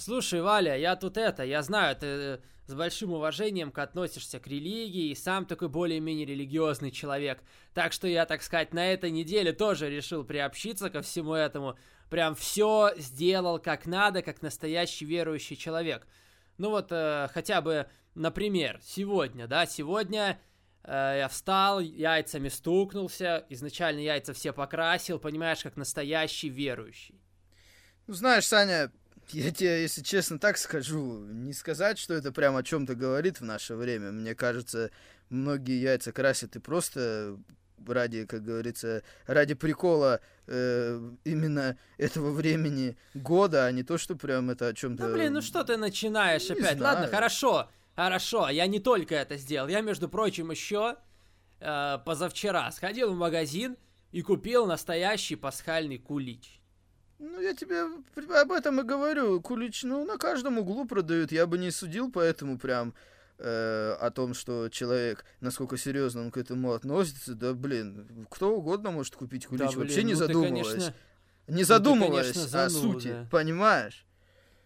Слушай, Валя, я тут это, я знаю, ты э, с большим уважением относишься к религии и сам такой более-менее религиозный человек. Так что я, так сказать, на этой неделе тоже решил приобщиться ко всему этому. Прям все сделал как надо, как настоящий верующий человек. Ну вот, э, хотя бы, например, сегодня, да, сегодня э, я встал, яйцами стукнулся, изначально яйца все покрасил, понимаешь, как настоящий верующий. Ну, знаешь, Саня, я тебе, если честно, так скажу. Не сказать, что это прям о чем-то говорит в наше время. Мне кажется, многие яйца красят и просто ради, как говорится, ради прикола э, именно этого времени года, а не то, что прям это о чем-то... Ну, блин, ну что ты начинаешь не опять? Знаю. Ладно, хорошо, хорошо, я не только это сделал. Я, между прочим, еще э, позавчера сходил в магазин и купил настоящий пасхальный кулич. Ну, я тебе об этом и говорю. Кулич, ну, на каждом углу продают. Я бы не судил, поэтому прям э, о том, что человек, насколько серьезно он к этому относится. Да, блин, кто угодно может купить кулич, да, блин, вообще не ну, задумываясь. Ты, конечно... Не задумываясь ну, конечно, о сути, понимаешь?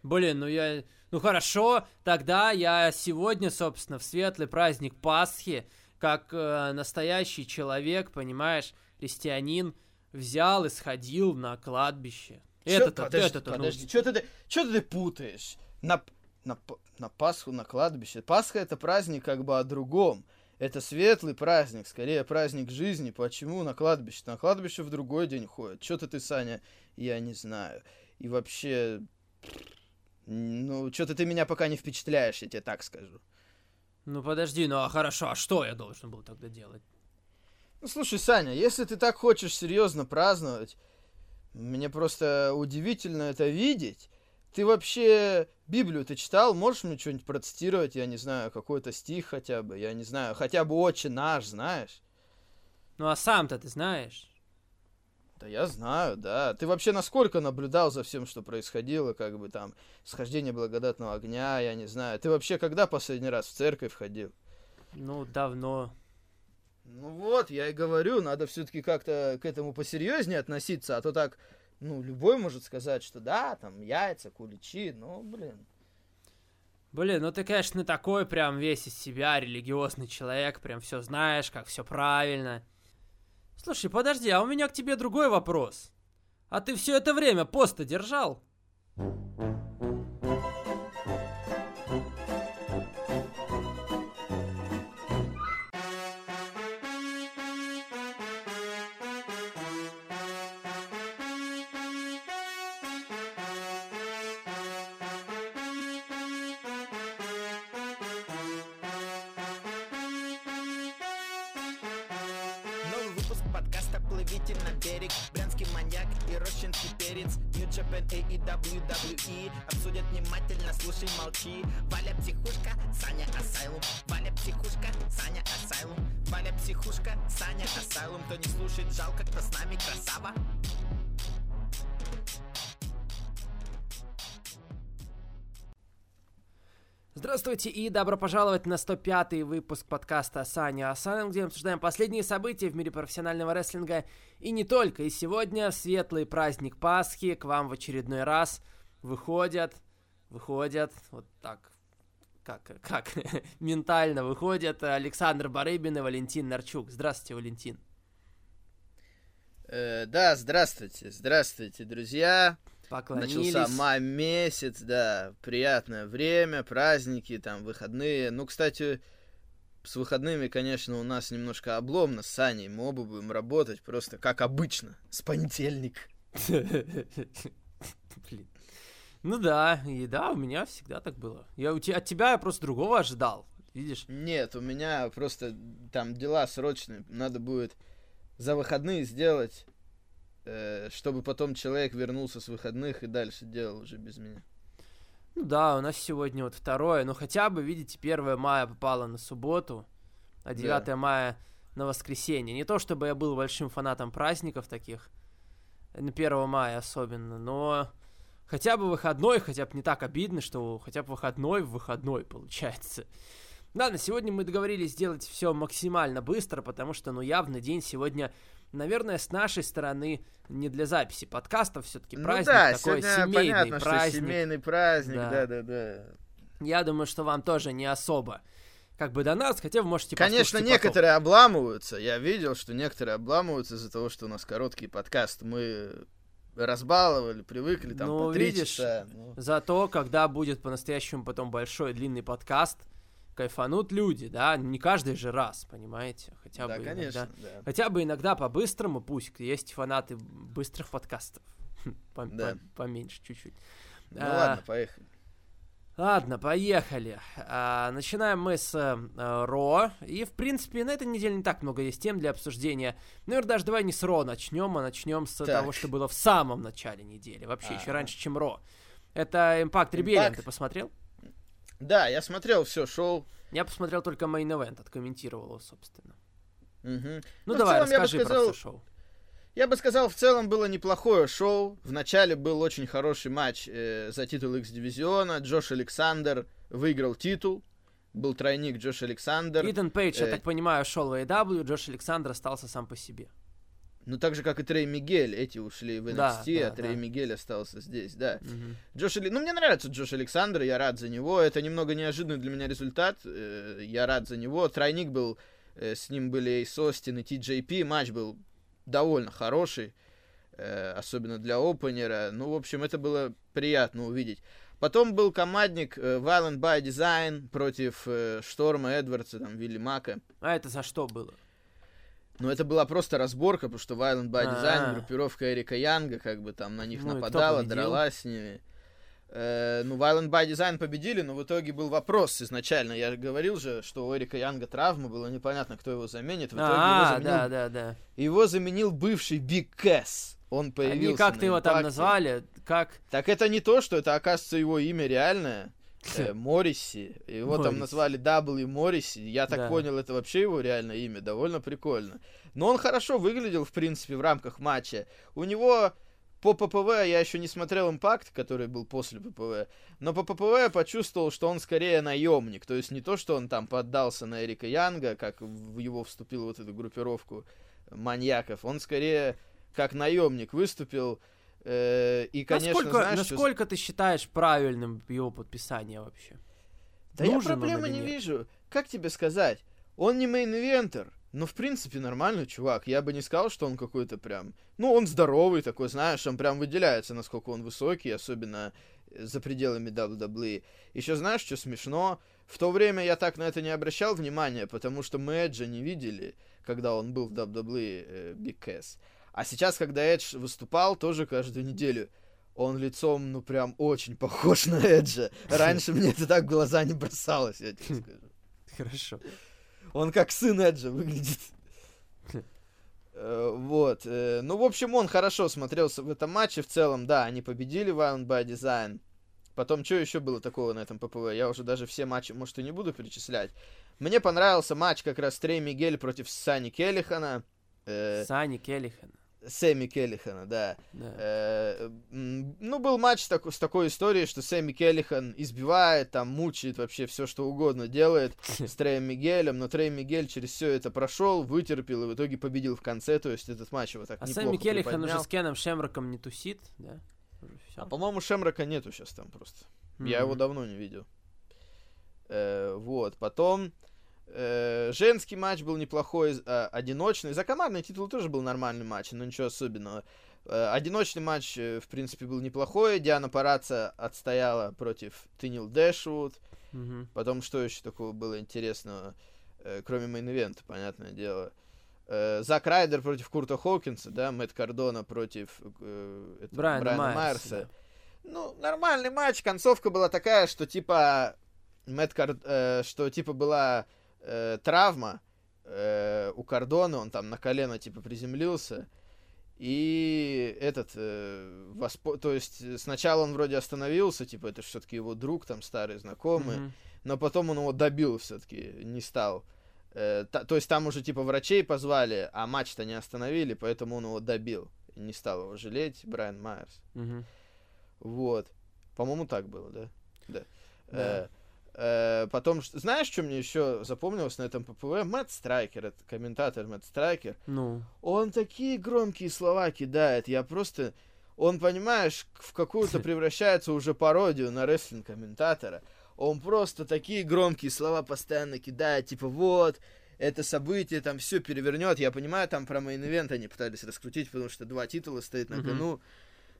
Блин, ну я... Ну хорошо, тогда я сегодня, собственно, в светлый праздник Пасхи, как э, настоящий человек, понимаешь, христианин, взял и сходил на кладбище. Это-то, подожди, это-то подожди, ну... что ты, что ты путаешь? На, на, на Пасху, на кладбище. Пасха это праздник как бы о другом. Это светлый праздник, скорее праздник жизни. Почему на кладбище? На кладбище в другой день ходят. Что-то ты, Саня, я не знаю. И вообще, ну, что-то ты меня пока не впечатляешь, я тебе так скажу. Ну подожди, ну а хорошо, а что я должен был тогда делать? Ну, слушай, Саня, если ты так хочешь серьезно праздновать, мне просто удивительно это видеть. Ты вообще Библию ты читал? Можешь мне что-нибудь процитировать? Я не знаю, какой-то стих хотя бы. Я не знаю, хотя бы «Отче наш», знаешь? Ну, а сам-то ты знаешь? Да я знаю, да. Ты вообще насколько наблюдал за всем, что происходило, как бы там, схождение благодатного огня, я не знаю. Ты вообще когда последний раз в церковь ходил? Ну, давно. Ну вот, я и говорю, надо все-таки как-то к этому посерьезнее относиться, а то так, ну, любой может сказать, что да, там яйца, куличи, ну, блин. Блин, ну ты, конечно, такой прям весь из себя религиозный человек, прям все знаешь, как все правильно. Слушай, подожди, а у меня к тебе другой вопрос. А ты все это время поста держал? Здравствуйте и добро пожаловать на 105-й выпуск подкаста Саня Асаном, где мы обсуждаем последние события в мире профессионального рестлинга и не только. И сегодня светлый праздник Пасхи к вам в очередной раз выходят, выходят, вот так, как, как ментально выходят Александр Барыбин и Валентин Нарчук. Здравствуйте, Валентин. Э, да, здравствуйте, здравствуйте, друзья. Поклонились. Начался май месяц, да, приятное время, праздники, там, выходные. Ну, кстати, с выходными, конечно, у нас немножко обломно с Саней. Мы оба будем работать просто как обычно, с понедельник. Блин. Ну да, и да, у меня всегда так было. Я у тебя, от тебя я просто другого ожидал, видишь? Нет, у меня просто там дела срочные. Надо будет за выходные сделать чтобы потом человек вернулся с выходных и дальше делал уже без меня. Ну да, у нас сегодня вот второе, но хотя бы, видите, 1 мая попало на субботу, а 9 да. мая на воскресенье. Не то чтобы я был большим фанатом праздников таких, на 1 мая особенно, но хотя бы выходной, хотя бы не так обидно, что хотя бы выходной в выходной получается. Да, на сегодня мы договорились сделать все максимально быстро, потому что, ну, явно день сегодня наверное, с нашей стороны не для записи подкастов, все-таки ну праздник ну, да, такой семейный понятно, праздник. Что семейный праздник, да, да, да. Я думаю, что вам тоже не особо как бы до нас, хотя вы можете Конечно, некоторые потом. обламываются. Я видел, что некоторые обламываются из-за того, что у нас короткий подкаст. Мы разбаловали, привыкли там ну, по три видишь, часа. Ну. Зато, когда будет по-настоящему потом большой длинный подкаст, кайфанут люди, да, не каждый же раз, понимаете, хотя да, бы конечно, иногда, да. хотя бы иногда по-быстрому, пусть есть фанаты быстрых подкастов, по, да. по, поменьше чуть-чуть. Ну а, ладно, поехали. Ладно, поехали. А, начинаем мы с а, Ро. И, в принципе, на этой неделе не так много есть тем для обсуждения. Наверное, даже давай не с Ро начнем, а начнем с так. того, что было в самом начале недели. Вообще, А-а-а. еще раньше, чем Ро. Это Impact Rebellion, Impact? ты посмотрел? Да, я смотрел все шоу. Я посмотрел только Main Event, откомментировал его, собственно. Угу. Ну, ну давай, целом, расскажи сказал... про все шоу. Я бы сказал, в целом было неплохое шоу. В начале был очень хороший матч э, за титул X-дивизиона. Джош Александр выиграл титул. Был тройник Джош Александр. Итан Пейдж, э, я так понимаю, шел в AEW, Джош Александр остался сам по себе. Ну, так же, как и Трей Мигель. Эти ушли в NXT, да, да, а Трей да. Мигель остался здесь, да. Угу. Джош Ну, мне нравится Джош Александр, я рад за него. Это немного неожиданный для меня результат. Э, я рад за него. Тройник был, э, с ним были Эйс Остин и TJP. Матч был довольно хороший, э, особенно для опенера. Ну, в общем, это было приятно увидеть. Потом был командник э, Violent by Design против э, Шторма Эдвардса, там, Вилли Мака. А это за что было? Ну, это была просто разборка, потому что Violent by Design, А-а-а. группировка Эрика Янга, как бы там на них ну, нападала, дралась с ними. Э, ну, Violent by Design победили, но в итоге был вопрос изначально. Я говорил же, что у Эрика Янга травма, было непонятно, кто его заменит. В итоге а, его заменил... да, да, да. Его заменил бывший Биг Кэс. Он появился Они как-то его там назвали, как... Так это не то, что это, оказывается, его имя реальное. Э, Морриси. Его там назвали W Морриси. Я так понял, это вообще его реальное имя. Довольно прикольно. Но он хорошо выглядел, в принципе, в рамках матча. У него по ППВ я еще не смотрел импакт, который был после ППВ, но по ППВ я почувствовал, что он скорее наемник. То есть не то, что он там поддался на Эрика Янга, как в его вступил вот эту группировку маньяков. Он скорее как наемник выступил. Э, и, конечно, насколько, знаешь, насколько что... ты считаешь правильным его подписание вообще? Да Нужен я проблемы не вижу. Как тебе сказать? Он не main-eventer. Ну, в принципе, нормальный чувак. Я бы не сказал, что он какой-то прям... Ну, он здоровый такой, знаешь, он прям выделяется, насколько он высокий, особенно э, за пределами WWE. Еще знаешь, что смешно? В то время я так на это не обращал внимания, потому что мы Эджа не видели, когда он был в WWE э, Big Cass. А сейчас, когда Эдж выступал, тоже каждую неделю, он лицом, ну, прям очень похож на Эджа. Раньше мне это так в глаза не бросалось, я тебе скажу. Хорошо. Он как сын Эджа выглядит. Э, вот. Э, ну, в общем, он хорошо смотрелся в этом матче. В целом, да, они победили Violent by Design. Потом, что еще было такого на этом ППВ? Я уже даже все матчи, может, и не буду перечислять. Мне понравился матч как раз Трей Мигель против Сани Келлихана. Э, Сани Келлихана. Сэмми Келлихана, да. да. Э, ну, был матч так, с такой историей, что Сэмми Келлихан избивает, там, мучает вообще все, что угодно делает с Треем Мигелем, но Трей Мигель через все это прошел, вытерпел и в итоге победил в конце, то есть этот матч его так а неплохо Сэмми Келлихан уже с Кеном Шемроком не тусит, да? А, по-моему, Шемрока нету сейчас там просто. Mm-hmm. Я его давно не видел. Э, вот, потом... Э, женский матч был неплохой, э, одиночный. За командный титул тоже был нормальный матч, но ничего особенного. Э, одиночный матч, э, в принципе, был неплохой. Диона Пурраццо отстояла против Тенил Дэшвуд. Потом, что еще такого было интересного, кроме main event а, понятное дело. Зак Райдер против Курта Хоукинса, да, Мэтт Кардона против э, это, Брайана, Брайана Майерса. Майерса. Да. Ну, нормальный матч. Концовка была такая, что типа Мэтт Кар... э, что типа была э, травма э, у Кордона, он там на колено типа приземлился. И этот, э, воспо... то есть сначала он вроде остановился, типа это все-таки его друг, там старый знакомый, mm-hmm. но потом он его добил все-таки, не стал. Э, та, то есть там уже типа врачей позвали, а матч-то не остановили, поэтому он его добил. Не стал его жалеть, Брайан Майерс. Mm-hmm. Вот. По-моему, так было, да? Да. да. Э, Э, потом, знаешь, что мне еще запомнилось на этом PPV? Мэтт Страйкер, это комментатор Мэтт Страйкер. Ну. Он такие громкие слова кидает, я просто... Он, понимаешь, в какую-то превращается уже пародию на рестлинг-комментатора. Он просто такие громкие слова постоянно кидает, типа вот, это событие там все перевернет. Я понимаю, там про main event они пытались раскрутить, потому что два титула стоит на кону. Mm-hmm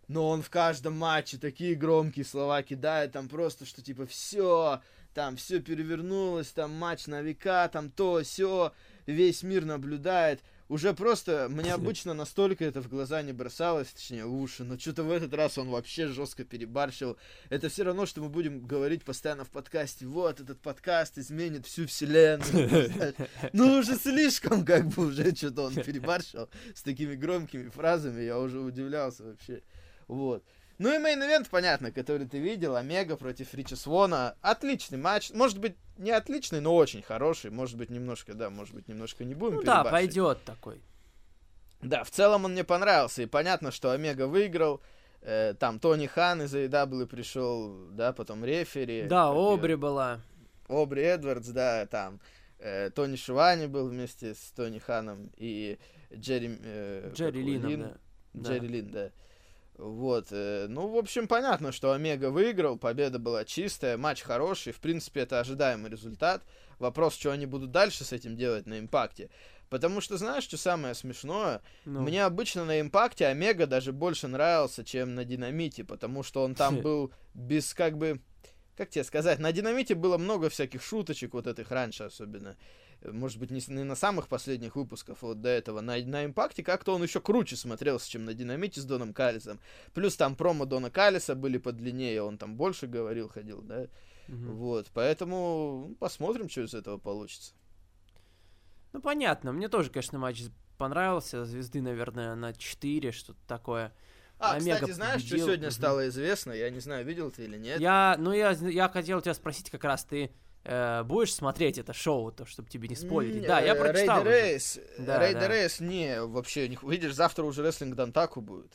но он в каждом матче такие громкие слова кидает, там просто, что типа все, там все перевернулось, там матч на века, там то, все, весь мир наблюдает. Уже просто мне обычно настолько это в глаза не бросалось, точнее в уши, но что-то в этот раз он вообще жестко перебарщил. Это все равно, что мы будем говорить постоянно в подкасте, вот этот подкаст изменит всю вселенную. Ну уже слишком как бы уже что-то он перебарщил с такими громкими фразами, я уже удивлялся вообще. Вот. Ну и main event, понятно, который ты видел, Омега против Ричи Свона. Отличный матч. Может быть, не отличный, но очень хороший. Может быть, немножко, да, может быть, немножко не будем Ну да, пойдет такой. Да, в целом он мне понравился. И понятно, что Омега выиграл. Э, там Тони Хан из AEW пришел, да, потом рефери. Да, Обри была. Обри Эдвардс, да, там. Э, Тони Шивани был вместе с Тони Ханом и Джерри... Э, Джерри Лином, Лин, да. Джерри да. Лин, да. Вот, э, ну, в общем, понятно, что Омега выиграл, победа была чистая, матч хороший, в принципе, это ожидаемый результат. Вопрос, что они будут дальше с этим делать на импакте. Потому что, знаешь, что самое смешное? Ну. Мне обычно на импакте Омега даже больше нравился, чем на Динамите, потому что он там был без, как бы, как тебе сказать, на Динамите было много всяких шуточек, вот этих раньше особенно может быть, не, не на самых последних выпусках, вот до этого, на, на импакте как-то он еще круче смотрелся, чем на динамите с Доном Каллисом. Плюс там промо Дона Каллиса были подлиннее, он там больше говорил, ходил, да. Угу. Вот, поэтому ну, посмотрим, что из этого получится. Ну, понятно. Мне тоже, конечно, матч понравился. Звезды, наверное, на 4, что-то такое. А, Омега кстати, знаешь, победил. что сегодня стало известно? Я не знаю, видел ты или нет. Я, ну, я, я хотел тебя спросить как раз, ты э, будешь смотреть это шоу, то, чтобы тебе не спойлерить. Да, я прочитал результаты, да, Рейс, не, вообще, не, видишь, завтра уже рестлинг Дантаку будет.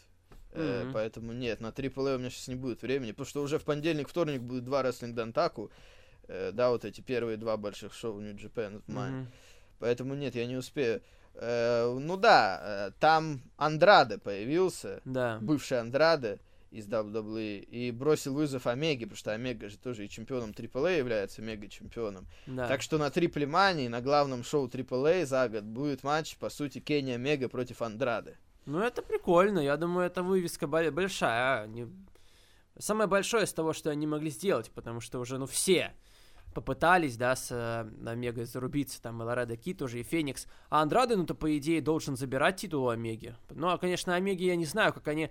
Mm-hmm. Э, поэтому нет, на AAA у меня сейчас не будет времени, потому что уже в понедельник, вторник будет два рестлинг Дантаку. Э, да, вот эти первые два больших шоу в New Japan в мае. Mm-hmm. Поэтому нет, я не успею. Э, ну да, э, там Андраде появился, да. бывший Андраде из WWE и бросил вызов Омеге, потому что Омега же тоже и чемпионом AAA является мега-чемпионом. Да. Так что на Трипле Мании, на главном шоу AAA за год будет матч, по сути, Кенни Омега против Андрады. Ну, это прикольно. Я думаю, это вывеска большая. А не... Самое большое из того, что они могли сделать, потому что уже, ну, все попытались, да, с э, Омегой зарубиться, там, и Лоредо Ки тоже, и Феникс. А Андрады, ну, то, по идее, должен забирать титул Омеги. Ну, а, конечно, Омеги я не знаю, как они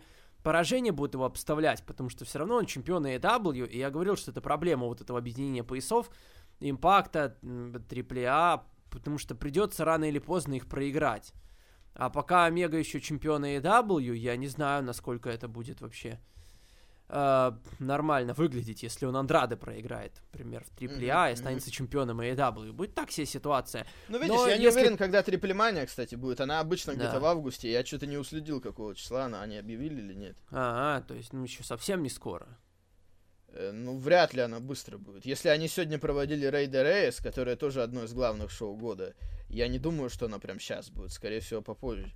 поражение будут его обставлять, потому что все равно он чемпион AEW, и я говорил, что это проблема вот этого объединения поясов, импакта, AAA, потому что придется рано или поздно их проиграть. А пока Омега еще чемпион AEW, я не знаю, насколько это будет вообще э, нормально выглядеть, если он Андрады проиграет, например, в AAA mm-hmm. и останется чемпионом AEW. Будет так себе ситуация. Ну, видишь, Но я если... не уверен, когда триплемания, кстати, будет. Она обычно да. где-то в августе. Я что-то не уследил, какого числа она, они объявили или нет. А, то есть, ну, еще совсем не скоро. Э, ну, вряд ли она быстро будет. Если они сегодня проводили Рейда Рейс, которое тоже одно из главных шоу года, я не думаю, что она прям сейчас будет. Скорее всего, попозже.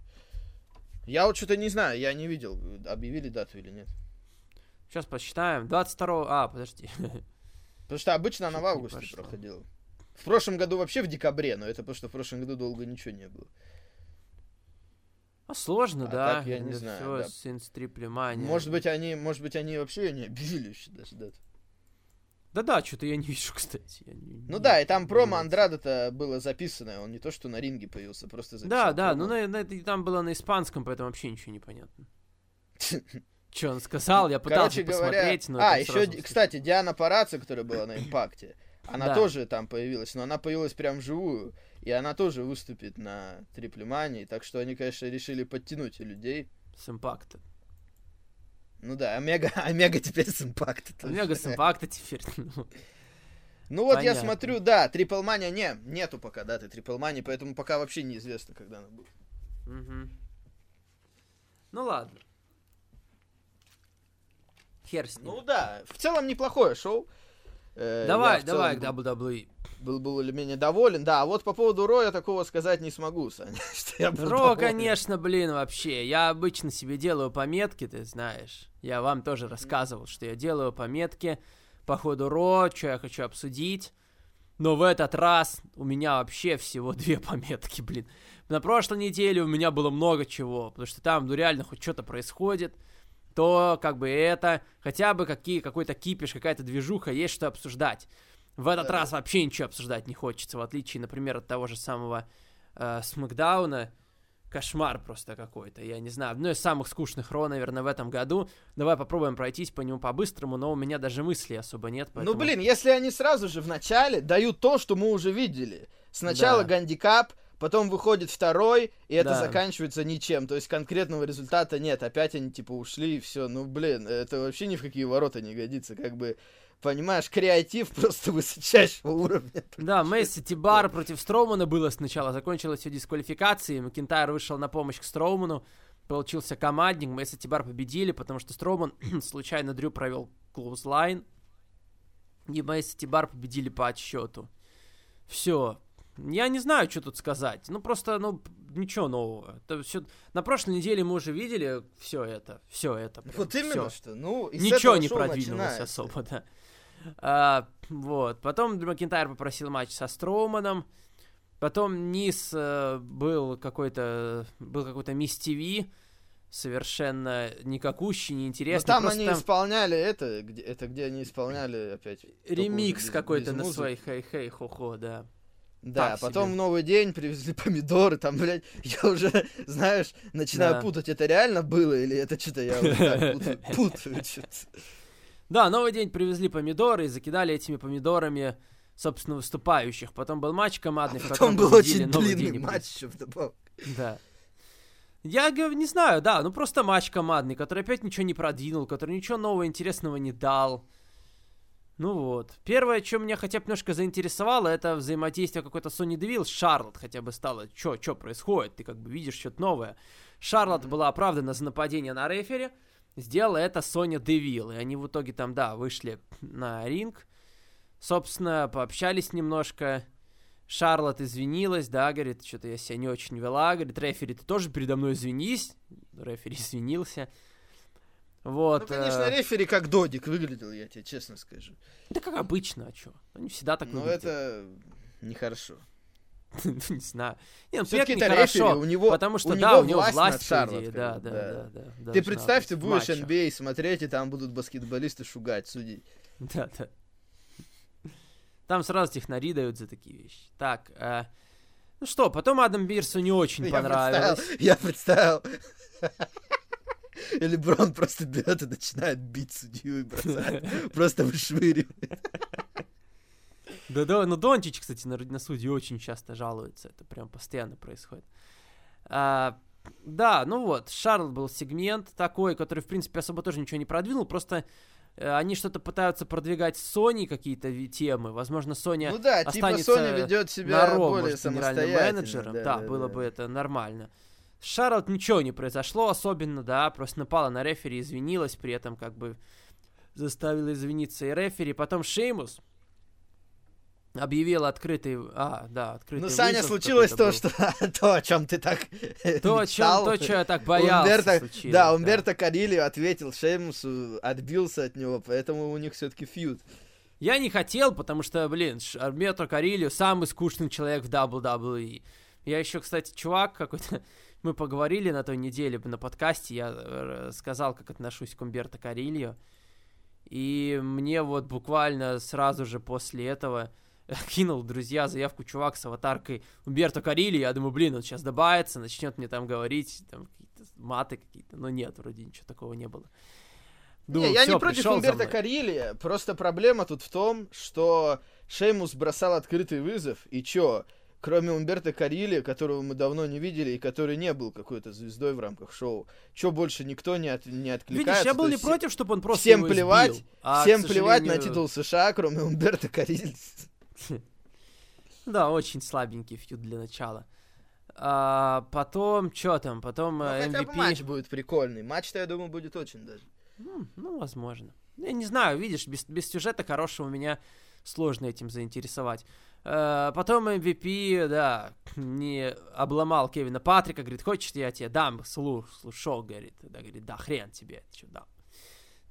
Я вот что-то не знаю, я не видел, объявили дату или нет. Сейчас посчитаем. 22... А, подожди. Потому что обычно она в августе проходила. В прошлом году вообще в декабре, но это потому что в прошлом году долго ничего не было. А сложно, а да. Так я не знаю. Да. Может быть, они, может быть, они вообще не объявили еще даже дату. Да-да, что-то я не вижу, кстати. Я не, ну не, да, и там промо Андрада-то было записано, он не то, что на ринге появился, просто записал. Да, да, ну на, на, там было на испанском, поэтому вообще ничего не понятно. Что он сказал? Я пытался Короче посмотреть, говоря... но... А, еще, сразу... кстати, Диана Параци, которая была на Импакте, она да. тоже там появилась, но она появилась прям вживую, и она тоже выступит на Триплемании, так что они, конечно, решили подтянуть людей. С Импакта. Ну да, Омега, Омега теперь с Импакта. Омега с Импакта теперь. Ну, ну вот Понятно. я смотрю, да, Триплмания не, нету пока даты Триплмании, поэтому пока вообще неизвестно, когда она будет. Угу. Ну ладно хер с ним. Ну да, в целом неплохое шоу. Э, давай, давай к WWE. Был более-менее доволен. Да, а вот по поводу Ро я такого сказать не смогу, Саня. был Ро, доволен. конечно, блин, вообще. Я обычно себе делаю пометки, ты знаешь. Я вам тоже рассказывал, что я делаю пометки по ходу Ро, что я хочу обсудить. Но в этот раз у меня вообще всего две пометки, блин. На прошлой неделе у меня было много чего, потому что там, ну, реально хоть что-то происходит то как бы это, хотя бы какие, какой-то кипиш, какая-то движуха, есть что обсуждать. В этот да. раз вообще ничего обсуждать не хочется, в отличие, например, от того же самого э, Смакдауна. Кошмар просто какой-то, я не знаю. Одно из самых скучных Ро, наверное, в этом году. Давай попробуем пройтись по нему по-быстрому, но у меня даже мыслей особо нет. Ну, поэтому... Ну, блин, если они сразу же в начале дают то, что мы уже видели. Сначала да. гандикап, потом выходит второй, и это да. заканчивается ничем. То есть конкретного результата нет. Опять они типа ушли и все. Ну, блин, это вообще ни в какие ворота не годится. Как бы понимаешь, креатив просто высочайшего уровня. Да, Месси Тибар против Строумана было сначала, закончилось все дисквалификацией, Макинтайр вышел на помощь к Строуману, получился командник, Месси Тибар победили, потому что Строуман случайно Дрю провел клоузлайн, и Месси Тибар победили по отсчету. Все, я не знаю, что тут сказать. Ну, просто, ну, ничего нового. Это все... На прошлой неделе мы уже видели все это. Все это. Прям, вот именно всё. что. Ну, Ничего не продвинулось начинается. особо, да. А, вот. Потом Макинтайр попросил матч со Строуманом. Потом Низ э, был какой-то был какой-то Мисс ТВ, совершенно никакущий, неинтересный. Но там они там... исполняли это, где, это где они исполняли опять. Ремикс какой-то на свой хей-хей-хо-хо, да. Да, так потом себе. новый день привезли помидоры, там, блядь, я уже, знаешь, начинаю да. путать, это реально было или это что-то я уже так путаю, путаю что-то. Да, новый день привезли помидоры и закидали этими помидорами, собственно, выступающих. Потом был матч командный, а потом был очень длинный матч вдобавок. Да. Я не знаю, да, ну просто матч командный, который опять ничего не продвинул, который ничего нового интересного не дал. Ну вот. Первое, что меня хотя бы немножко заинтересовало, это взаимодействие какой-то Сони Девилл с Шарлот хотя бы стало. Чё, чё происходит? Ты как бы видишь что-то новое. Шарлот была оправдана за нападение на рефери. Сделала это Соня Девилл. И они в итоге там, да, вышли на ринг. Собственно, пообщались немножко. Шарлот извинилась, да, говорит, что-то я себя не очень вела. Говорит, рефери, ты тоже передо мной извинись. Рефери извинился. Вот. Ну, конечно, э... рефери как Додик выглядел, я тебе честно скажу. Да как обычно, а что? Они всегда так Ну, это нехорошо. не знаю. Не, ну, Все-таки это хорошо, у него, потому что, у да, у него власть, власть Шарлот, да, да, да, да, да. Ты представь, ты будешь NBA а смотреть, и там будут баскетболисты шугать, судить. Да, да. Там сразу технари дают за такие вещи. Так, э, ну что, потом Адам Бирсу не очень я понравилось. Представил, я представил. Или Брон просто берет и начинает бить судью и бросает. Просто вышвыривает. Да, да, но Дончич, кстати, на, на судью очень часто жалуется. Это прям постоянно происходит. А, да, ну вот, Шарл был сегмент такой, который, в принципе, особо тоже ничего не продвинул, просто э, они что-то пытаются продвигать Sony какие-то темы. Возможно, Sony ну да, типа останется типа Sony ведет себя на Ро, более может, генеральным менеджером. Да, да, да было бы это нормально. С Шарлот ничего не произошло особенно, да, просто напала на рефери, извинилась, при этом как бы заставила извиниться и рефери. Потом Шеймус объявил открытый, а, да, открытый Ну, Саня, случилось то, что, то, о чем ты так то, о чем, то, что я так боялся, Умберто, случилось, Да, Умберто да. Карили ответил Шеймусу, отбился от него, поэтому у них все-таки фьюд. Я не хотел, потому что, блин, Умберто Карилио самый скучный человек в WWE. Я еще, кстати, чувак какой-то мы поговорили на той неделе на подкасте, я э, сказал, как отношусь к Умберто Карильо. И мне вот буквально сразу же после этого кинул, друзья, заявку чувак с аватаркой Умберто Карили. Я думаю, блин, он сейчас добавится, начнет мне там говорить, там какие-то маты какие-то. Но нет, вроде ничего такого не было. Думаю, не, я не против Умберто Карили, просто проблема тут в том, что Шеймус бросал открытый вызов, и чё, кроме Умберто Карили, которого мы давно не видели и который не был какой-то звездой в рамках шоу. Чё больше никто не, от, не откликается. Видишь, я был не против, чтобы он просто Всем плевать, избил, а, всем плевать на титул США, кроме Умберто Карили. Да, очень слабенький фьюд для начала. А, потом, что там, потом ну, MVP... хотя бы матч будет прикольный. Матч-то, я думаю, будет очень даже. Ну, ну возможно. Я не знаю, видишь, без, без сюжета хорошего меня сложно этим заинтересовать. Э, потом MVP, да, не обломал Кевина Патрика, говорит, хочешь, я тебе дам слуш, слушок, говорит, да, говорит, да, хрен тебе, что дам.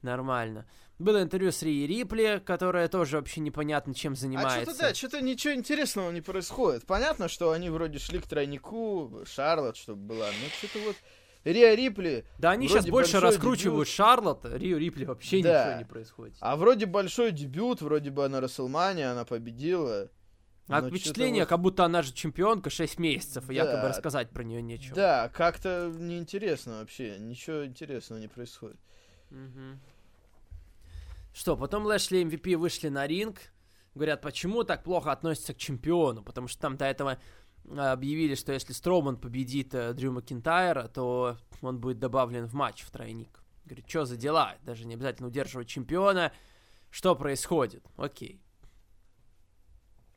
Нормально. Было интервью с Ри Рипли, которая тоже вообще непонятно чем занимается. А что-то да, что-то ничего интересного не происходит. Понятно, что они вроде шли к тройнику, Шарлот, чтобы была, но что-то вот... Риа Рипли... Да, они сейчас больше раскручивают дебют. Шарлот, Рио Рипли вообще да. ничего не происходит. А вроде большой дебют, вроде бы она Расселмания, она победила. А впечатление, вот... как будто она же чемпионка 6 месяцев, и да. якобы рассказать про нее нечего. Да, как-то неинтересно вообще, ничего интересного не происходит. Угу. Что, потом Лэшли и MVP вышли на ринг, говорят, почему так плохо относятся к чемпиону, потому что там до этого а, объявили, что если Строуман победит э, Дрю Макинтайра, то он будет добавлен в матч в тройник. Говорит, что за дела? Даже не обязательно удерживать чемпиона. Что происходит? Окей.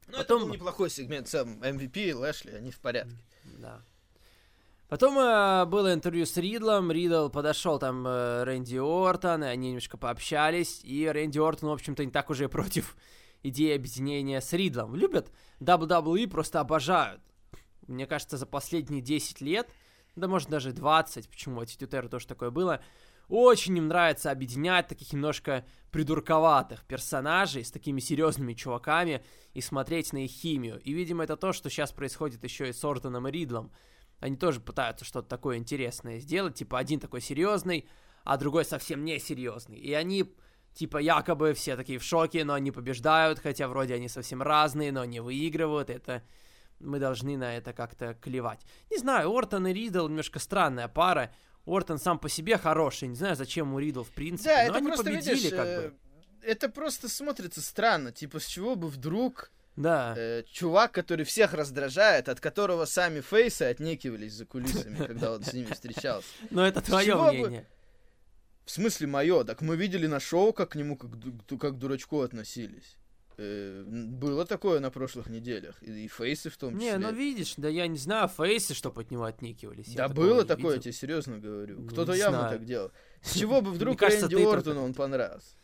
Ну, Потом... это был неплохой сегмент сам MVP и Лэшли, они в порядке. Да. Потом э, было интервью с Ридлом, Ридл подошел там э, Рэнди Ортон, и они немножко пообщались, и Рэнди Ортон, в общем-то, не так уже против идеи объединения с Ридлом. Любят WWE, просто обожают. Мне кажется, за последние 10 лет, да может даже 20, почему Attitude Era тоже такое было, очень им нравится объединять таких немножко придурковатых персонажей с такими серьезными чуваками и смотреть на их химию. И, видимо, это то, что сейчас происходит еще и с Ортоном и Ридлом. Они тоже пытаются что-то такое интересное сделать, типа один такой серьезный, а другой совсем не серьезный. И они, типа, якобы все такие в шоке, но они побеждают, хотя вроде они совсем разные, но они выигрывают. Это мы должны на это как-то клевать. Не знаю, Ортон и Ридл немножко странная пара. Ортон сам по себе хороший, не знаю, зачем у Ридл в принципе, да, но это они просто, победили видишь, как бы. Э, это просто смотрится странно, типа с чего бы вдруг да. Э, чувак, который всех раздражает, от которого сами фейсы отнекивались за кулисами, когда он с ними встречался. Но это твое мнение. В смысле мое? Так мы видели на шоу, как к нему как, как к дурачку относились. Э, было такое на прошлых неделях. И, и фейсы в том числе. Не, ну видишь, да я не знаю, фейсы, чтобы от него отникивались. Да было такое, я тебе серьезно говорю. Ну, Кто-то явно знаю. так делал. С чего бы вдруг Рэнди Ортону он понравился?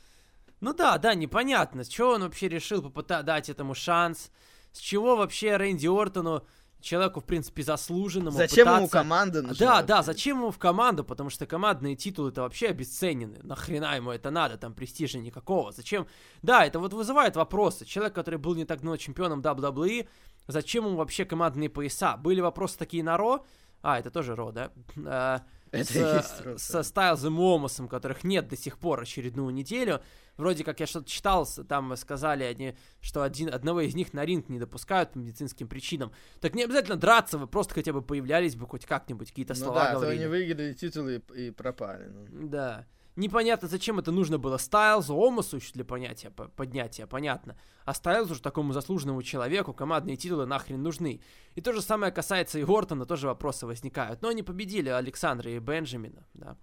Ну да, да, непонятно, с чего он вообще решил попытать дать этому шанс, с чего вообще Рэнди Ортону человеку, в принципе, заслуженному. Зачем пытаться... ему команда нужна? Да, да, зачем ему в команду, потому что командные титулы это вообще обесценены. Нахрена ему это надо, там престижа никакого. Зачем? Да, это вот вызывает вопросы. Человек, который был не так давно чемпионом WWE, зачем ему вообще командные пояса? Были вопросы такие на Ро? А, это тоже Ро, да? А, это с, со Стайлзом и Омасом, которых нет до сих пор очередную неделю. Вроде как я что-то читал, там сказали они, что один, одного из них на ринг не допускают по медицинским причинам. Так не обязательно драться, вы просто хотя бы появлялись бы хоть как-нибудь, какие-то ну слова да, говорили. да, они выиграли титулы и, и пропали. Ну. Да. Непонятно, зачем это нужно было Стайлзу, Омасу еще для понятия, поднятия, понятно. А Стайлзу же такому заслуженному человеку командные титулы нахрен нужны. И то же самое касается и Ортона, тоже вопросы возникают. Но они победили Александра и Бенджамина, да.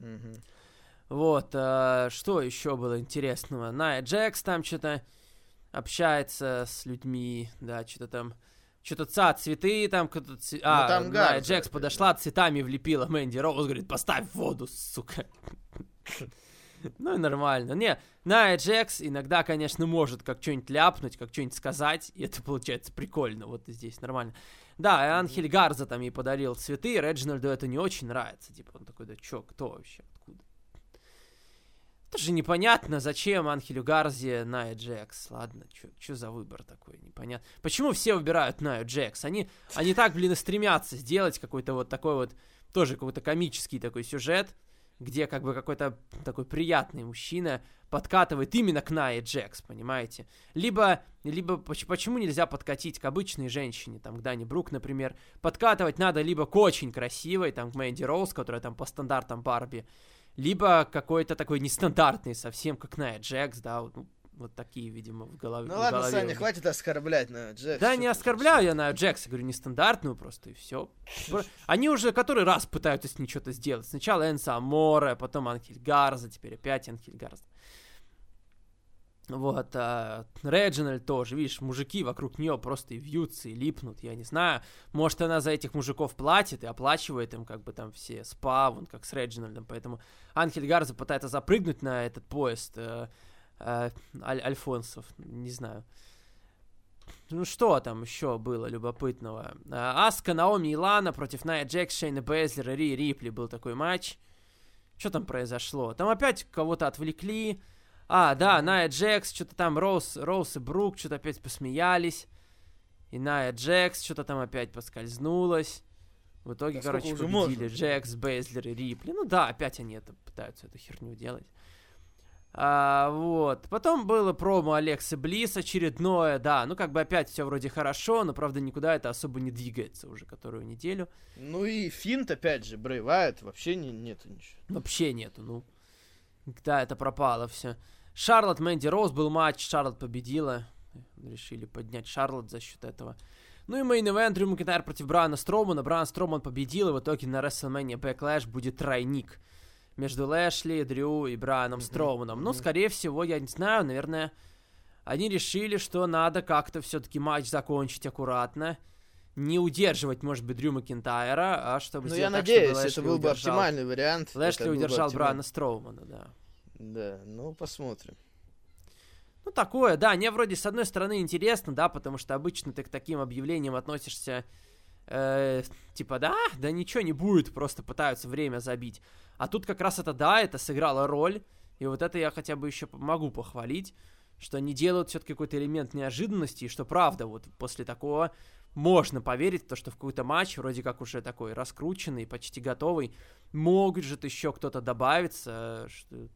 Угу. Вот, а, что еще было интересного? Найя Джекс там что-то общается с людьми, да, что-то там... Что-то ца, цветы там, кто-то... Ц... Ну, а, там Найя Джекс подошла, цветами влепила Мэнди Роуз, говорит, поставь воду, сука. Ну и нормально. Не, Найя Джекс иногда, конечно, может как что-нибудь ляпнуть, как что-нибудь сказать, и это получается прикольно, вот здесь нормально. Да, и Анхель Гарза там ей подарил цветы, Реджинальду это не очень нравится. Типа он такой, да чё, кто вообще? Тоже непонятно, зачем Анхелю Гарзи Найя Джекс. Ладно, что за выбор такой, непонятно. Почему все выбирают Найю Джекс? Они, они так, блин, и стремятся сделать какой-то вот такой вот, тоже какой-то комический такой сюжет, где как бы какой-то такой приятный мужчина подкатывает именно к Найе Джекс, понимаете? Либо, либо почему нельзя подкатить к обычной женщине, там, к Дани Брук, например. Подкатывать надо либо к очень красивой, там, к Мэнди Роуз, которая там по стандартам Барби, либо какой-то такой нестандартный совсем, как Найя Джекс, да, вот, ну, вот такие, видимо, в голове. Ну ладно, голове Саня, хватит оскорблять на Джекс. Да, не оскорбляю я на Джекс, говорю, нестандартную просто, и все. Они уже который раз пытаются с ней что-то сделать. Сначала Энса Аморе, потом Анхель Гарза, теперь опять Анхель Гарза. Вот, а Реджинальд тоже, видишь, мужики вокруг нее просто и вьются, и липнут, я не знаю. Может, она за этих мужиков платит и оплачивает им, как бы там все спа, вон, как с Реджинальдом. Поэтому Анхель Гарза пытается запрыгнуть на этот поезд э, э, Аль Альфонсов, не знаю. Ну что там еще было любопытного? А, Аска, Наоми и Лана против Найя Джекс, Шейна Бейзлера, Ри Рипли был такой матч. Что там произошло? Там опять кого-то отвлекли. А, да, Ная Джекс, что-то там Роуз, Роуз и Брук что-то опять посмеялись. И Ная Джекс что-то там опять поскользнулась. В итоге, да короче, победили можно? Джекс, Бейзлер и Рипли. Ну да, опять они это пытаются эту херню делать. А, вот. Потом было промо Алексы Блисс очередное, да. Ну, как бы опять все вроде хорошо, но, правда, никуда это особо не двигается уже которую неделю. Ну и Финд, опять же, Брэй Уайатт, вообще не, нету ничего. Вообще нету, ну. Да, это пропало все. Шарлот Мэнди Роуз был матч, Шарлот победила. Решили поднять Шарлот за счет этого. Ну и main event Дрю Макентайр против Брауна Стромана. Браун Строман победил, и в итоге на WrestleMania Backlash будет тройник между Лэшли, Дрю и Браном mm-hmm. Строманом. Mm-hmm. Ну, скорее всего, я не знаю, наверное, они решили, что надо как-то все-таки матч закончить аккуратно. Не удерживать, может быть, Дрю Макентайра, а чтобы Ну, я так, надеюсь, это был бы оптимальный вариант. Лэшли удержал Брана Строумана, да. Да, ну посмотрим. Ну, такое, да, мне вроде с одной стороны интересно, да, потому что обычно ты к таким объявлениям относишься, э, типа, да, да ничего не будет, просто пытаются время забить. А тут как раз это, да, это сыграло роль, и вот это я хотя бы еще могу похвалить, что они делают все-таки какой-то элемент неожиданности, и что правда, вот после такого можно поверить то, что в какой-то матч, вроде как уже такой раскрученный, почти готовый, может еще кто-то добавиться, что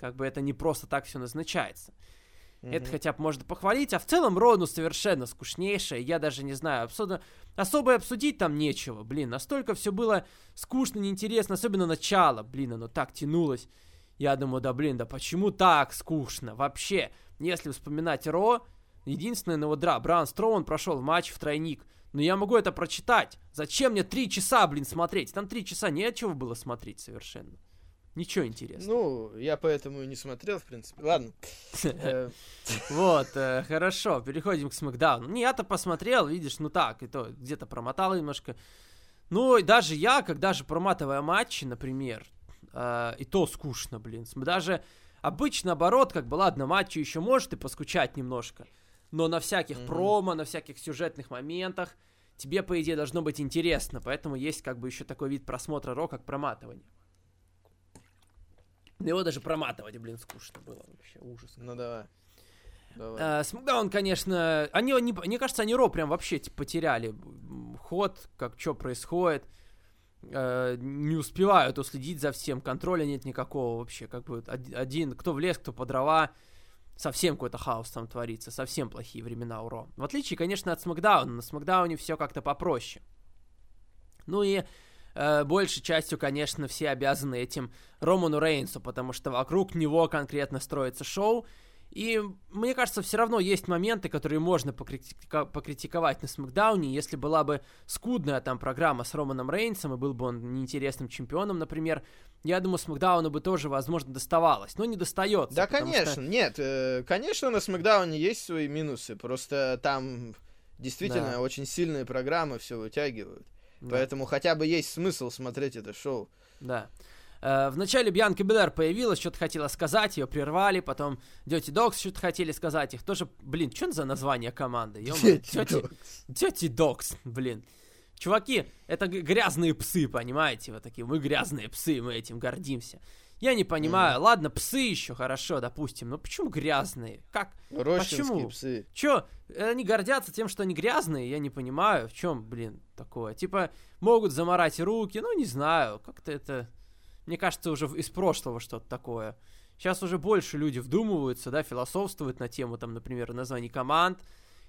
как бы это не просто так все назначается. Mm-hmm. Это хотя бы можно похвалить, а в целом Рону совершенно скучнейшая. Я даже не знаю, особо, особо обсудить там нечего. Блин, настолько все было скучно, неинтересно, особенно начало. Блин, оно так тянулось. Я думаю, да блин, да почему так скучно? Вообще, если вспоминать Ро, единственное, ну вот, да, Бран Строун прошел матч в тройник. Но я могу это прочитать. Зачем мне три часа, блин, смотреть? Там три часа нечего было смотреть совершенно. Ничего интересного. Ну, я поэтому и не смотрел, в принципе. Ладно. Э, вот, э, хорошо, переходим к Смакдауну. Не, я-то посмотрел, видишь, ну так, и то где-то промотал немножко. Ну, и даже я, когда же проматывая матчи, например, э, и то скучно, блин. Даже обычно, наоборот, как бы, ладно, матчи еще может и поскучать немножко. Но на всяких промо, на всяких сюжетных моментах тебе, по идее, должно быть интересно. Поэтому есть как бы еще такой вид просмотра Ро, как проматывание. Его даже проматывать, блин, скучно было вообще, ужас. Ну давай. Давай. Смакдаун, конечно, они, они, мне кажется, они Ро прям вообще типа, потеряли ход, как что происходит. Э, не успевают уследить за всем, контроля нет никакого вообще. Как бы один, кто в лес, кто по дрова. Совсем какой-то хаос там творится, совсем плохие времена у Ро. В отличие, конечно, от Смакдауна. На Смакдауне все как-то попроще. Ну и большей частью, конечно, все обязаны этим Роману Рейнсу, потому что вокруг него конкретно строится шоу. И мне кажется, все равно есть моменты, которые можно покритика- покритиковать на Смакдауне. Если была бы скудная там программа с Романом Рейнсом, и был бы он неинтересным чемпионом, например, я думаю, Смакдауну бы тоже, возможно, доставалось. Но не достается. Да, конечно, что... нет. Э, конечно, на Смакдауне есть свои минусы. Просто там действительно да. очень сильные программы все вытягивают. Да. Поэтому хотя бы есть смысл смотреть это шоу. Да. Э, в начале Бьянка Белэр появилась, что-то хотела сказать, ее прервали, потом Дети Докс что-то хотели сказать. Их тоже, блин, что за название команды? Дети Докс, блин. Чуваки, это грязные псы, понимаете? Вот такие, мы грязные псы, мы этим гордимся. Я не понимаю. Mm. Ладно, псы еще хорошо, допустим. Но почему грязные? Как? Почему? псы. Че, они гордятся тем, что они грязные? Я не понимаю. В чем, блин, такое? Типа, могут заморать руки. Ну, не знаю. Как-то это... Мне кажется, уже из прошлого что-то такое. Сейчас уже больше люди вдумываются, да, философствуют на тему, там, например, названий команд.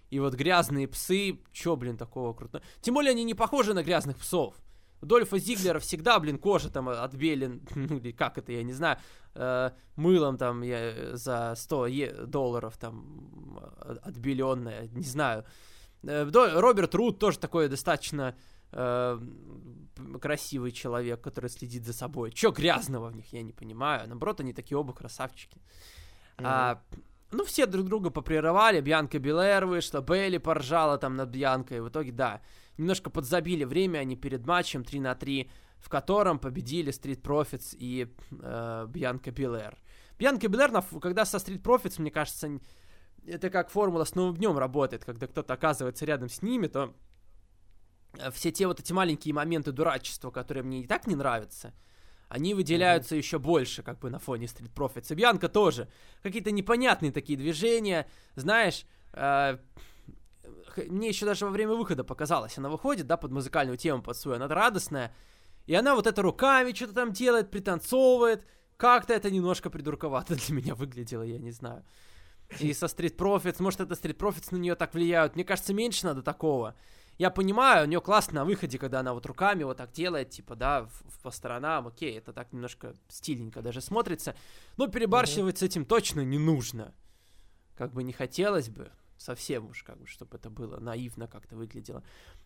И вот грязные псы, чё, блин, такого крутого. Тем более они не похожи на грязных псов. У Дольфа Зиглера всегда, блин, кожа там отбелен, ну или как это, я не знаю, э, мылом там я, за 100 е- долларов там отбеленная, не знаю. Э, Роберт Рут тоже такой достаточно э, красивый человек, который следит за собой. Чё грязного в них, я не понимаю. Наоборот, они такие оба красавчики. Mm-hmm. А, ну, все друг друга попрерывали, Бьянка Белэр вышла, Бейли поржала там над Бьянкой, в итоге, да, немножко подзабили время они перед матчем 3 на 3, в котором победили Street Profits и э, Бьянка Белэр. Бьянка Белэр, когда со Street Profits, мне кажется, это как формула с новым днем работает, когда кто-то оказывается рядом с ними, то э, все те вот эти маленькие моменты дурачества, которые мне и так не нравятся, они выделяются mm-hmm. еще больше, как бы на фоне Street Profits. И Бьянка тоже. Какие-то непонятные такие движения, знаешь, э, мне еще даже во время выхода показалось, она выходит, да, под музыкальную тему, под свою, она радостная, и она вот это руками что-то там делает, пританцовывает, как-то это немножко придурковато для меня выглядело, я не знаю. И со Street Profits, может это Street Profits на нее так влияют, мне кажется, меньше надо такого. Я понимаю, у нее классно на выходе, когда она вот руками вот так делает, типа, да, в, в, по сторонам, окей, это так немножко стильненько даже смотрится. Но перебарщивать mm-hmm. с этим точно не нужно. Как бы не хотелось бы, совсем уж, как бы, чтобы это было наивно как-то выглядело.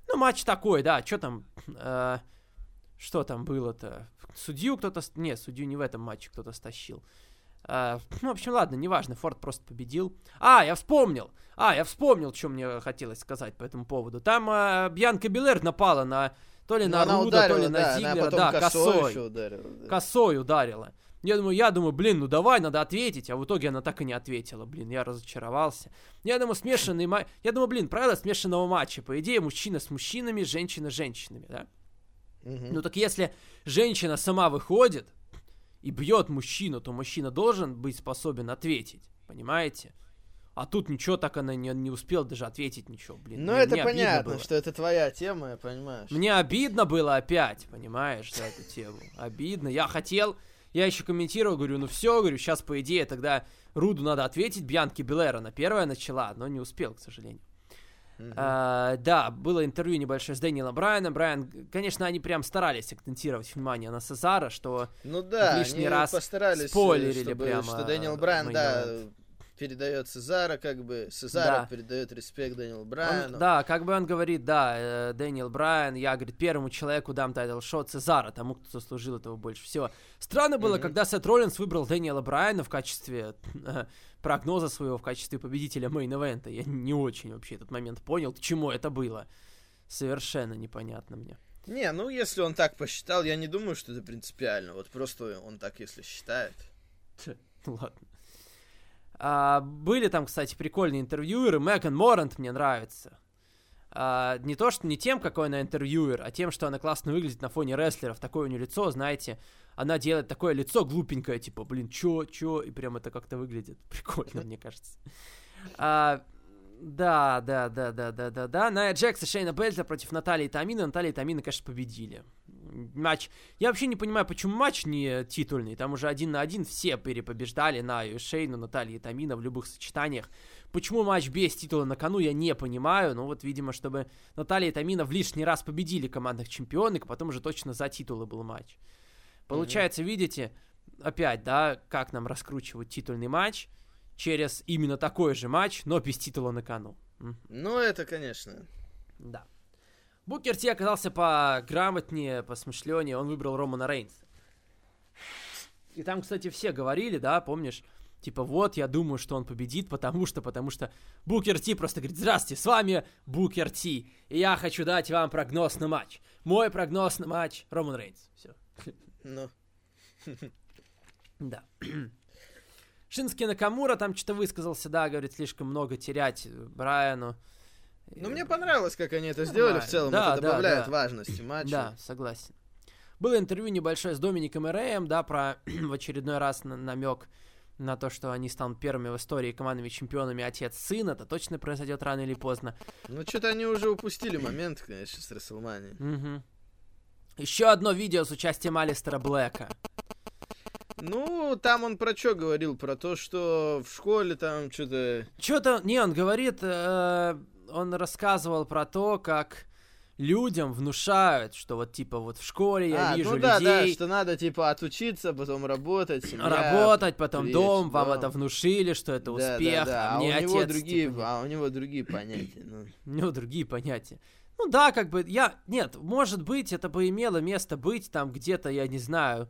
Ну, матч такой, да, что там, э, что там было-то? Судью кто-то, не, судью не в этом матче кто-то стащил. Uh, ну, в общем, ладно, неважно, Форд просто победил. А, я вспомнил! А, я вспомнил, что мне хотелось сказать по этому поводу. Там uh, Бьянка Белер напала на то ли Но на Руда, ударила, то ли на да, Зиглера, да, косой. Косой ударила, да. косой ударила. Я думаю, я думаю, блин, ну давай, надо ответить, а в итоге она так и не ответила, блин, я разочаровался. Я думаю, смешанный матч, я думаю, блин, правила смешанного матча, по идее, мужчина с мужчинами, женщина с женщинами, да? Угу. Ну так если женщина сама выходит, и бьет мужчину, то мужчина должен быть способен ответить, понимаете? А тут ничего так она не, не успела даже ответить ничего, блин. Ну, мне, это мне понятно, что это твоя тема, я понимаю. Мне обидно было опять, понимаешь, за эту тему. Обидно. Я хотел, я еще комментировал, говорю, ну все, говорю, сейчас, по идее, тогда Руду надо ответить, Бьянки Белера на первое начала, но не успел, к сожалению. Uh-huh. А, да, было интервью небольшое с Дэниелом Брайаном. Брайан, конечно, они прям старались акцентировать внимание на Сезара, что ну да, лишний раз постарались, спойлерили чтобы, прямо. Что Дэниел Брайан, да, передает Сезара, как бы Сезара да. передает респект Дэниелу Брайану. Он, да, как бы он говорит, да, э, Дэниел Брайан, я, говорит, первому человеку дам тайтл шот Сезара, тому, кто заслужил этого больше всего. Странно было, mm-hmm. когда Сет Роллинс выбрал Дэниела Брайана в качестве э, прогноза своего в качестве победителя мейн-эвента. Я не очень вообще этот момент понял, к чему это было. Совершенно непонятно мне. Не, ну если он так посчитал, я не думаю, что это принципиально. Вот просто он так, если считает. Ладно. А, были там, кстати, прикольные интервьюеры. Меган Морант мне нравится. А, не то, что не тем, какой она интервьюер, а тем, что она классно выглядит на фоне рестлеров. Такое у нее лицо, знаете, она делает такое лицо глупенькое, типа, блин, чё, чё, и прям это как-то выглядит прикольно, мне кажется. А, да, да, да, да, да, да, да. Ная Джекс и Шейна Бельта против Натальи Тамина. Наталья и Тамина, конечно, победили. Матч. Я вообще не понимаю, почему матч не титульный. Там уже один на один все перепобеждали Наю и Шейну, Наталью и Тамина в любых сочетаниях. Почему матч без титула на кону, я не понимаю. Ну вот, видимо, чтобы Наталья и Тамина в лишний раз победили командных чемпионок, потом уже точно за титулы был матч. Получается, mm-hmm. видите, опять, да, как нам раскручивать титульный матч через именно такой же матч, но без титула на кону. Ну, это, конечно. Да. Букер Ти оказался пограмотнее, посмышленнее, он выбрал Романа Рейнса. И там, кстати, все говорили, да, помнишь, типа, вот, я думаю, что он победит, потому что, потому что Букер Ти просто говорит, здравствуйте, с вами Букер Ти, и я хочу дать вам прогноз на матч. Мой прогноз на матч Роман Рейнс. Все. Ну. Да. Шински Накамура там что-то высказался, да, говорит, слишком много терять Брайану. Ну, мне понравилось, как они это сделали в целом. Да, это да, добавляет да. важности матча. Да, согласен. Было интервью небольшое с Домиником и Рэем, да, про в очередной раз намек на то, что они станут первыми в истории командными чемпионами отец-сын. Это точно произойдет рано или поздно. Ну, что-то они уже упустили момент, конечно, с Расселмани. Угу. Еще одно видео с участием Алистера Блэка. Ну, там он про что говорил? Про то, что в школе там что-то... Что-то... Не, он говорит... Э, он рассказывал про то, как людям внушают, что вот типа вот в школе я а, вижу ну, да, людей... да, что надо типа отучиться, потом работать, семья, Работать, потом привет, дом, вам это внушили, что это да, успех, да, да. а, а мне у отец... Него другие, типа, а у него другие понятия. Ну. У него другие понятия. Ну да, как бы, я... Нет, может быть, это бы имело место быть там где-то, я не знаю...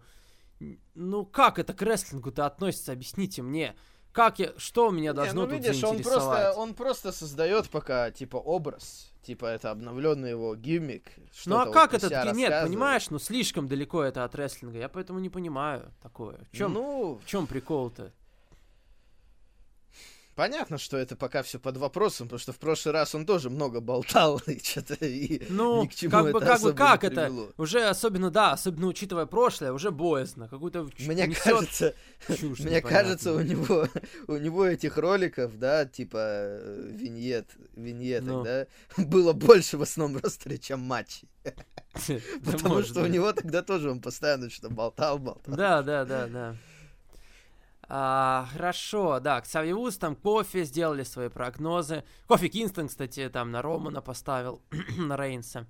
Ну как это к рестлингу-то относится, объясните мне. Как я, что меня должно не, ну, тут видишь, он просто, он просто создает пока, типа, образ. Типа, это обновленный его гиммик. Ну а как вот это? Нет, понимаешь, ну слишком далеко это от рестлинга. Я поэтому не понимаю такое. В чем, ну... в чем прикол-то? Понятно, что это пока все под вопросом, потому что в прошлый раз он тоже много болтал и что-то и ну, ни к чему как это бы, как бы, как это? Уже особенно, да, особенно учитывая прошлое, уже боязно. Какую-то Мне кажется, чушь мне кажется, у него, у него этих роликов, да, типа э, виньет, виньеток, ну. да, было больше в основном ростере, чем матчей. Потому что у него тогда тоже он постоянно что-то болтал, болтал. Да, да, да, да. А, хорошо, да, Ксавиус там кофе сделали свои прогнозы. Кофе Кингстон, кстати, там на Романа поставил, на Рейнса.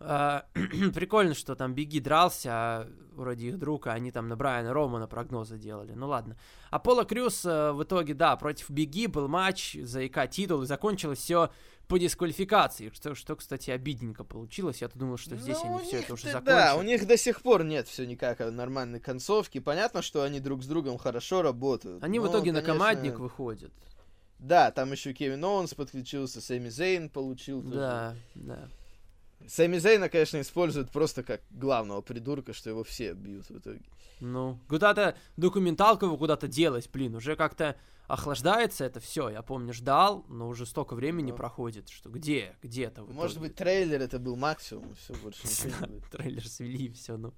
А, прикольно, что там Беги дрался, а вроде их друг, а они там на Брайана Романа прогнозы делали. Ну ладно. Аполло Крюс э, в итоге, да, против Беги был матч за ИК титул, и закончилось все по дисквалификации, что, что, кстати, обидненько получилось. Я-то думал, что здесь ну, они все это уже закончили. Да, у них до сих пор нет все никак нормальной концовки. Понятно, что они друг с другом хорошо работают. Они но, в итоге конечно... на командник выходят. Да, там еще Кевин Оуэнс подключился, Сэмми Зейн получил. Да, да. Сэмми Зейна, конечно, используют просто как главного придурка, что его все бьют в итоге. Ну, куда-то документалку его куда-то делать, блин, уже как-то охлаждается это все. Я помню, ждал, но уже столько времени ну. проходит, что где, где-то. Может быть, трейлер это был максимум, все больше не Трейлер свели, все, ну.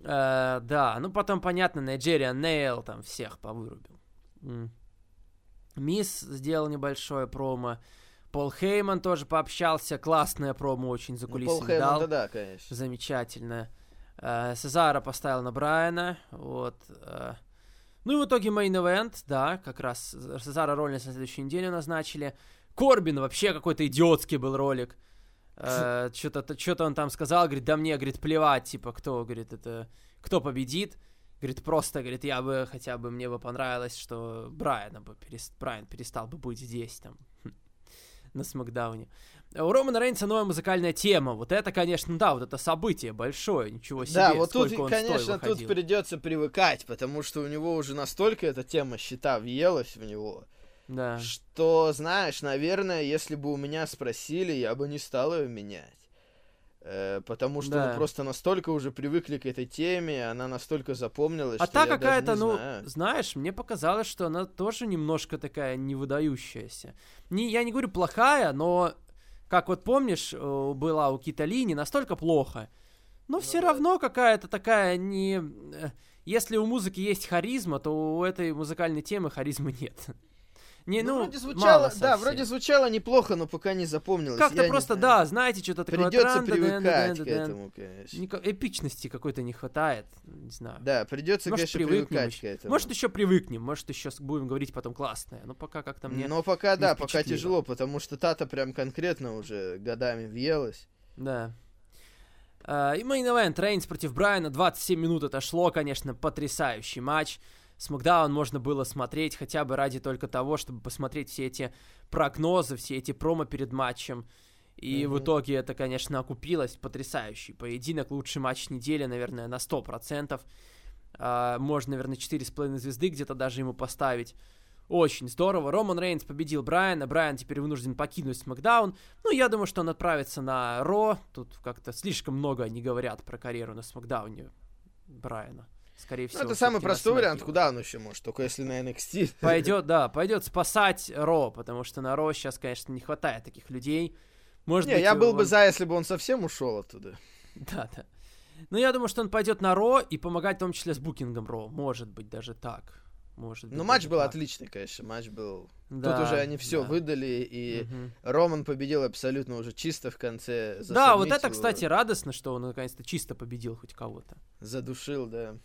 Uh, да, ну потом, понятно, Nigeria Nail там всех повырубил. Мисс сделал небольшое промо. Пол Хейман тоже пообщался. Классная промо очень за кулисами ну, Пол Хейман, дал. Да, да, конечно. Замечательно. Uh, Сезара поставил на Брайана. Вот. Ну и в итоге мейн event, да, как раз Сезара Роллинс на следующей неделе назначили. Корбин вообще какой-то идиотский был ролик. Э, что-то, что-то он там сказал, говорит, да мне, говорит, плевать, типа, кто, говорит, это, кто победит. Говорит, просто, говорит, я бы, хотя бы, мне бы понравилось, что Брайан бы, перест, Брайан перестал бы быть здесь, там, на Смакдауне. У Романа Рейнса новая музыкальная тема. Вот это, конечно, да, вот это событие большое, ничего себе. Да, вот тут, конечно, тут придется привыкать, потому что у него уже настолько эта тема счета въелась в него. Да. Что, знаешь, наверное, если бы у меня спросили, я бы не стал ее менять. Э, потому что да. мы просто настолько уже привыкли к этой теме, она настолько запомнилась. А та какая-то, ну, знаю. знаешь, мне показалось, что она тоже немножко такая невыдающаяся. Не, я не говорю плохая, но как вот помнишь, э, была у Китали не настолько плохо, но ну, все да. равно какая-то такая не... Э, если у музыки есть харизма, то у этой музыкальной темы харизмы нет. Не, ну, ну вроде звучало, да, вроде звучало неплохо, но пока не запомнилось. Как-то просто, да, знаете, что-то такое. Придется привыкать к этому, конечно. Эпичности какой-то не хватает, не знаю. Да, придется, может, конечно, привыкать к этому. Может, еще привыкнем, может, еще будем говорить потом классное, но пока как-то мне Но пока, да, пока тяжело, потому что Тата прям конкретно уже годами въелась. Да. Uh, и мейн event, Рейнс против Брайана, 27 минут отошло, конечно, потрясающий матч. Смакдаун можно было смотреть хотя бы ради только того, чтобы посмотреть все эти прогнозы, все эти промо перед матчем. И mm-hmm. в итоге это, конечно, окупилось. Потрясающий поединок, лучший матч недели, наверное, на 100%. А, можно, наверное, 4,5 звезды где-то даже ему поставить. Очень здорово. Роман Рейнс победил Брайана. Брайан теперь вынужден покинуть Смакдаун. Ну, я думаю, что он отправится на Ро. Тут как-то слишком много они говорят про карьеру на Смакдауне Брайана скорее всего. Ну, это самый простой вариант, куда он еще может, только если на NXT. Пойдет, да, пойдет спасать Ро, потому что на Ро сейчас, конечно, не хватает таких людей. Может не, быть, я был он... бы за, если бы он совсем ушел оттуда. Да, да. Ну, я думаю, что он пойдет на Ро и помогать в том числе с букингом Ро. Может быть, даже так. Может быть. Ну, матч был так. отличный, конечно. Матч был. Да, Тут уже они все да. выдали, и угу. Роман победил абсолютно уже чисто в конце. Да, вот это, кстати, радостно, что он наконец-то чисто победил хоть кого-то. Задушил, да.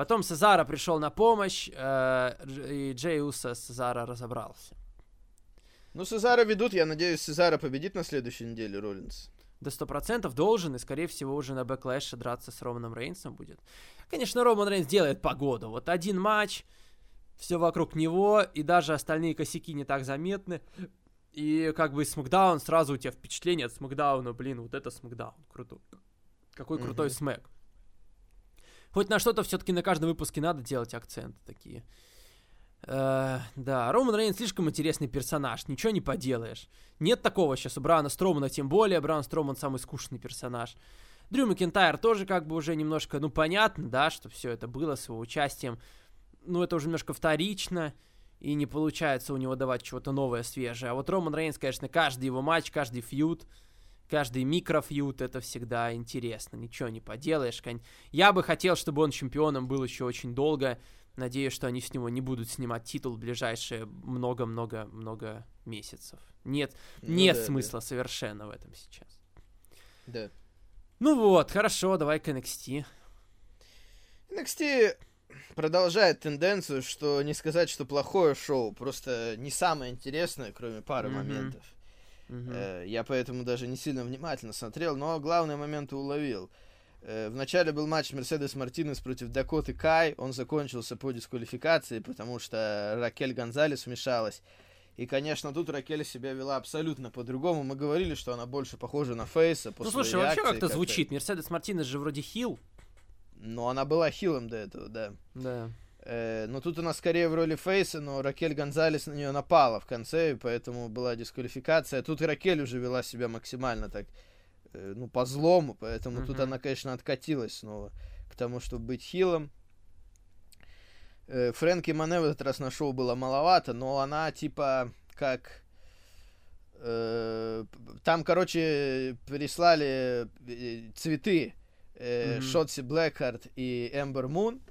Потом Сезара пришел на помощь, э, и Джей Усо с Сезара разобрался. Ну, Сезара ведут, я надеюсь, Сезара победит на следующей неделе Роллинс. До сто процентов должен, и, скорее всего, уже на Backlash е драться с Романом Рейнсом будет. Конечно, Роман Рейнс делает погоду. Вот один матч, все вокруг него, и даже остальные косяки не так заметны. И как бы Смакдаун, сразу у тебя впечатление от Смакдауна, блин, вот это Смакдаун, крутой. Какой крутой mm-hmm. смэк. Хоть на что-то все-таки на каждом выпуске надо делать акценты такие. Э, да, Роман Рейнс слишком интересный персонаж, ничего не поделаешь. Нет такого сейчас у Брана Стромана, тем более Бран Строман самый скучный персонаж. Дрю Макентайр тоже как бы уже немножко, ну, понятно, да, что все это было с его участием. Ну, это уже немножко вторично, и не получается у него давать чего-то новое, свежее. А вот Роман Рейнс, конечно, каждый его матч, каждый фьюд, каждый микрофьюд, это всегда интересно, ничего не поделаешь. Я бы хотел, чтобы он чемпионом был еще очень долго, Надеюсь, что они с него не будут снимать титул в ближайшие много-много-много месяцев. Нет, ну, нет да, смысла да. совершенно в этом сейчас. Да. Ну вот, хорошо, давай к NXT. NXT продолжает тенденцию, что не сказать, что плохое шоу, просто не самое интересное, кроме пары mm-hmm. моментов. Mm-hmm. Я поэтому даже не сильно внимательно смотрел, но главные моменты уловил. Э, Вначале был матч Мерседес Мартинес против Дакоты Кай. Он закончился по дисквалификации, потому что Ракель Гонзалес вмешалась. И, конечно, тут Ракель себя вела абсолютно по-другому. Мы говорили, что она больше похожа на Фейса. Ну, слушай, вообще как-то как звучит. Мерседес Мартинес же вроде хил. Ну, она была хилом до этого, да. Да. Э, но тут она скорее в роли Фейса, но Ракель Гонзалес на нее напала в конце, и поэтому была дисквалификация. Тут Ракель уже вела себя максимально так Э, ну, по злому, поэтому mm-hmm. тут она, конечно, откатилась снова к тому, чтобы быть хилом. Э, Фрэнки Мане в этот раз на шоу было маловато, но она, типа, как... Там, короче, прислали цветы mm-hmm. Шотси Блэкхарт и Эмбер Мун.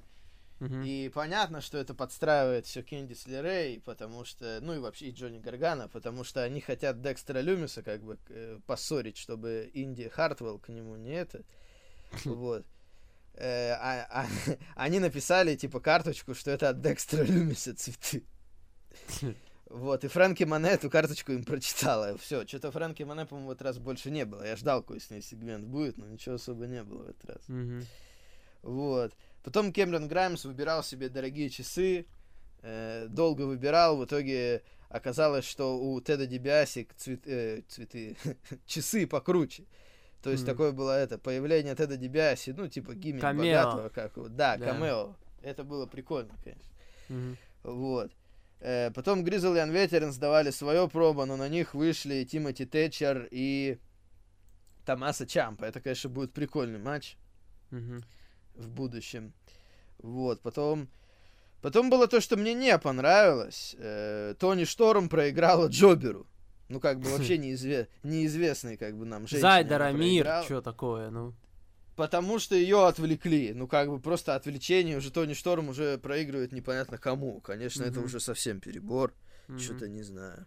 Uh-huh. И понятно, что это подстраивает все Кендис Лерей, потому что, ну и вообще и Джонни Гаргана, потому что они хотят Декстера Люмиса как бы э, поссорить, чтобы Инди Хартвелл к нему не это. Вот. Э, а, а, они написали, типа, карточку, что это от Декстера Люмиса цветы. Вот, и Фрэнки Мане эту карточку им прочитала. Все, что-то Фрэнки Мане, по-моему, в этот раз больше не было. Я ждал, какой с ней сегмент будет, но ничего особо не было в этот раз. Mm-hmm. Вот. Потом Кэмерон Граймс выбирал себе дорогие часы, э, долго выбирал, в итоге оказалось, что у Теда Дебиаси цвет, э, цветы, часы покруче. То есть mm. такое было это, появление Теда Дебиаси, ну, типа камео. богатого, как его. Да, да, камео. Это было прикольно, конечно. Mm-hmm. Вот. Э, потом Гризл и Анветерен сдавали свое промо, но на них вышли Тимоти Тэтчер и Томаса Чампа. Это, конечно, будет прикольный матч. Mm-hmm в будущем. Вот, потом... Потом было то, что мне не понравилось. Э, Тони Шторм проиграла Джоберу. Ну, как бы вообще неизве... неизвестный, как бы нам женщина. Зайдера Мир, что такое, ну. Потому что ее отвлекли. Ну, как бы просто отвлечение. Уже Тони Шторм уже проигрывает непонятно кому. Конечно, mm-hmm. это уже совсем перебор. Mm-hmm. Что-то не знаю.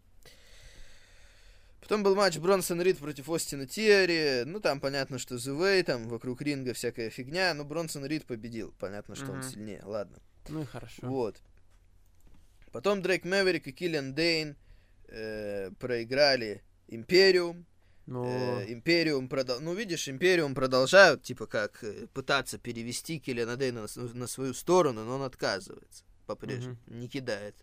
Потом был матч Бронсон Рид против Остина Тиари. Ну, там понятно, что The там вокруг ринга всякая фигня. Но Бронсон Рид победил. Понятно, что mm-hmm. он сильнее. Ладно. Ну и хорошо. Вот. Потом Дрейк Мэверик и Киллиан Дейн э, проиграли Империум. Но... Э, Империум продал... Ну, видишь, Империум продолжают, типа, как э, пытаться перевести Киллиана Дейна на, на свою сторону, но он отказывается по-прежнему. Mm-hmm. Не кидает.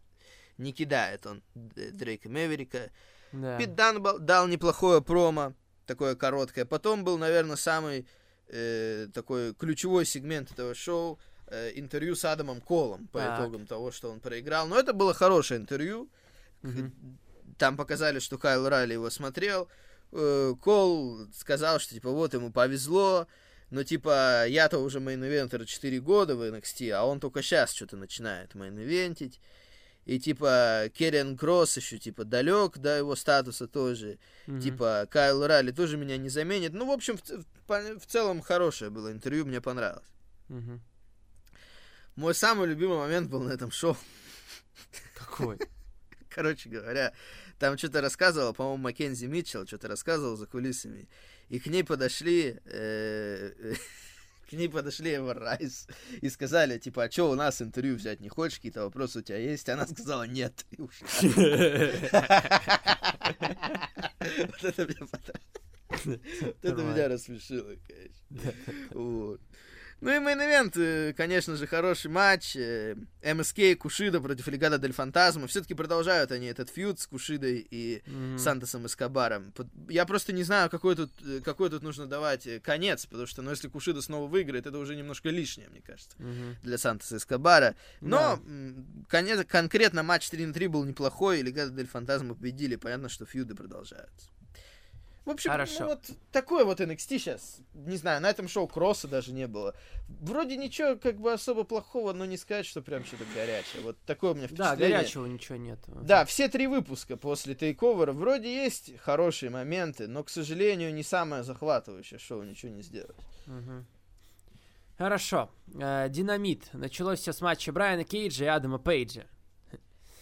Не кидает он Дрейка Мэверика. Да. Пит Дан дал неплохое промо, такое короткое. Потом был, наверное, самый э, такой ключевой сегмент этого шоу. Э, интервью с Адамом Колом по так. итогам того, что он проиграл. Но это было хорошее интервью. Угу. Там показали, что Кайл О'Райли его смотрел. Э, Кол сказал, что типа вот ему повезло. Но типа я-то уже main-eventer 4 года в NXT, а он только сейчас что-то начинает main-event ить. И типа Керен Кросс еще типа далек до его статуса тоже. Mm-hmm. Типа Кайл Ралли тоже меня не заменит. Ну, в общем, в, в, в целом хорошее было интервью, мне понравилось. Mm-hmm. Мой самый любимый момент был на этом шоу. Какой? Короче говоря, там что-то рассказывал, по-моему, Маккензи Митчелл что-то рассказывал за кулисами. И к ней подошли э, к ней подошли Эвер Райс и сказали, типа, а что у нас интервью взять не хочешь, какие-то вопросы у тебя есть? Она сказала, нет. Вот это меня Вот это меня рассмешило, конечно. Вот. Ну и main event, э, конечно же, хороший матч. Э, MSK, Кушида против Legado del Fantasma. Все-таки продолжают они этот feud с Кушидой и mm-hmm. Сантосом Эскобаром. Я просто не знаю, какой тут, э, какой тут нужно давать конец, потому что, ну, если Кушида снова выиграет, это уже немножко лишнее, мне кажется, mm-hmm. для Сантоса Эскобара. Но yeah. конец, конкретно матч 3 на 3 был неплохой, и Legado del Fantasma победили. Понятно, что фьюды продолжаются. В общем, Хорошо. Ну, вот такой вот NXT сейчас. Не знаю, на этом шоу кросса даже не было. Вроде ничего как бы особо плохого, но не сказать, что прям что-то горячее. Вот такое у меня впечатление. Да, горячего ничего нет. Да, все три выпуска после тейковера вроде есть хорошие моменты, но, к сожалению, не самое захватывающее шоу, ничего не сделать. Угу. Хорошо. Э, Динамит. Началось все с матча Брайана Кейджа и Адама Пейджа.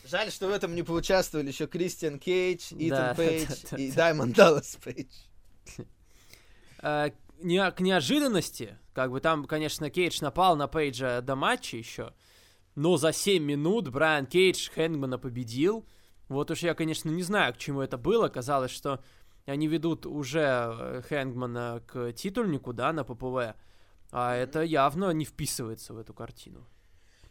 Жаль, что в этом не поучаствовали еще Кристиан Кейдж, Итан Пейдж и Даймонд Даллас Пейдж. Э, не, к неожиданности, как бы там, конечно, Кейдж напал на Пейджа до матча еще, но за 7 минут Брайан Кейдж Хэнгмана победил. Вот уж я, конечно, не знаю, к чему это было. Казалось, что они ведут уже э, Хэнгмана к титульнику, да, на ППВ. А это явно не вписывается в эту картину.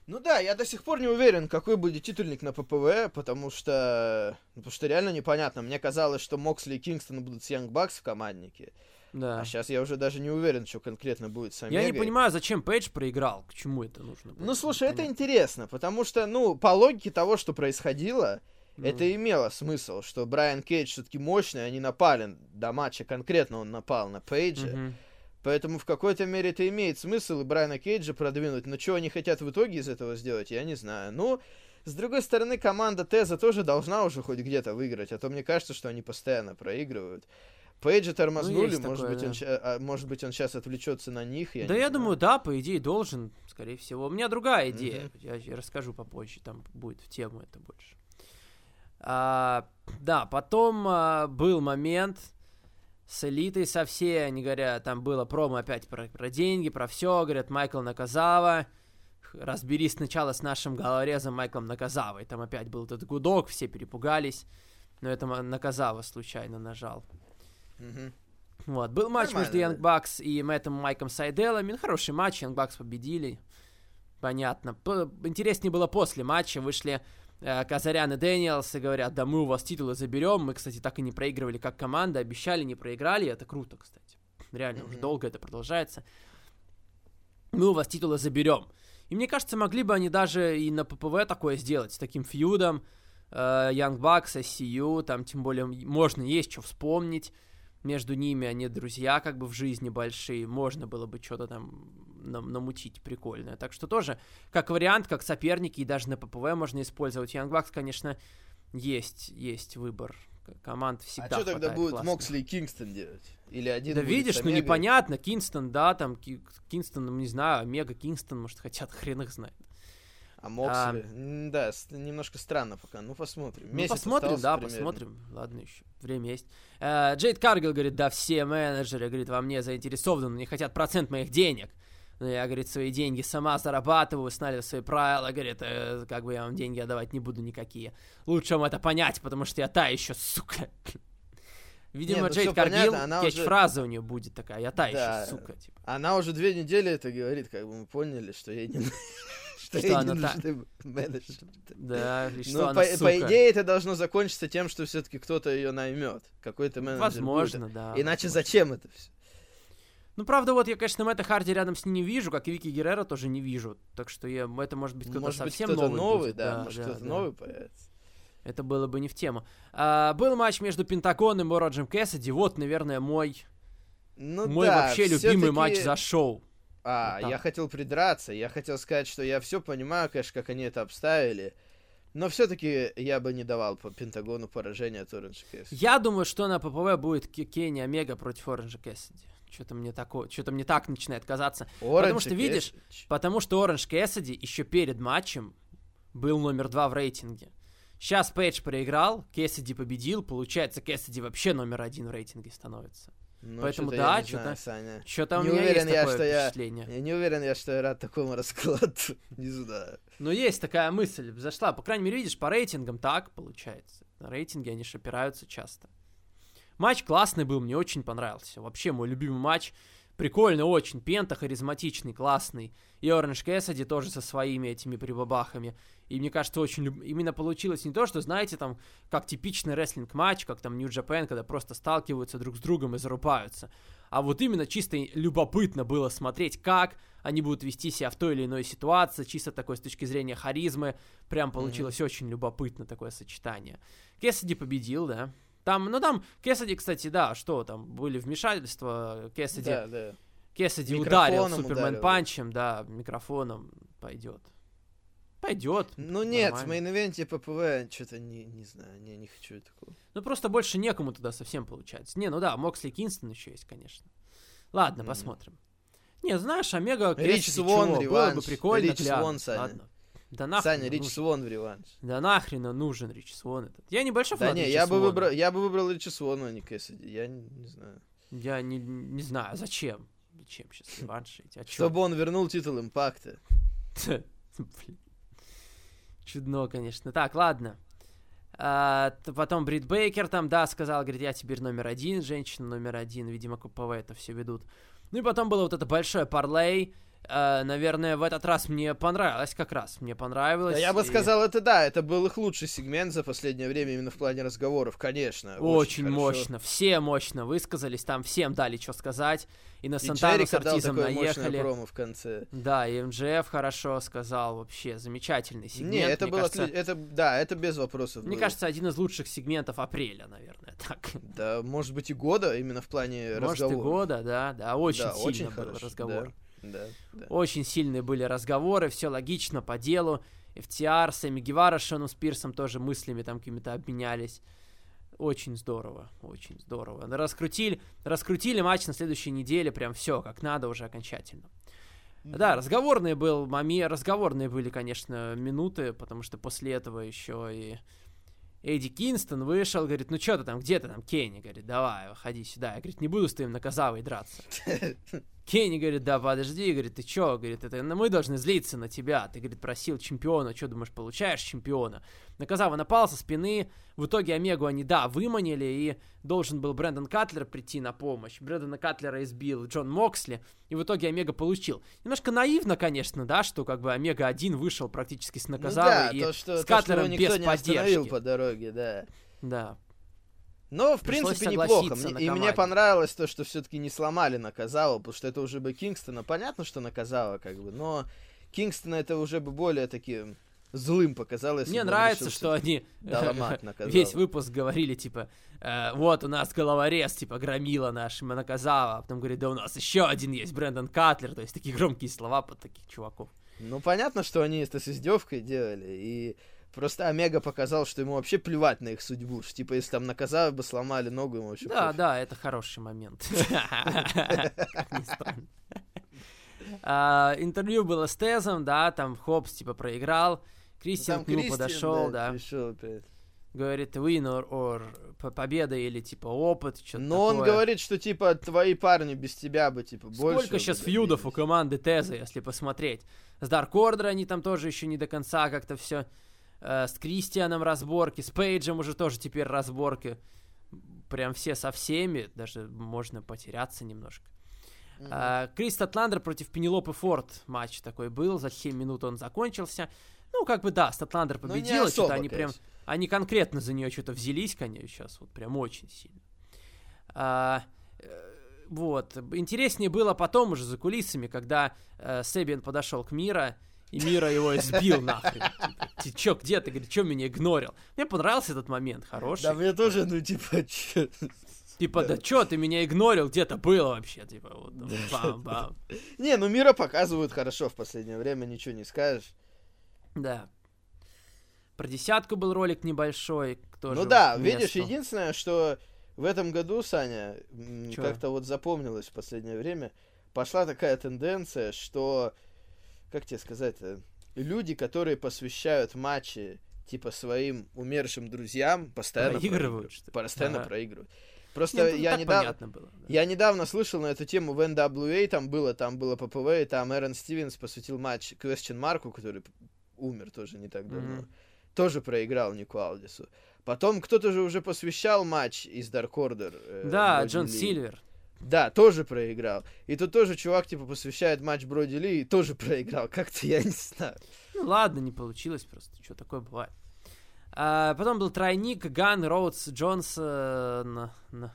Ну да, я до сих пор не уверен, какой будет титульник на ППВ, потому что... Потому что реально непонятно. Мне казалось, что Моксли и Кингстон будут с Янг Бакс в команднике. Да. А сейчас я уже даже не уверен, что конкретно будет с Омегой. Я не понимаю, зачем Пейдж проиграл, к чему это нужно. Было? Ну, слушай, это интересно, потому что, ну, по логике того, что происходило, ну. это имело смысл, что Брайан Кейдж все-таки мощный, они напали до матча, конкретно он напал на Пейджа. Угу. Поэтому в какой-то мере это имеет смысл и Брайана Кейджа продвинуть. Но что они хотят в итоге из этого сделать, я не знаю. Ну, с другой стороны, команда Теза тоже должна уже хоть где-то выиграть, а то мне кажется, что они постоянно проигрывают. Пейджа тормознули, ну, может, такое, быть, да. он, а, может быть, он сейчас отвлечется на них. Я да, я знаю. думаю, да, по идее, должен, скорее всего. У меня другая идея. Mm-hmm. Я, я расскажу попозже, там будет в тему это больше. А, да, потом а, был момент, с элитой со всей, они говорят, там было промо опять про, про деньги, про все, говорят, Майкл Наказава, разберись сначала с нашим головорезом Майклом Наказавой, там опять был этот гудок, все перепугались, но это Наказава случайно нажал. Mm-hmm. Вот, был матч Нормально, между Young Bucks и Мэттом Майком Сайделами, хороший матч, Young Bucks победили, понятно. П- интереснее было после матча, вышли Казарян и Дэниелс и говорят, да мы у вас титулы заберем. Мы, кстати, так и не проигрывали как команда, обещали, не проиграли. Это круто, кстати. Реально, mm-hmm. уже долго это продолжается. Мы у вас титулы заберем. И мне кажется, могли бы они даже и на ППВ такое сделать, с таким фьюдом. Янг Бакс, SCU, там тем более можно, есть что вспомнить между ними, они друзья как бы в жизни большие, можно было бы что-то там нам, намутить прикольное. Так что тоже, как вариант, как соперники, и даже на ППВ можно использовать. Young Bucks, конечно, есть, есть выбор. Команд всегда А что тогда будет классно. Моксли и Кингстон делать? Или один Да видишь, ну непонятно, Кингстон, да, там, Кингстон, ну, не знаю, Омега, Кингстон, может, хотят, хрен их знает. А Моксли, а, да, немножко странно пока. Ну, посмотрим. Ну, посмотрим, да, примерно. посмотрим. Ладно еще, время есть. Э, Джейд Каргил говорит, да, все менеджеры, говорит, во мне заинтересованы, но не хотят процент моих денег. Но я, говорит, свои деньги сама зарабатываю, знали свои правила, говорит, э, как бы я вам деньги отдавать не буду никакие. Лучше вам это понять, потому что я та еще, сука. Видимо, Нет, ну Джейд Каргил, кетч-фраза уже... у нее будет такая, я та да. еще, сука. Типа. Она уже две недели это говорит, как бы мы поняли, что ей не что, что она нужны менеджеры. Да, и что ну, она, по, сука. по идее, это должно закончиться тем, что все-таки кто-то ее наймет. Какой-то менеджер Возможно, будет. да. Иначе возможно. зачем это все? Ну, правда, вот я, конечно, Мэтта Харди рядом с ним не вижу, как и Вики Геррера тоже не вижу. Так что я, это может быть кто-то совсем быть, кто новый. новый да, да может да, кто-то да. новый появится. Это было бы не в тему. А, был матч между Пентагоном и Роджем Кэссиди. Вот, наверное, мой, ну, мой да, вообще любимый матч за шоу. А, вот я хотел придраться. Я хотел сказать, что я все понимаю, конечно, как они это обставили. Но все-таки я бы не давал по Пентагону поражение от Оранжа Кэссиди. Я думаю, что на ППВ будет Кенни Омега против Оранжа Кэссиди. Что-то мне такое, что-то мне так начинает казаться. Orange потому что, видишь, потому что Оранж Кэссиди еще перед матчем был номер два в рейтинге. Сейчас Пейдж проиграл, Кэссиди победил, получается, Кэссиди вообще номер один в рейтинге становится. Ну, Поэтому да, что-то, что-то у меня уверен есть я, такое что впечатление. Я, я не уверен я, что я рад такому раскладу. не знаю. Ну, есть такая мысль, зашла. По крайней мере, видишь, по рейтингам так получается. На рейтинге они же опираются часто. Матч классный был, мне очень понравился. Вообще, мой любимый матч. прикольный очень, Пента харизматичный, классный. И Оранж Кэссиди тоже со своими этими прибабахами. И мне кажется, очень люб... именно получилось не то, что, знаете, там, как типичный рестлинг-матч, как там Japan, когда просто сталкиваются друг с другом и зарубаются. А вот именно чисто любопытно было смотреть, как они будут вести себя в той или иной ситуации, чисто такой с точки зрения харизмы. Прям получилось mm-hmm. очень любопытно такое сочетание. Кэссиди победил, да. Там, ну там, Кэссиди, кстати, да, что там, были вмешательства, Кэссиди... Да, да. Кэссиди ударил Superman punch ем, да, микрофоном пойдет. Пойдет. Ну нет, в main event е ППВ что-то не, не знаю, не, не хочу такого. Ну просто больше некому туда совсем получается. Не, ну да, Моксли Кингстон еще есть, конечно. Ладно, mm. посмотрим. Не, знаешь, Омега Рич Свон реванш. Было бы прикольно Рич Свон. Ладно. Да нахрен Саня, Рич нужен. Свон в реванш. Да нахрен нужен Рич Свон этот. Я небольшой да фанат не, Ричи я Свона. бы выбрал, я бы выбрал Ричи Свона, а не Кэссиди. Я не, не знаю. Я не, не знаю, зачем? Зачем сейчас реваншить? А Чтобы он вернул титул Импакта. Чудно, конечно. Так, ладно. А, потом Брит Бейкер там, да, сказал, говорит, я теперь номер один, женщина номер один, видимо, КПВ это все ведут. Ну и потом было вот это большое парлей, Uh, наверное, в этот раз мне понравилось как раз. Мне понравилось. Да, я бы и... сказал, это да, это был их лучший сегмент за последнее время именно в плане разговоров, конечно. Очень, очень мощно. Все мощно высказались, там всем дали что сказать. И на Сантану с Артизом наехали. промо в конце. Да, и МЖФ хорошо сказал, вообще замечательный сегмент. Не, это было, кажется, это, да, это без вопросов Мне было. кажется, один из лучших сегментов апреля, наверное, так. Да, может быть и года, именно в плане может, разговора. Может и года, да, да, очень да, сильно очень был хорошо, разговор. Да. Да, да. Очень сильные были разговоры, все логично, по делу. FTR, Сэмми Гевара с Шоном Спирсом тоже мыслями там какими-то обменялись. Очень здорово, очень здорово. Раскрутили, раскрутили матч на следующей неделе, прям все, как надо уже окончательно. Mm-hmm. Да, разговорные был момент, разговорные были, конечно, минуты, потому что после этого еще и Эдди Кинстон вышел, говорит, ну что ты там, где ты там, Кенни, говорит, давай, выходи сюда. Я, говорит, не буду с твоим наказавой драться. Кенни говорит, да, подожди, говорит, ты чё, говорит, это мы должны злиться на тебя, ты, говорит, просил чемпиона, что думаешь, получаешь чемпиона? Наказава напал со спины, в итоге Омегу они, да, выманили, и должен был Брэндон Катлер прийти на помощь. Брэндона Катлера избил Джон Моксли, и в итоге Омега получил. Немножко наивно, конечно, да, что как бы Омега один вышел практически с Наказавой ну, да, и то, что, с Катлером то, что без не поддержки. по дороге, да. Да. Но, в Пришлось принципе, неплохо. Мне, и мне понравилось то, что все-таки не сломали Наказава, потому что это уже бы Кингстона. Понятно, что Наказава, как бы, но Кингстона это уже бы более таким злым показалось. Мне нравится, что они весь выпуск говорили, типа, э, вот у нас головорез, типа, громила наш Наказава, а потом говорит, да у нас еще один есть, Брэндон Катлер, то есть такие громкие слова под таких чуваков. Ну, понятно, что они это с издевкой делали, и Просто Омега показал, что ему вообще плевать на их судьбу. Что, типа, если там на Казаве бы сломали ногу, ему вообще Да, да, это хороший момент. А, интервью было с Тезом, да, там Хопс, типа, проиграл. Кристиан к нему подошел, да. Говорит, win or, победа или типа опыт, что-то Но он говорит, что типа твои парни без тебя бы типа больше. Сколько сейчас фьюдов у команды Теза, если посмотреть. С Дарк Ордер они там тоже еще не до конца как-то все Э, с Кристианом разборки, с Пейджем уже тоже теперь разборки. Прям все со всеми, даже можно потеряться немножко. Mm-hmm. А, Крис Статландер против Пенелопы Форд матч такой был, за 7 минут он закончился. Ну, как бы да, Статландер ну, победила, что-то они прям, они конкретно за нее что-то взялись, конечно, сейчас, вот прям очень сильно. А, э, вот, интереснее было потом уже за кулисами, когда э, Себин подошел к Мира и Мира его сбил нахрен. Ты чё, где ты? Говорит, чё меня игнорил? Мне понравился этот момент, хороший. Да, мне тоже, ну, типа, чё... Типа, да чё, ты меня игнорил, где-то было вообще, типа, вот, бам-бам. Не, ну Мира показывают хорошо в последнее время, ничего не скажешь. Да. Про десятку был ролик небольшой, тоже Ну да, видишь, единственное, что в этом году, Саня, как-то вот запомнилось в последнее время, пошла такая тенденция, что как тебе сказать, люди, которые посвящают матчи типа своим умершим друзьям, постоянно проигрывают, что постоянно ага. проигрывают. Просто Нет, ну, я недавно, было, да. я недавно слышал на эту тему в NWA, там было, там было ППВ, и там Эрон Стивенс посвятил матч Question Марку, который умер тоже не так давно. Mm-hmm. Тоже проиграл Нику Алдису. Потом кто-то же уже посвящал матч из Dark Order. Э, да, Джон Ли. Сильвер. Да, тоже проиграл. И тут тоже чувак, типа, посвящает матч Броди Ли и тоже проиграл. Как-то я не знаю. Ну ладно, не получилось просто. Что такое бывает. А, потом был тройник Ган, Роудс, Джонс на, на,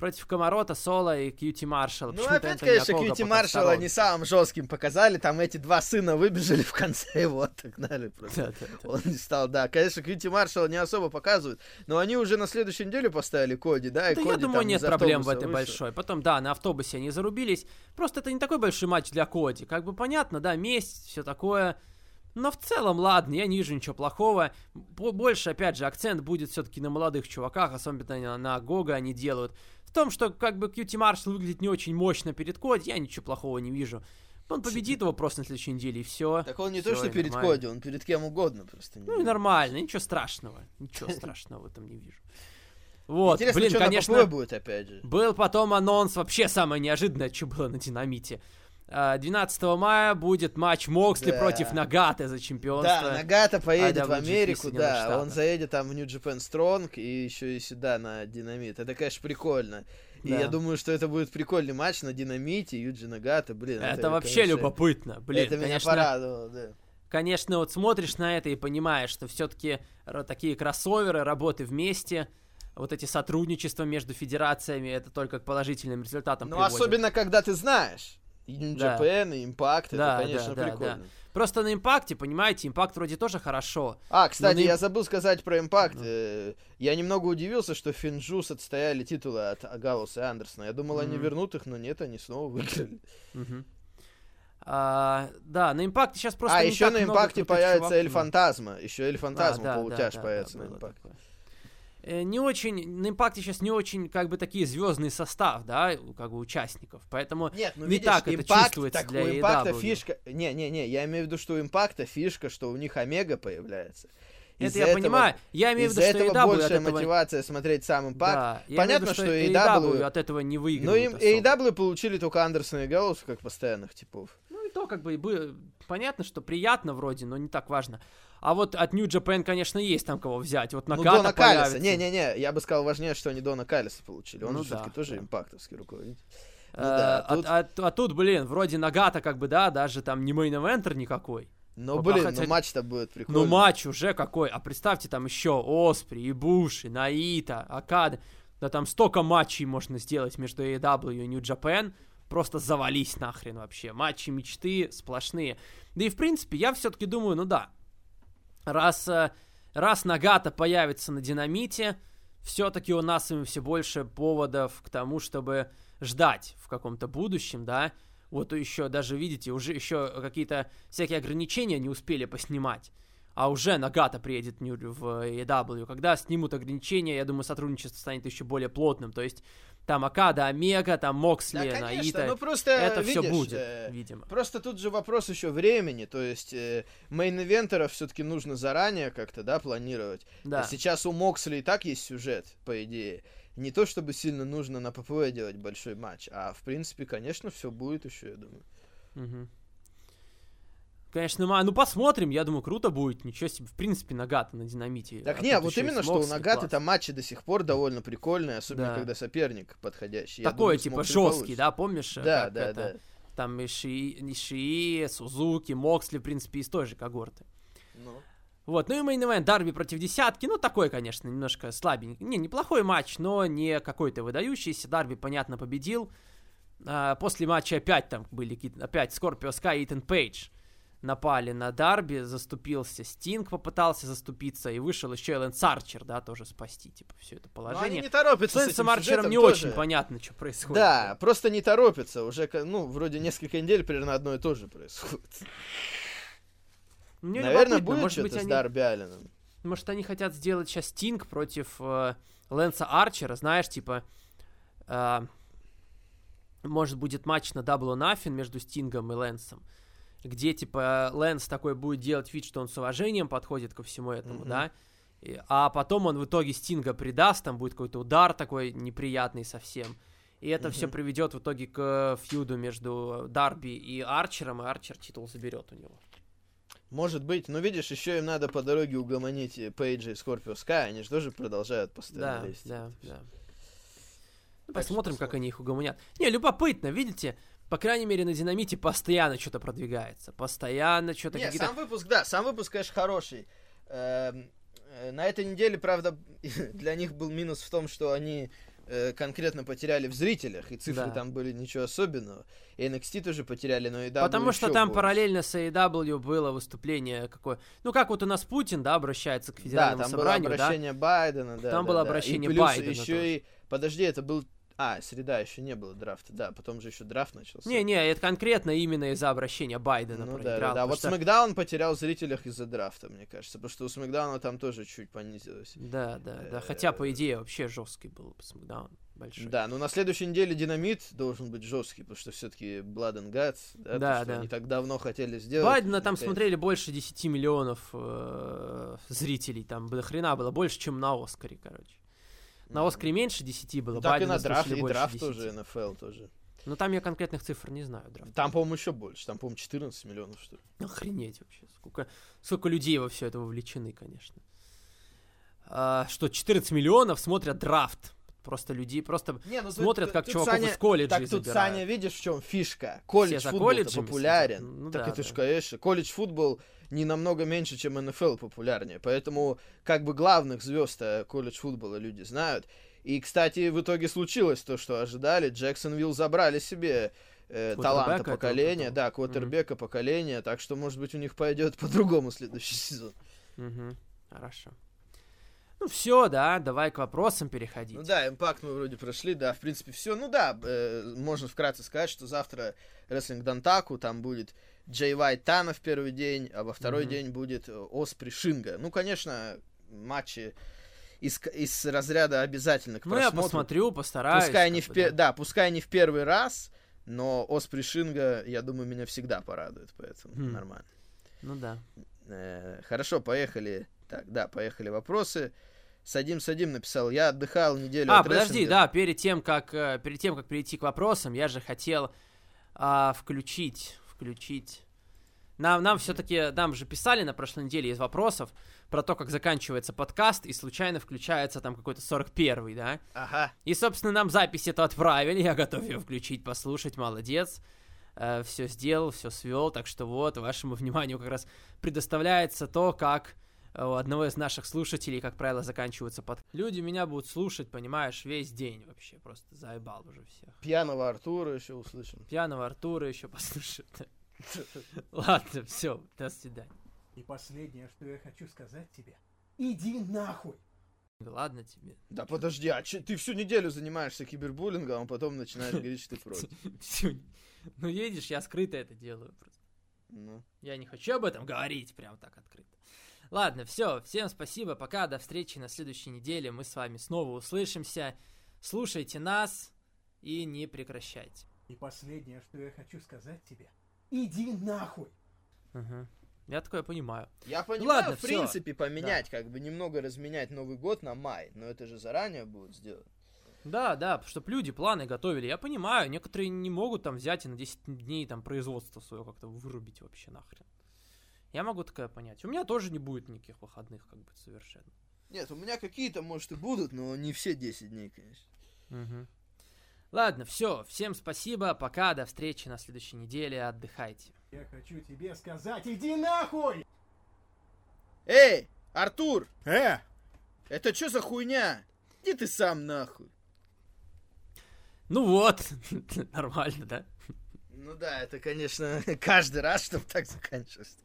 против Комарота, Соло и Кьюти Маршалла. Ну, опять, конечно, Кьюти Маршалла не самым жестким показали. Там эти два сына выбежали в конце, его отогнали просто. Да, да, да. Он не стал, да. Конечно, Кьюти Маршалла не особо показывают, но они уже на следующей неделе поставили Коди, да, и да Коди я думаю, нет проблем в этой вышел. большой. Потом, да, на автобусе они зарубились. Просто это не такой большой матч для Коди. Как бы понятно, да, месть, все такое. Но в целом, ладно, я не вижу ничего плохого. Больше, опять же, акцент будет все-таки на молодых чуваках, особенно на Гога они делают. В том, что как бы Кьюти Маршал выглядит не очень мощно перед Коди, я ничего плохого не вижу. Он победит его просто на следующей неделе, и все. Так он не все, то, что перед Коди, он перед кем угодно просто. Ну и нормально, ничего страшного. Ничего страшного в этом не вижу. Вот, Интересно, блин, что конечно, будет опять же. Был потом анонс, вообще самое неожиданное, что было на динамите. 12 а, мая будет матч Моксли да. против Нагаты за чемпионство. Да, Нагата поедет в Америку, да, он заедет там в New Japan Strong и еще и сюда на Динамит. Это, конечно, прикольно. И да. я думаю, что это будет прикольный матч на Динамите, Юджи Нагата, блин. Это, это вообще конечно, любопытно, блин. Это конечно, меня порадовало, да. Конечно, вот смотришь на это и понимаешь, что все-таки такие кроссоверы, работы вместе, вот эти сотрудничества между федерациями, это только к положительным результатам Ну, приводит. особенно, когда ты знаешь. И New да. Japan, и Impact, да, это, конечно, да, прикольно. Да, да. Просто на Impact е, понимаете, Impact вроде тоже хорошо. А, кстати, на... я забыл сказать про Impact. Ну. Я немного удивился, что FinJuice отстояли титулы от Галлоуза и Андерсона. Я думал, mm-hmm. они вернут их, но нет, они снова выиграли. Mm-hmm. А, да, на Impact е сейчас просто. А, еще на импакте появится Эль Фантазма. Еще Эль Фантазма, а, да, паутяж да, появится да, на импакте. Такое. Э, не очень, на импакте сейчас не очень, как бы, такие звездный состав, да, как бы участников, поэтому Нет, ну, не видишь, так импакт, это чувствуется так для у импакта фишка, не-не-не, я имею в виду, что у импакта фишка, что у них Омега появляется. Это я этого, понимаю. Я имею в виду, что этого большая от этого... мотивация смотреть сам импакт. Да, Понятно, виду, что, что AEW... от этого не выигрывают Но им особо. AEW получили только Андерсона и Галлуса как постоянных типов. Ну и то как бы бы понятно, что приятно вроде, но не так важно. А вот от New Japan, конечно, есть там кого взять. Вот ну, Нагата Дона появится. Калиса. Не-не-не, я бы сказал важнее, что они Дона Калиса получили. Он ну, же да, все-таки тоже да. импактовский руководитель. Ну, да, а, тут... А, а, а тут, блин, вроде Нагата как бы, да, даже там не main eventer никакой. Ну, Пока блин, хотя... ну матч-то будет прикольный. Ну, матч уже какой. А представьте, там еще Оспри, Ибуши, Найто, Окада. Да там столько матчей можно сделать между AEW и New Japan. Просто завались нахрен вообще. Матчи мечты сплошные. Да и, в принципе, я все-таки думаю, ну да, раз, э, раз Нагата появится на динамите, все-таки у нас им все больше поводов к тому, чтобы ждать в каком-то будущем, да. Вот еще даже, видите, уже еще какие-то всякие ограничения не успели поснимать. А уже Нагата приедет в EW. Когда снимут ограничения, я думаю, сотрудничество станет еще более плотным. То есть там Окада, Омега, там Моксли, да, Найто. Ну, просто, это видишь, все будет, э, видимо. Просто тут же вопрос еще времени, то есть э, мейн-ивентеров все-таки нужно заранее как-то, да, планировать. Да. Сейчас у Моксли и так есть сюжет, по идее. Не то, чтобы сильно нужно на ППВ делать большой матч, а в принципе, конечно, все будет еще, я думаю. Угу. Конечно, ну посмотрим, я думаю, круто будет. Ничего себе, в принципе, Нагата на динамите. Так а не, вот именно, что у Нагаты там матчи до сих пор довольно прикольные, особенно да. когда соперник подходящий. Такой, типа, жесткий, да, помнишь? Да, да, это, да. Там Ишии, Ишии, Сузуки, Моксли, в принципе, из той же когорты. Ну. Вот, ну и main Дарби против десятки, ну такой, конечно, немножко слабенький. Не, неплохой матч, но не какой-то выдающийся. Дарби, понятно, победил. А, после матча опять там были какие-то, опять Скорпио Скай и Итан Пейдж напали на Дарби, заступился Стинг, попытался заступиться, и вышел еще Лэнс Арчер, да, тоже спасти, типа, все это положение. Но они не торопятся с Лэнсом Арчером не тоже. очень понятно, что происходит. Да, просто не торопятся, уже, ну, вроде несколько недель примерно одно и то же происходит. Мне Наверное, будет может что-то быть, с они... Дарби Алленом. Может, они хотят сделать сейчас Стинг против э, Лэнса Арчера, знаешь, типа... Э, может, будет матч на Double Nothing между Стингом и Лэнсом где, типа, Лэнс такой будет делать вид, что он с уважением подходит ко всему этому, mm-hmm. да, и, а потом он в итоге Стинга предаст, там будет какой-то удар такой неприятный совсем, и это mm-hmm. все приведет в итоге к фьюду между Дарби и Арчером, и Арчер титул заберет у него. Может быть, но видишь, еще им надо по дороге угомонить Пейджа и Скорпио Скай, они же тоже продолжают постоянно да, лезть. Да, да. Ну, посмотрим, как они их угомонят. Не, любопытно, видите, по крайней мере, на динамите постоянно что-то продвигается. Постоянно что-то Не, какие-то... сам выпуск, да, сам выпуск, конечно, хороший. Эм, э, на этой неделе, правда, для них был минус в том, что они э, конкретно потеряли в зрителях, и цифры Да. там были ничего особенного. И NXT тоже потеряли, но и да. Потому что там параллельно с AEW было выступление какое... Ну, как вот у нас Путин, да, обращается к Да, федеральному там было собранию, да? обращение Байдена, да. Там да, было да. обращение и плюс Байдена еще тоже. и... Подожди, это был... А, среда еще не было драфта, да, потом же еще драфт начался. Не-не, это конкретно именно из-за обращения Байдена Ну проиграл. да, да. Вот что- Смакдаун потерял в зрителях из-за драфта, мне кажется. Потому что у Смакдауна там тоже чуть понизилось. Да, да, да. Э, Хотя, по идее, вообще жесткий был Смакдаун. Большой. Да, но на следующей неделе динамит должен быть жесткий, потому что все-таки Blood and Guts, да, то, Да, что да. они так давно хотели сделать. Байдена там Наконец. смотрели больше 10 миллионов э, зрителей. Там до хрена было больше, чем на Оскаре, короче. На Оскаре меньше 10 было, так и на драфт, и драфт 10. тоже, НФЛ тоже. Ну там я конкретных цифр не знаю, драфт. Там, по-моему, еще больше. Там, по-моему, 14 миллионов, что ли. Охренеть вообще. Сколько, сколько людей во все это вовлечены, конечно. А, что 14 миллионов смотрят драфт. Просто людей просто Не, ну смотрят, как чуваков из колледжей Так тут, забирают. Саня, видишь, в чем фишка? Колледж футбол популярен. Ну так да, это ж, да. конечно, колледж футбол не намного меньше, чем НФЛ популярнее. Поэтому, как бы, главных звезд колледж футбола люди знают. И, кстати, в итоге случилось то, что ожидали. Джексонвилл забрали себе э, таланта поколения, да, квотербека поколения, так что, может быть, у них пойдет по-другому следующий сезон. Мгм. Хорошо. Ну все, да, давай к вопросам переходить. Ну да, импакт мы вроде прошли, да, в принципе, все. Ну да, э, можно вкратце сказать, что завтра рестлинг Дантаку, там будет Джей Вайт Тана в первый день, а во второй Мгм. день будет э, Оспри Шинга. Ну, конечно, матчи из, из разряда обязательно к Ну, я просмотру. посмотрю, постараюсь. Пускай не, в да. да, пускай не в первый раз, но Оспри Шинга, я думаю, меня всегда порадует, поэтому Хм. нормально. Ну да. Э, хорошо, поехали. Так, да, поехали вопросы. Садим, садим, написал. Я отдыхал неделю А, от подожди, рестлинга. да, перед тем, как, э, перед тем, как перейти к вопросам, я же хотел а, включить, включить. Нам, нам все-таки, нам же писали на прошлой неделе из вопросов про то, как заканчивается подкаст, и случайно включается там какой-то 41-й, да? Ага. И, собственно, нам запись эту отправили, я готов ее включить, послушать, молодец. все сделал, все свел, так что вот, вашему вниманию как раз предоставляется то, как э, у одного из наших слушателей, как правило, заканчиваются под... Люди меня будут слушать, понимаешь, весь день вообще, просто заебал уже всех. Пьяного Артура еще услышим. Пьяного Артура еще послушают. Ладно, все, до свидания. И последнее, что я хочу сказать тебе. Иди нахуй! Ладно тебе. Да подожди, а че- ты всю неделю занимаешься кибербуллингом, а потом начинаешь говорить, что ты против. Всю- Ну, видишь, я скрыто это делаю просто. Ну. Я не хочу об этом говорить прям так открыто. Ладно, все, всем спасибо, пока, до встречи на следующей неделе, мы с вами снова услышимся. Слушайте нас и не прекращайте. И последнее, что я хочу сказать тебе. Иди нахуй! Мгм. Я такое понимаю. Я понимаю, ладно, в всё. принципе, поменять, как бы немного разменять Новый год на май, но это же заранее будет сделано. Да, да, чтобы люди планы готовили. Я понимаю, некоторые не могут там взять и на 10 дней там производство свое как-то вырубить вообще нахрен. Я могу такое понять. У меня тоже не будет никаких выходных, как бы совершенно. Нет, у меня какие-то, может, и будут, но не все 10 дней, конечно. Мгм. Ладно, все, всем спасибо, пока, до встречи на следующей неделе, отдыхайте. Я хочу тебе сказать, иди нахуй! Эй, Артур, Э! это что за хуйня? Иди ты сам нахуй. Ну вот, нормально, да? Ну да, это, конечно, каждый раз, чтобы так заканчивалось.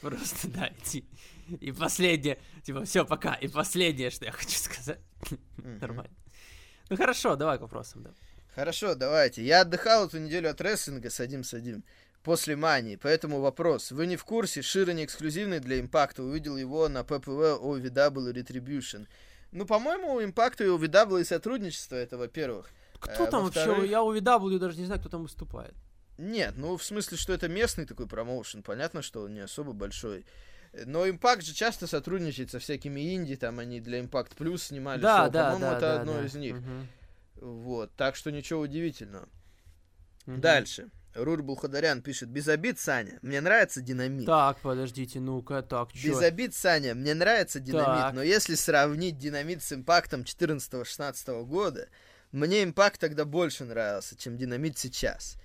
Просто, да, иди. И последнее, типа, все, пока. И последнее, что я хочу сказать. Нормально. Ну хорошо, давай к вопросам, да. Хорошо, давайте. Я отдыхал эту неделю от рестлинга, садим-садим, после мании. Поэтому вопрос. Вы не в курсе, Шира не эксклюзивный для Импакта, увидел его на ППВ OVW Retribution. Ну, по-моему, у Импакта и OVW и сотрудничество, это во-первых. Кто Э, там вообще? Я у VW даже не знаю, кто там выступает. Нет, ну, в смысле, что это местный такой промоушен. Понятно, что он не особо большой. Но Импакт же часто сотрудничает со всякими инди, там они для Импакт Плюс снимали Да, шоу. да, По-моему, да, это да, одно да. из них. Мгм. Вот, так что ничего удивительного. Мгм. Дальше. Рур Булхадарян пишет, без обид, Саня, мне нравится динамит. Так, подождите, ну-ка, так, чё? Без обид, Саня, мне нравится динамит, Так. но если сравнить динамит с импактом 14-16 года, Мне импакт тогда больше нравился, чем динамит сейчас.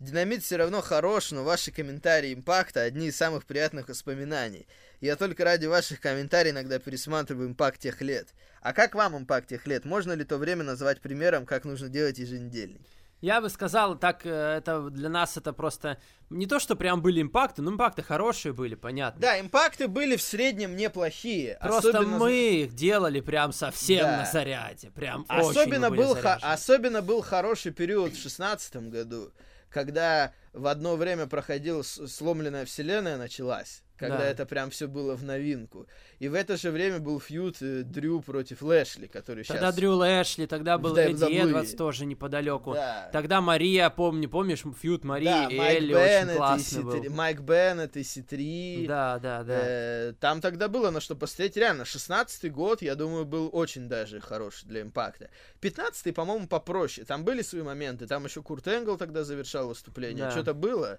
Динамит все равно хорош, но ваши комментарии импакта одни из самых приятных воспоминаний. Я только ради ваших комментариев иногда пересматриваю импакт тех лет. А как вам импакт тех лет? Можно ли то время назвать примером, как нужно делать еженедельник? Я бы сказал, так, э, это для нас это просто не то, что прям были импакты, но импакты хорошие были, понятно. Да, импакты были в среднем неплохие. Просто особенно... мы их делали прям совсем да. на заряде, прям особенно был х- Особенно был хороший период в шестнадцатом году, когда в одно время проходила сломленная вселенная началась когда да. это прям все было в новинку. И в это же время был фьюд э, Дрю против Лэшли, который тогда сейчас... Тогда Дрю Лэшли, тогда был Эдди Эдвардс тоже неподалеку. Да. Тогда Мария, помню, помнишь, фьюд Марии да, и Майк Элли Беннет очень классный был. Майк Беннет и Си-3. Да, да, да. Э, там тогда было на что посмотреть. Реально, 16-й год, я думаю, был очень даже хороший для импакта. 15-й, по-моему, попроще. Там были свои моменты. Там еще Курт Энгл тогда завершал выступление. Да. Что-то было.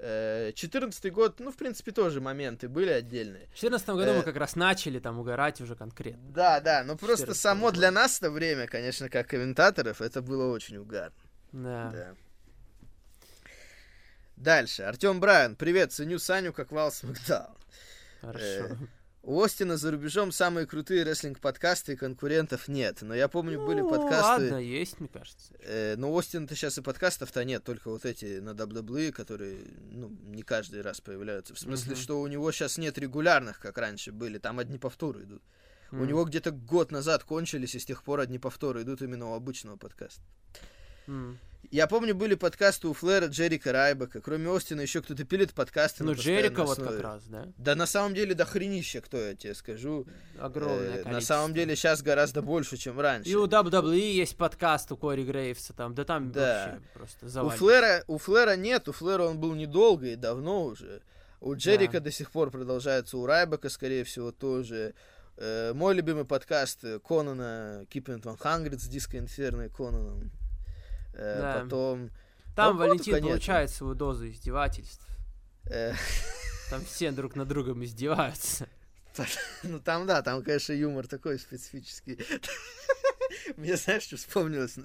14 э, год, ну, в принципе, тоже моменты были отдельные. В 14 году э... мы как раз начали там угорать уже конкретно. Да, да, но просто само году. для нас это время, конечно, как комментаторов, это было очень угарно. Да. да. Дальше. Артем Брайан. Привет, ценю Саню как Вал Смакдаун. Хорошо. Э, у Остина за рубежом самые крутые рестлинг-подкасты и конкурентов нет. Но я помню, ну, были подкасты... ладно, есть, мне кажется. Э, но у Остина-то сейчас и подкастов-то нет, только вот эти на WWE, которые, ну, не каждый раз появляются. В смысле, uh-huh. что у него сейчас нет регулярных, как раньше были, там одни повторы идут. Uh-huh. У него где-то год назад кончились, и с тех пор одни повторы идут именно у обычного подкаста. Uh-huh. Я помню, были подкасты у Флэра, Джерика Райбека. Кроме Остина еще кто-то пилит подкасты. Ну, Джерика вот как раз, да? Да на самом деле до хренища, кто я тебе скажу. Огромное э, На самом деле сейчас гораздо больше, чем раньше. И у WWE есть подкаст у Кори Грейвса там. Да там да. вообще просто завалится. У Флэра, у Флэра нет, у Флэра он был недолго и давно уже. У Джерика да. до сих пор продолжается, у Райбека, скорее всего, тоже. Э, мой любимый подкаст Конана Keeping It 100 с Диско Инферно и Конаном. Э, да. Потом... Там ну, Валентин конечно. получает свою дозу издевательств. Э. Там все друг на другом издеваются. Ну там, да, там, конечно, юмор такой специфический. Мне, знаешь, что вспомнилось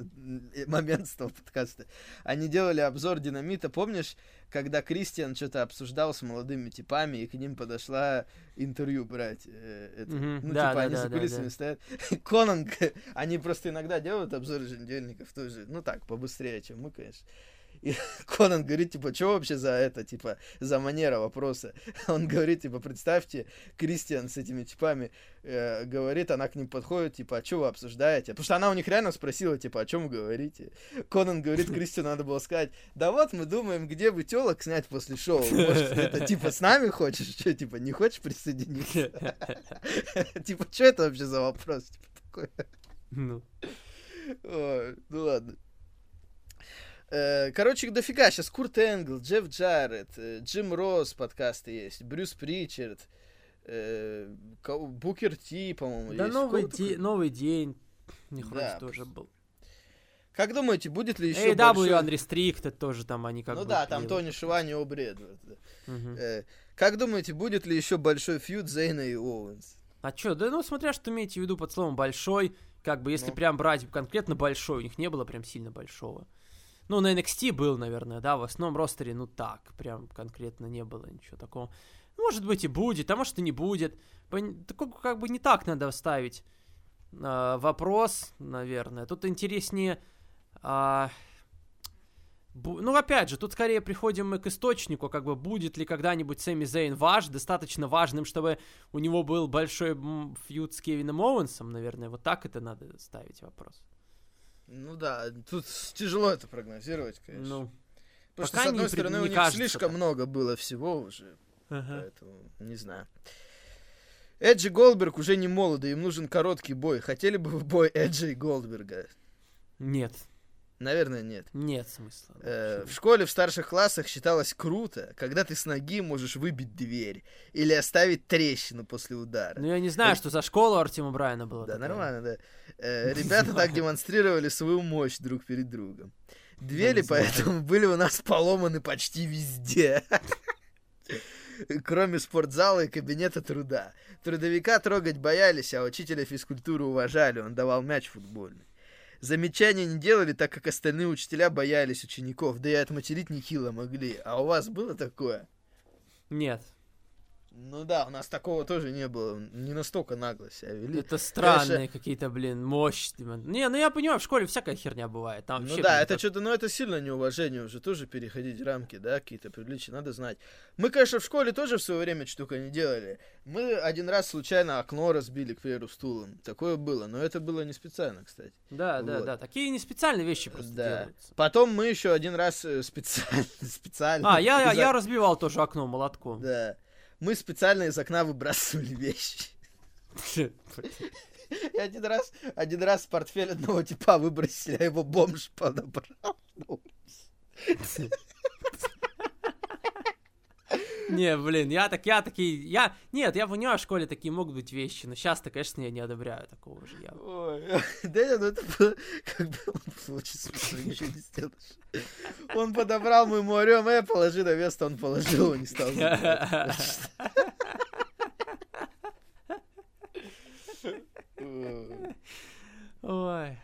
момент с того подкаста? Они делали обзор динамита, помнишь, когда Кристиан что-то обсуждал с молодыми типами, и к ним подошла интервью брать. Э, это, mm-hmm. Ну, да, типа, да, они да, за кулисами да, да. стоят. Конанг, они просто иногда делают обзоры еженедельников тоже, ну так, побыстрее, чем мы, конечно. И Конан говорит, типа, что вообще за это, типа, за манера вопроса? Он говорит, типа, представьте, Кристиан с этими типами э, говорит, она к ним подходит, типа, а что вы обсуждаете? Потому что она у них реально спросила, типа, о чем вы говорите? Конан говорит, Кристиану надо было сказать, да вот мы думаем, где бы телок снять после шоу. Может, это, типа, с нами хочешь? Что, типа, не хочешь присоединиться? Типа, что это вообще за вопрос? Типа, такой. Ну. Ну ладно. Э, короче, дофига. Сейчас Курт Энгл, Джефф Джаред, э, Джим Росс подкасты есть, Брюс Причард, э, Букер Ти, по-моему, да есть. Да новый, де- новый день. Не да. тоже был. Как думаете, будет ли еще AW большой... Unrestricted тоже там они как ну бы... Да, там Тони Шивани и Обри Эдвард. Угу. Э, как думаете, будет ли еще большой фьюд Зейна и Оуэнс? А чё, да ну смотря что имеете в виду под словом большой, как бы если ну. прям брать конкретно большой, у них не было прям сильно большого. Ну, на NXT был, наверное, да, в основном ростере, ну так, прям конкретно не было ничего такого. Может быть и будет, а может и не будет. Такой как бы не так надо ставить э, вопрос, наверное. Тут интереснее... Э, ну, опять же, тут скорее приходим мы к источнику, как бы будет ли когда-нибудь Сэмми Зейн ваш, достаточно важным, чтобы у него был большой фьюд с Кевином Оуэнсом, наверное. Вот так это надо ставить вопрос. Ну да, тут тяжело это прогнозировать, конечно. Ну, Потому что, с одной не, стороны, не у них кажется слишком так. много было всего уже. Ага. Поэтому, не знаю. Эджи Голдберг уже не молодый, им нужен короткий бой. Хотели бы вы бой Эджи и Голдберга? Нет. Наверное, нет. Нет смысла. Э, в школе в старших классах считалось круто, когда ты с ноги можешь выбить дверь или оставить трещину после удара. Ну, я не знаю, э... что за школа у Артема Брайана была. Да, такая. нормально, да. Э, ребята так демонстрировали свою мощь друг перед другом. Двери поэтому были у нас поломаны почти везде. Кроме спортзала и кабинета труда. Трудовика трогать боялись, а учителя физкультуры уважали, он давал мяч футбольный. Замечания не делали, так как остальные учителя боялись учеников, да и отматерить нехило могли. А у вас было такое? Нет. Ну да, у нас такого тоже не было. Не настолько нагло себя вели. Это странные Конечно... какие-то, блин, мощные. Не, ну я понимаю, в школе всякая херня бывает. Там ну вообще, да, блин, это так... что-то, ну это сильно неуважение уже тоже переходить рамки, да, какие-то приличия, надо знать. Мы, конечно, в школе тоже в свое время штука не делали. Мы один раз случайно окно разбили, к примеру, стулом. Такое было, но это было не специально, кстати. Да, вот. да, да, такие не специальные вещи просто да. делаются. Потом мы еще один раз э, специально, специально... А, я, я разбивал тоже окно молотком. Да мы специально из окна выбрасывали вещи. И один раз, один раз портфель одного типа выбросили, а его бомж подобрал. Не, блин, я так, я такие, я, нет, я понимаю, в школе такие могут быть вещи, но сейчас-то, конечно, я не одобряю такого же. Я... Ой, да, ну это как бы, он смешно, ничего не сделаешь. Он подобрал мой морем, э, положи на место, он положил, он не стал Ой.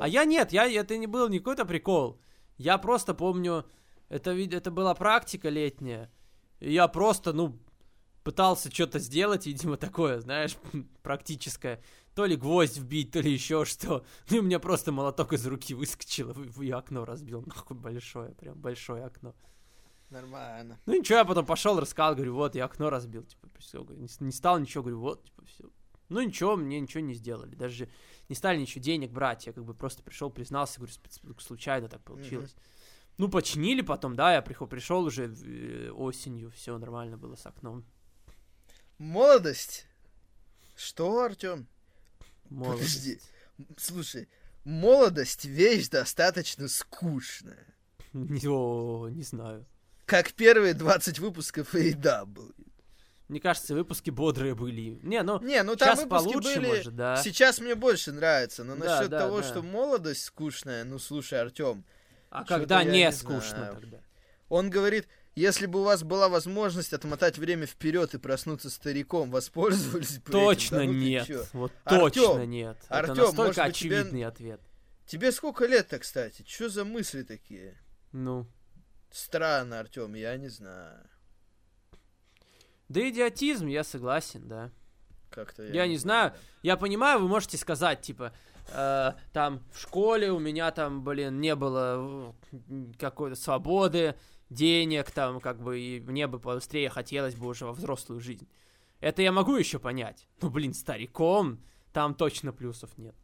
А я нет, я, это не был не какой-то прикол. Я просто помню, это, это была практика летняя. И я просто, ну, пытался что-то сделать, видимо, такое, знаешь, практическое. То ли гвоздь вбить, то ли еще что. Ну, и у меня просто молоток из руки выскочил, и окно разбил. Нахуй большое, прям большое окно. Нормально. Ну ничего, я потом пошел, рассказал, говорю, вот, я окно разбил, типа, все, не, не стал ничего, говорю, вот, типа, все. Ну ничего, мне ничего не сделали, даже не стали ничего денег брать, я как бы просто пришел, признался, говорю, случайно так получилось. Mm-hmm. Ну, починили потом, да, я пришел, пришел уже э, осенью, все нормально было с окном. Молодость? Что, Артем? Молодость. Подожди. Слушай, молодость вещь достаточно скучная. О, не знаю. Как первые 20 выпусков AW. Мне кажется, выпуски бодрые были. Не, ну, не, ну там выпуски получше, были... может, да. Сейчас мне больше нравится, но да, насчет да, того, да. что молодость скучная, ну слушай, Артем, а когда не, не скучно знаю. тогда? Он говорит, если бы у вас была возможность отмотать время вперед и проснуться стариком, воспользовались бы Точно этим? Да, ну нет. Вот Артём, точно нет. Артём, Это настолько может очевидный тебе... ответ. Тебе сколько лет-то, кстати? Что за мысли такие? Ну. Странно, Артем, я не знаю. Да идиотизм, я согласен, да. Как-то я, я не знаю. знаю. Я понимаю, вы можете сказать, типа, э, там в школе у меня там, блин, не было какой-то свободы, денег там, как бы, и мне бы побыстрее хотелось бы уже во взрослую жизнь. Это я могу еще понять. Ну, блин, стариком там точно плюсов нет.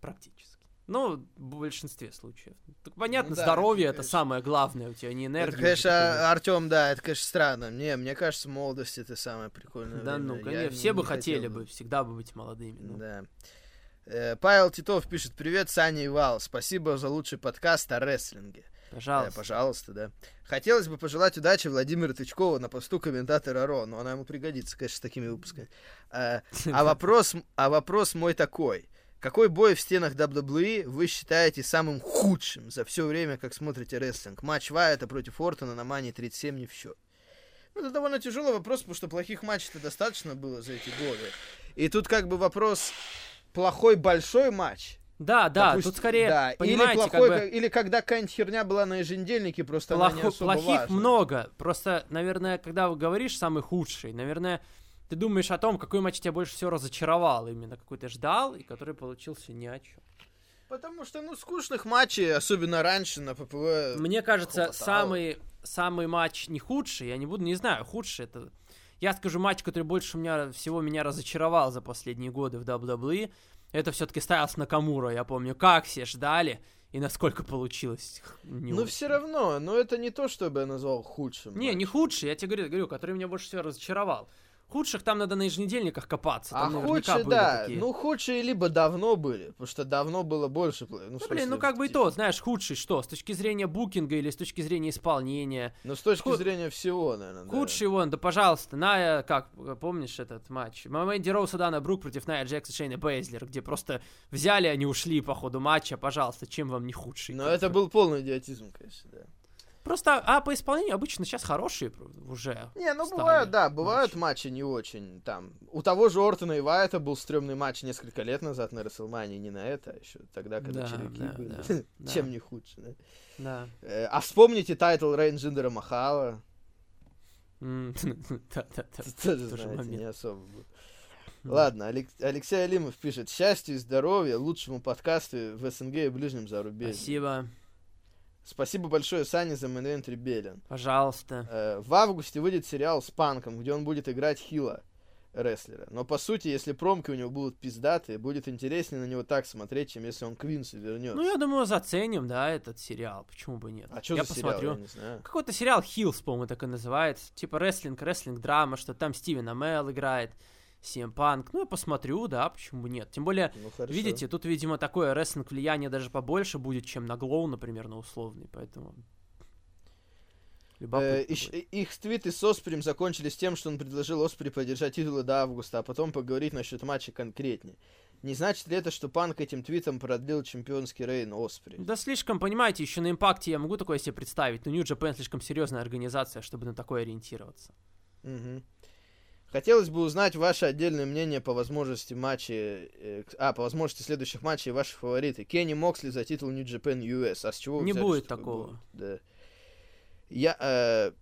Практически. Ну, в большинстве случаев. Так понятно, ну, да, здоровье это, это самое главное, у тебя не энергия. Это, конечно, Артем, да, это, конечно, странно. Не, мне кажется, молодость это самое прикольное. Да, время. ну, конечно, Я все бы хотели бы всегда бы быть молодыми. Ну. Да. Э, Павел Титов пишет, привет, Саня и Вал, спасибо за лучший подкаст о рестлинге. Пожалуйста. Э, пожалуйста, да. Хотелось бы пожелать удачи Владимиру Тычкову на посту комментатора РО, но она ему пригодится, конечно, с такими выпусками. А, а, вопрос, а вопрос мой такой. Какой бой в стенах WWE вы считаете самым худшим за все время, как смотрите рестлинг? Матч Вайта против Ортона на Мане 37 не в счет. Ну, это довольно тяжелый вопрос, потому что плохих матчей-то достаточно было за эти годы. И тут как бы вопрос, плохой большой матч. Да, да, Допустим, тут скорее, да. понимаете, или, плохой, как бы... или когда какая-нибудь херня была на еженедельнике, просто Плохо... она не особо Плохих важна. много, просто, наверное, когда вы говоришь самый худший, наверное, ты думаешь о том, какой матч тебя больше всего разочаровал, именно какой ты ждал, и который получился ни о чем. Потому что, ну, скучных матчей, особенно раньше на ППВ... Мне кажется, самый, самый матч не худший, я не буду, не знаю, худший это... Я скажу матч, который больше меня, всего меня разочаровал за последние годы в WWE, это все-таки Стайлс Накамура, я помню, как все ждали, и насколько получилось. Не ну, все равно, но это не то, чтобы я назвал худшим. Не, матчем. не худший, я тебе говорю, говорю, который меня больше всего разочаровал. Худших там надо на еженедельниках копаться. Там а худшие, да. Такие. Ну, худшие либо давно были, потому что давно было больше. Ну, ну смысле, блин, ну как бы и то, знаешь, худший что? С точки зрения букинга или с точки зрения исполнения? Ну, с точки Худ... зрения всего, наверное. Худший да. вон, да пожалуйста, на, как, помнишь этот матч? Мэнди Роуз Дана Брук против Ная Джекса Шейна Бейзлер, где просто взяли, они ушли по ходу матча, пожалуйста, чем вам не худший? Но это был полный идиотизм, конечно, да. Просто, а по исполнению обычно сейчас хорошие уже. Не, ну бывают, да, бывают матчи. матчи не очень. Там у того же Ортона и Вайта был стрёмный матч несколько лет назад на Расселмане, не на это, а еще тогда, когда Да, черепки да, были. да. Чем не худше, да? Да. Э, А вспомните title reign Джиндера Махала. М, Да, да, да. Тоже, знаете, не особо был. Ладно, Алек- Алексей Алимов пишет. Счастья и здоровья лучшему подкасту в СНГ и ближнем зарубежье. Спасибо. Спасибо большое Сане за Мэнэнд Rebellion. Пожалуйста. Э, В августе выйдет сериал с Панком, где он будет играть heel а рестлера. Но по сути, если промки у него будут пиздатые, будет интереснее на него так смотреть, чем если он к Винсу вернется. Ну, я думаю, заценим, да, этот сериал. Почему бы нет? а что я за сериал, посмотрю. знаю. Какой-то сериал Heels, по-моему, так и называется. Типа рестлинг, рестлинг-драма, что там Стивен Амел играет, CM Панк. Ну, я посмотрю, да, почему нет. Тем более, Ну, хорошо. видите, тут, видимо, такое рестлинг влияние даже побольше будет, чем на GLOW, например, на условный, поэтому... Э, их твиты с Осприм закончились тем, что он предложил Оспри подержать титулы до августа, а потом поговорить насчет матча конкретнее. Не значит ли это, что Панк этим твитом продлил чемпионский reign Оспри? Да слишком, понимаете, еще на Impact е я могу такое себе представить, но Japan слишком серьезная организация, чтобы на такое ориентироваться. Мгм. Хотелось бы узнать ваше отдельное мнение по возможности матчей, э, а, по возможности следующих матчей ваши фавориты. Kenny Моксли за титул New Japan US. А с чего вы Не взяли, будет такого. будет? Да. Я, э,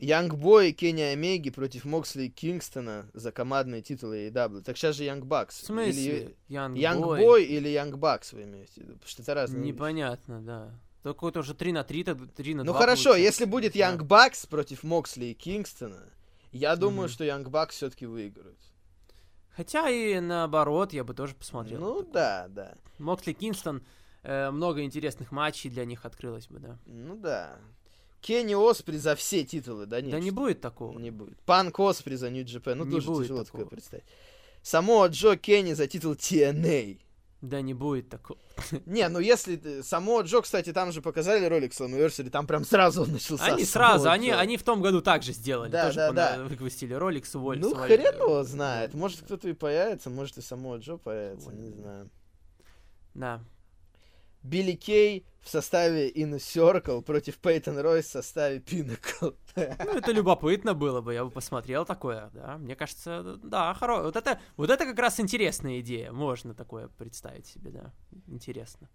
Young Boy, Кенни Омеги против Моксли и Кингстона за командные титулы AEW. Так сейчас же Young Bucks. В смысле? Young Young Boy? Boy или Young Bucks вы имеете в виду? Потому что это разные вещи. Непонятно, да. Да Какой-то уже 3 на 3, 3 на 2 Ну хорошо, если будет. Янг Бакс против Моксли и Кингстона, я думаю, Мгм. что Янг Бакс все-таки выиграют. Хотя и наоборот, я бы тоже посмотрел. Ну да, да. Моксли Кингстон, э, много интересных матчей для них открылось бы, да. Ну да. Kenny Оспри за все титулы, да нет? да не будет такого. Не будет. Панк Оспри за Нью Джапен, ну Не тоже будет тяжело такого. такое представить. Само Джо Кенни за титул TNA. Да не будет такого. Не, ну если... ты- Само Джо, кстати, там же показали ролик Slammiversary, там прям сразу он начался. Они сразу, они, они в том году также сделали. Да, тоже да, да. выпустили ролик с уволь. Ну, хрен его знает. Может, кто-то и появится, может, и само Джо появится, не знаю. Да. Билли Кей в составе Inner Circle против Пейтон Ройс в составе Pinnacle. Ну, это любопытно было бы, я бы посмотрел такое, да. Мне кажется, да, хоро... вот это, вот это как раз интересная идея. Можно такое представить себе, да. Интересно.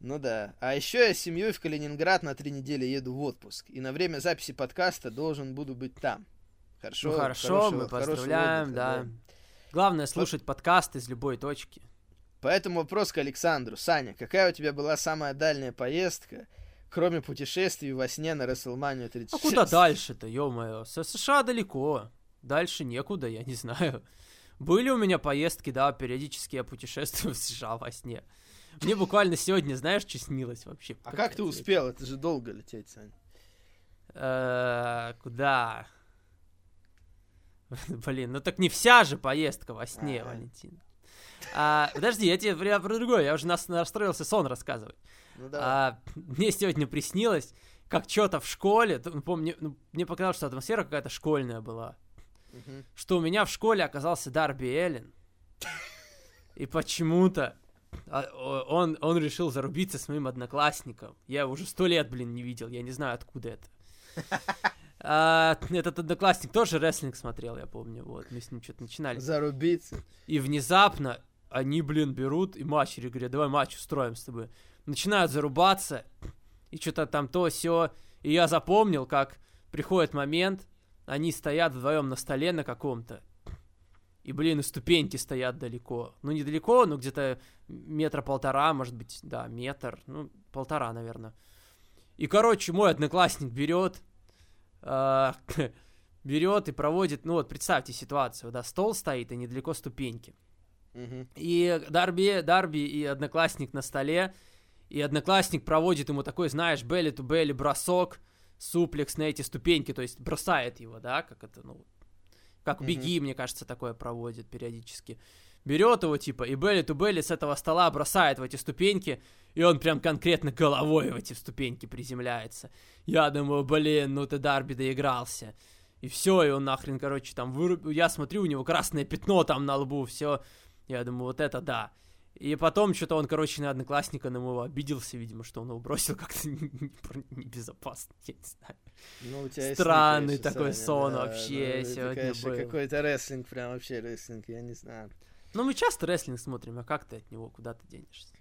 Ну да. А еще я с семьей в Калининград на три недели еду в отпуск. И на время записи подкаста должен буду быть там. Хорошо? ну хорошо, хорошего- мы поздравляем, отдыха, да. Главное слушать подкаст из любой точки. Поэтому вопрос к Александру. Саня, какая у тебя была самая дальняя поездка, кроме путешествий во сне на WrestleMania 36? А куда дальше-то, ё-моё? С США далеко. Дальше некуда, я не знаю. Были у меня поездки, да, периодически я путешествую в США во сне. Мне буквально сегодня, знаешь, что снилось вообще? А как ты успел? Это же долго лететь, Саня. Э, Куда? Блин, ну так не вся же поездка во сне. Валентин. А, подожди, я тебе я про другое, я уже нас настроился сон рассказывать. Ну давай. А, мне сегодня приснилось, как что-то в школе, ну, помню, ну, мне показалось, что атмосфера какая-то школьная была, Мгм. что у меня в школе оказался Дарби Эллен, и почему-то а, он, он решил зарубиться с моим одноклассником. Я его уже сто лет, блин, не видел, я не знаю, откуда это. А, этот одноклассник тоже рестлинг смотрел, я помню, вот, мы с ним что-то начинали. Зарубиться. И внезапно они, блин, берут и матч, или говорят, давай матч устроим с тобой. Начинают зарубаться, и что-то там то все. И я запомнил, как приходит момент, они стоят вдвоем на столе на каком-то. И, блин, и ступеньки стоят далеко. Ну, недалеко, но где-то метра полтора, может быть, да, метр, ну, полтора, наверное. И, короче, мой одноклассник берет, берет и проводит, ну вот, представьте ситуацию, да, стол стоит, и недалеко ступеньки. И Дарби, Дарби и одноклассник на столе, и одноклассник проводит ему такой, знаешь, белли-ту-белли бросок, суплекс на эти ступеньки, то есть бросает его, да, как это, ну, как беги, мне кажется, такое проводит периодически. Берет его, типа, и белли-ту-белли с этого стола бросает в эти ступеньки, и он прям конкретно головой в эти ступеньки приземляется. Я думаю, блин, ну ты Дарби доигрался. И все, и он нахрен, короче, там вырубил. Я смотрю, у него красное пятно там на лбу, все. Я думаю, вот это да. И потом что-то он, короче, на одноклассника на его обиделся, видимо, что он его бросил как-то небезопасно, я не знаю. Ну, у тебя Странный такой сон вообще ну, сегодня был. какой-то рестлинг, прям вообще рестлинг, я не знаю. Ну, мы часто рестлинг смотрим, а как ты от него, куда ты денешься?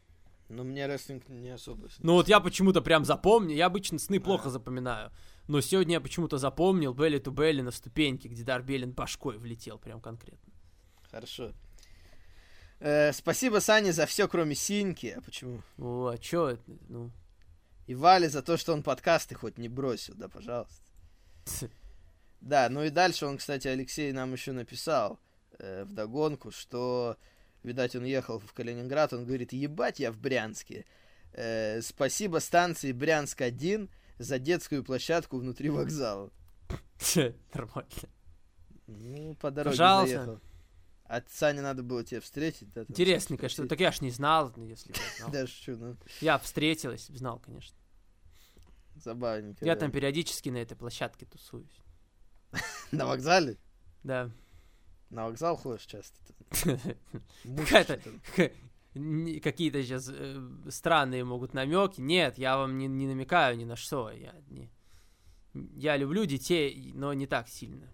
Ну, мне рестлинг не особо. Ну, вот я почему-то прям запомню, я обычно сны а. плохо запоминаю. Но сегодня я почему-то запомнил Белли ту Белли на ступеньке, где Дарбелин башкой влетел прям конкретно. Хорошо. Э, спасибо, Сане, за все, кроме Синьки. А почему? О, а чё это? Ну. И Вале за то, что он подкасты хоть не бросил, да, пожалуйста. Да, ну и дальше он, кстати, Алексей нам еще написал э, в догонку, что, видать, он ехал в Калининград, он говорит, ебать я в Брянске. Э, спасибо станции Брянск-1 за детскую площадку внутри вокзала. Нормально. Ну, по дороге Пожалуйста. заехал. А Сане надо было тебя встретить, да? Интересно, конечно. Так я ж не знал, ну, если бы знал. Да, ну. Я встретил, если бы знал, конечно. Забавненько. Я там периодически на этой площадке тусуюсь. На вокзале? Да. На вокзал ходишь часто? Какая-то... Какие-то сейчас э, странные могут намеки. Нет, я вам не, не намекаю ни на что. Я, не... я люблю детей, но не так сильно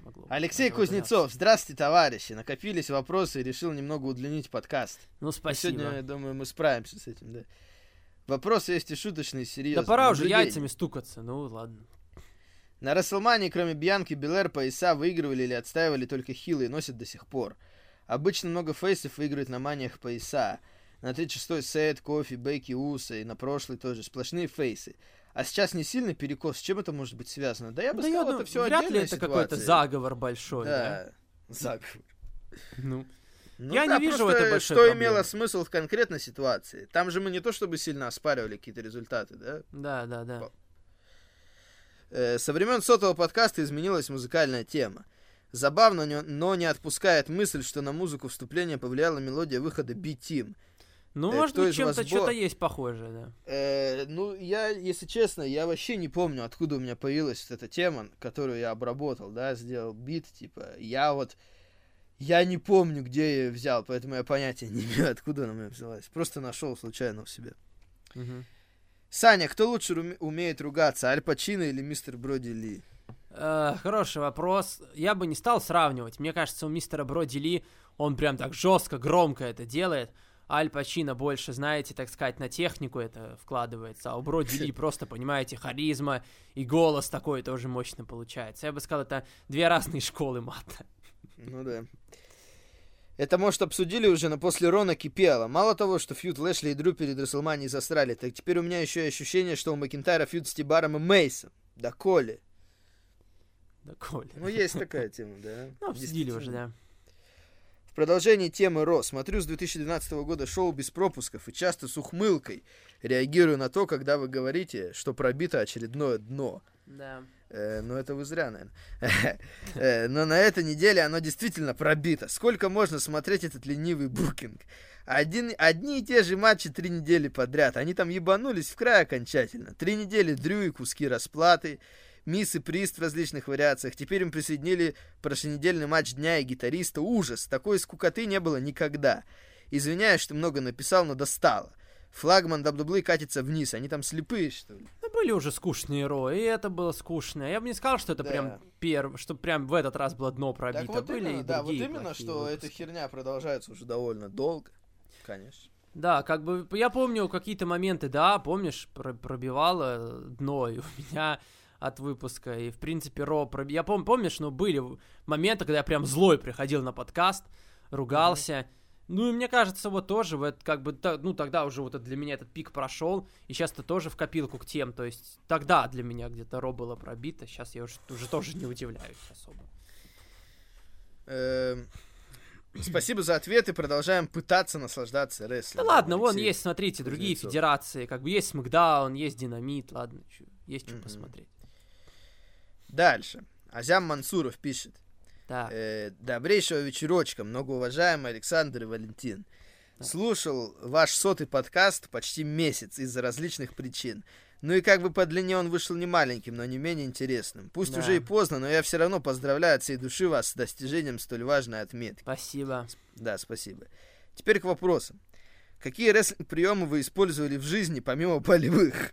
могло. Алексей Кузнецов, здравствуйте, товарищи. Накопились вопросы и решил немного удлинить подкаст. Ну, спасибо. сегодня, я думаю, мы справимся с этим, да. Вопросы есть и шуточные, и серьезные. Да пора уже яйцами стукаться, ну ладно. На Расселмане, кроме Бьянки, Белэр, пояса выигрывали или отстаивали только хилы и носят до сих пор. Обычно много фейсов выигрывают на маниях пояса. На 36-й Сет, Кофи, Бейки, Уса и на прошлый тоже. Сплошные фейсы. А сейчас не сильный перекос. С чем это может быть связано? Да я бы да сказал, я, это все Вряд ли это какой-то заговор большой. Да, да? заговор. Ну, ну, я да, не вижу это большой Что проблемы. имело смысл в конкретной ситуации? Там же мы не то чтобы сильно оспаривали какие-то результаты, да? Да, да, да. Э, со времен сотого подкаста изменилась музыкальная тема. Забавно, но не отпускает мысль, что на музыку вступления повлияла мелодия выхода B-Team — ну, э, может быть, чем-то что-то есть похожее, да. Э, ну, я, если честно, я вообще не помню, откуда у меня появилась вот эта тема, которую я обработал, да, сделал бит, типа, я вот, я не помню, где я ее взял, поэтому я понятия не имею, откуда она у меня взялась. Просто нашел случайно в себе. Угу. Саня, кто лучше ру- умеет ругаться, Аль Пачино или мистер Броди Ли? Э, хороший вопрос. Я бы не стал сравнивать. Мне кажется, у мистера Броди Ли он прям так жестко, громко это делает. Аль Пачино больше, знаете, так сказать, на технику это вкладывается, а у Броди Ли просто, понимаете, харизма и голос такой тоже мощно получается. Я бы сказал, это две разные школы мата. Ну да. Это, может, обсудили уже, но после Рона кипело. Мало того, что фьюд Лэшли и Дрю перед Расселманией засрали, так теперь у меня еще и ощущение, что у Макинтайра фьюд с Тибаром и Мейсом. Да коли. Да коли. Ну, есть такая тема, да. Ну, обсудили уже, да продолжение темы Ро. Смотрю с 2012 года шоу без пропусков и часто с ухмылкой реагирую на то, когда вы говорите, что пробито очередное дно. Да. Э, ну, это вы зря, наверное. э, но на этой неделе оно действительно пробито. Сколько можно смотреть этот ленивый букинг? Один, одни и те же матчи три недели подряд. Они там ебанулись в край окончательно. Три недели дрю и куски расплаты мисс и приз в различных вариациях. Теперь им присоединили прошлонедельный матч дня и гитариста. Ужас! Такой скукоты не было никогда. Извиняюсь, что много написал, но достало. Флагман WWE катится вниз. Они там слепые, что ли? Ну, были уже скучные Ро, и это было скучно. Я бы не сказал, что это да. прям перв... что прям в этот раз было дно пробито. Так вот были именно, и да, вот именно, что выпуски. эта херня продолжается уже довольно долго. Конечно. Да, как бы я помню какие-то моменты, да, помнишь, пробивало дно, и у меня от выпуска. И, в принципе, Ро... Я пом помнишь, ну, были моменты, когда я прям злой приходил на подкаст, ругался. Mm-hmm. Ну, и мне кажется, вот тоже, вот, как бы, ну, тогда уже вот для меня этот пик прошел, и сейчас это тоже в копилку к тем, то есть тогда для меня где-то Ро было пробито, сейчас я уже, уже тоже не удивляюсь особо. Эм, спасибо за ответы, продолжаем пытаться наслаждаться рестлингом. Да ладно, вон есть, смотрите, другие федерации, как бы есть Смакдаун, есть Динамит, ладно, есть что посмотреть. Дальше. Азям Мансуров пишет. Так. Э, добрейшего вечерочка, многоуважаемый Александр и Валентин. Так. Слушал ваш сотый подкаст почти месяц из-за различных причин. Ну и как бы по длине он вышел не маленьким, но не менее интересным. Пусть да. уже и поздно, но я все равно поздравляю от всей души вас с достижением столь важной отметки. Спасибо. Да, спасибо. Теперь к вопросам. Какие рестлинг-приемы вы использовали в жизни, помимо болевых?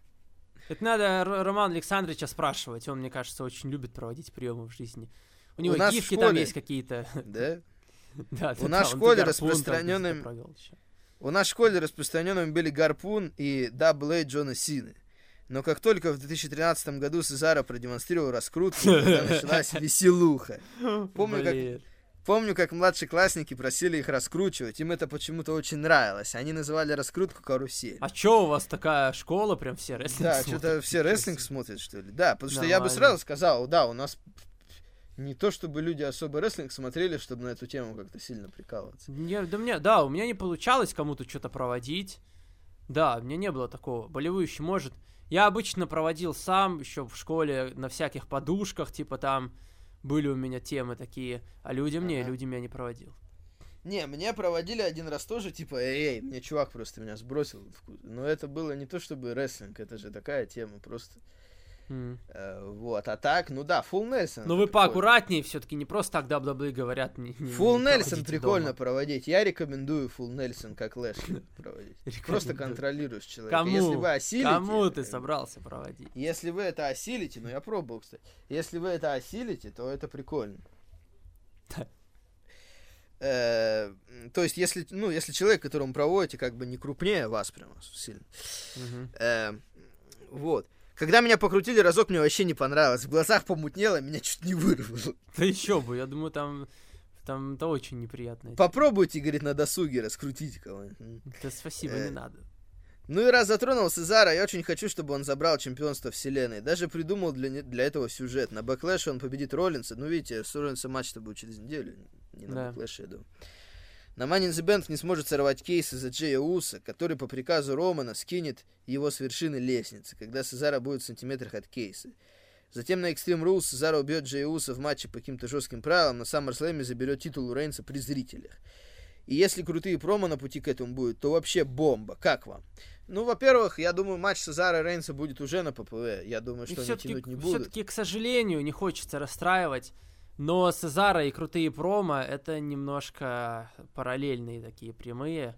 Это надо Роман Александровича спрашивать. Он, мне кажется, очень любит проводить приемы в жизни. У него У гифки там есть какие-то. Да? Да, У нас в школе распространенным... У нас в школе распространенными были гарпун и дабл Джона Сины. Но как только в 2013 году Сезара продемонстрировал раскрутку, началась веселуха. Помню, как Помню, как младшеклассники просили их раскручивать, им это почему-то очень нравилось. Они называли раскрутку карусель. А чё у вас такая школа, прям все рестлинг Да, что-то все рестлинг смотрят, что ли? Да, потому что я бы сразу сказал, да, у нас не то чтобы люди особо рестлинг смотрели, чтобы на эту тему как-то сильно прикалываться. Не, да, мне, да, у меня не получалось кому-то что-то проводить. Да, у меня не было такого. Болевующий может. Я обычно проводил сам еще в школе на всяких подушках, типа там были у меня темы такие, а людям ага. не, люди меня не проводил. Не, мне проводили один раз тоже, типа, эй, эй, мне чувак просто меня сбросил. Но это было не то чтобы рестлинг, это же такая тема, просто Mm. Э, вот, а так, ну да, Фул Нельсон. Ну вы поаккуратнее все-таки, не просто так WWE говорят. Не, не, Фул Нельсон прикольно дома. проводить. Я рекомендую Фул Нельсон как Лэшли проводить. Просто контролируешь человека. Кому? Если вы осилите... Кому ты собрался проводить? Если вы это осилите, ну я пробовал, кстати. Если вы это осилите, то это прикольно. Э, то есть, если, ну, если человек, которому проводите, как бы не крупнее вас прямо сильно. Э, вот. Когда меня покрутили разок, мне вообще не понравилось. В глазах помутнело, меня чуть не вырвало. Да еще бы, я думаю, там там это очень неприятно. Попробуйте, говорит, на досуге раскрутить кого-нибудь. Да спасибо, не э, надо. Ну и раз затронул Сезара, я очень хочу, чтобы он забрал чемпионство вселенной. Даже придумал для, для этого сюжет. На Backlash е он победит Роллинса. Ну, видите, с Роллинса матч-то будет через неделю. Не на да. Backlash е, я думаю. In the Bank не сможет сорвать кейс из-за Джея Уса, который по приказу Романа скинет его с вершины лестницы, когда Сезара будет в сантиметрах от кейса. Затем на Extreme Rules Сезара убьет Джея Уса в матче по каким-то жестким правилам, на SummerSlam заберет титул у Рейнса при зрителях. И если крутые промо на пути к этому будут, то вообще бомба. Как вам? Ну, во-первых, я думаю, матч Сезара и Рейнса будет уже на ППВ. Я думаю, что они тянуть не будут. Все-таки, к сожалению, не хочется расстраивать но Сезара и крутые промо это немножко параллельные такие прямые.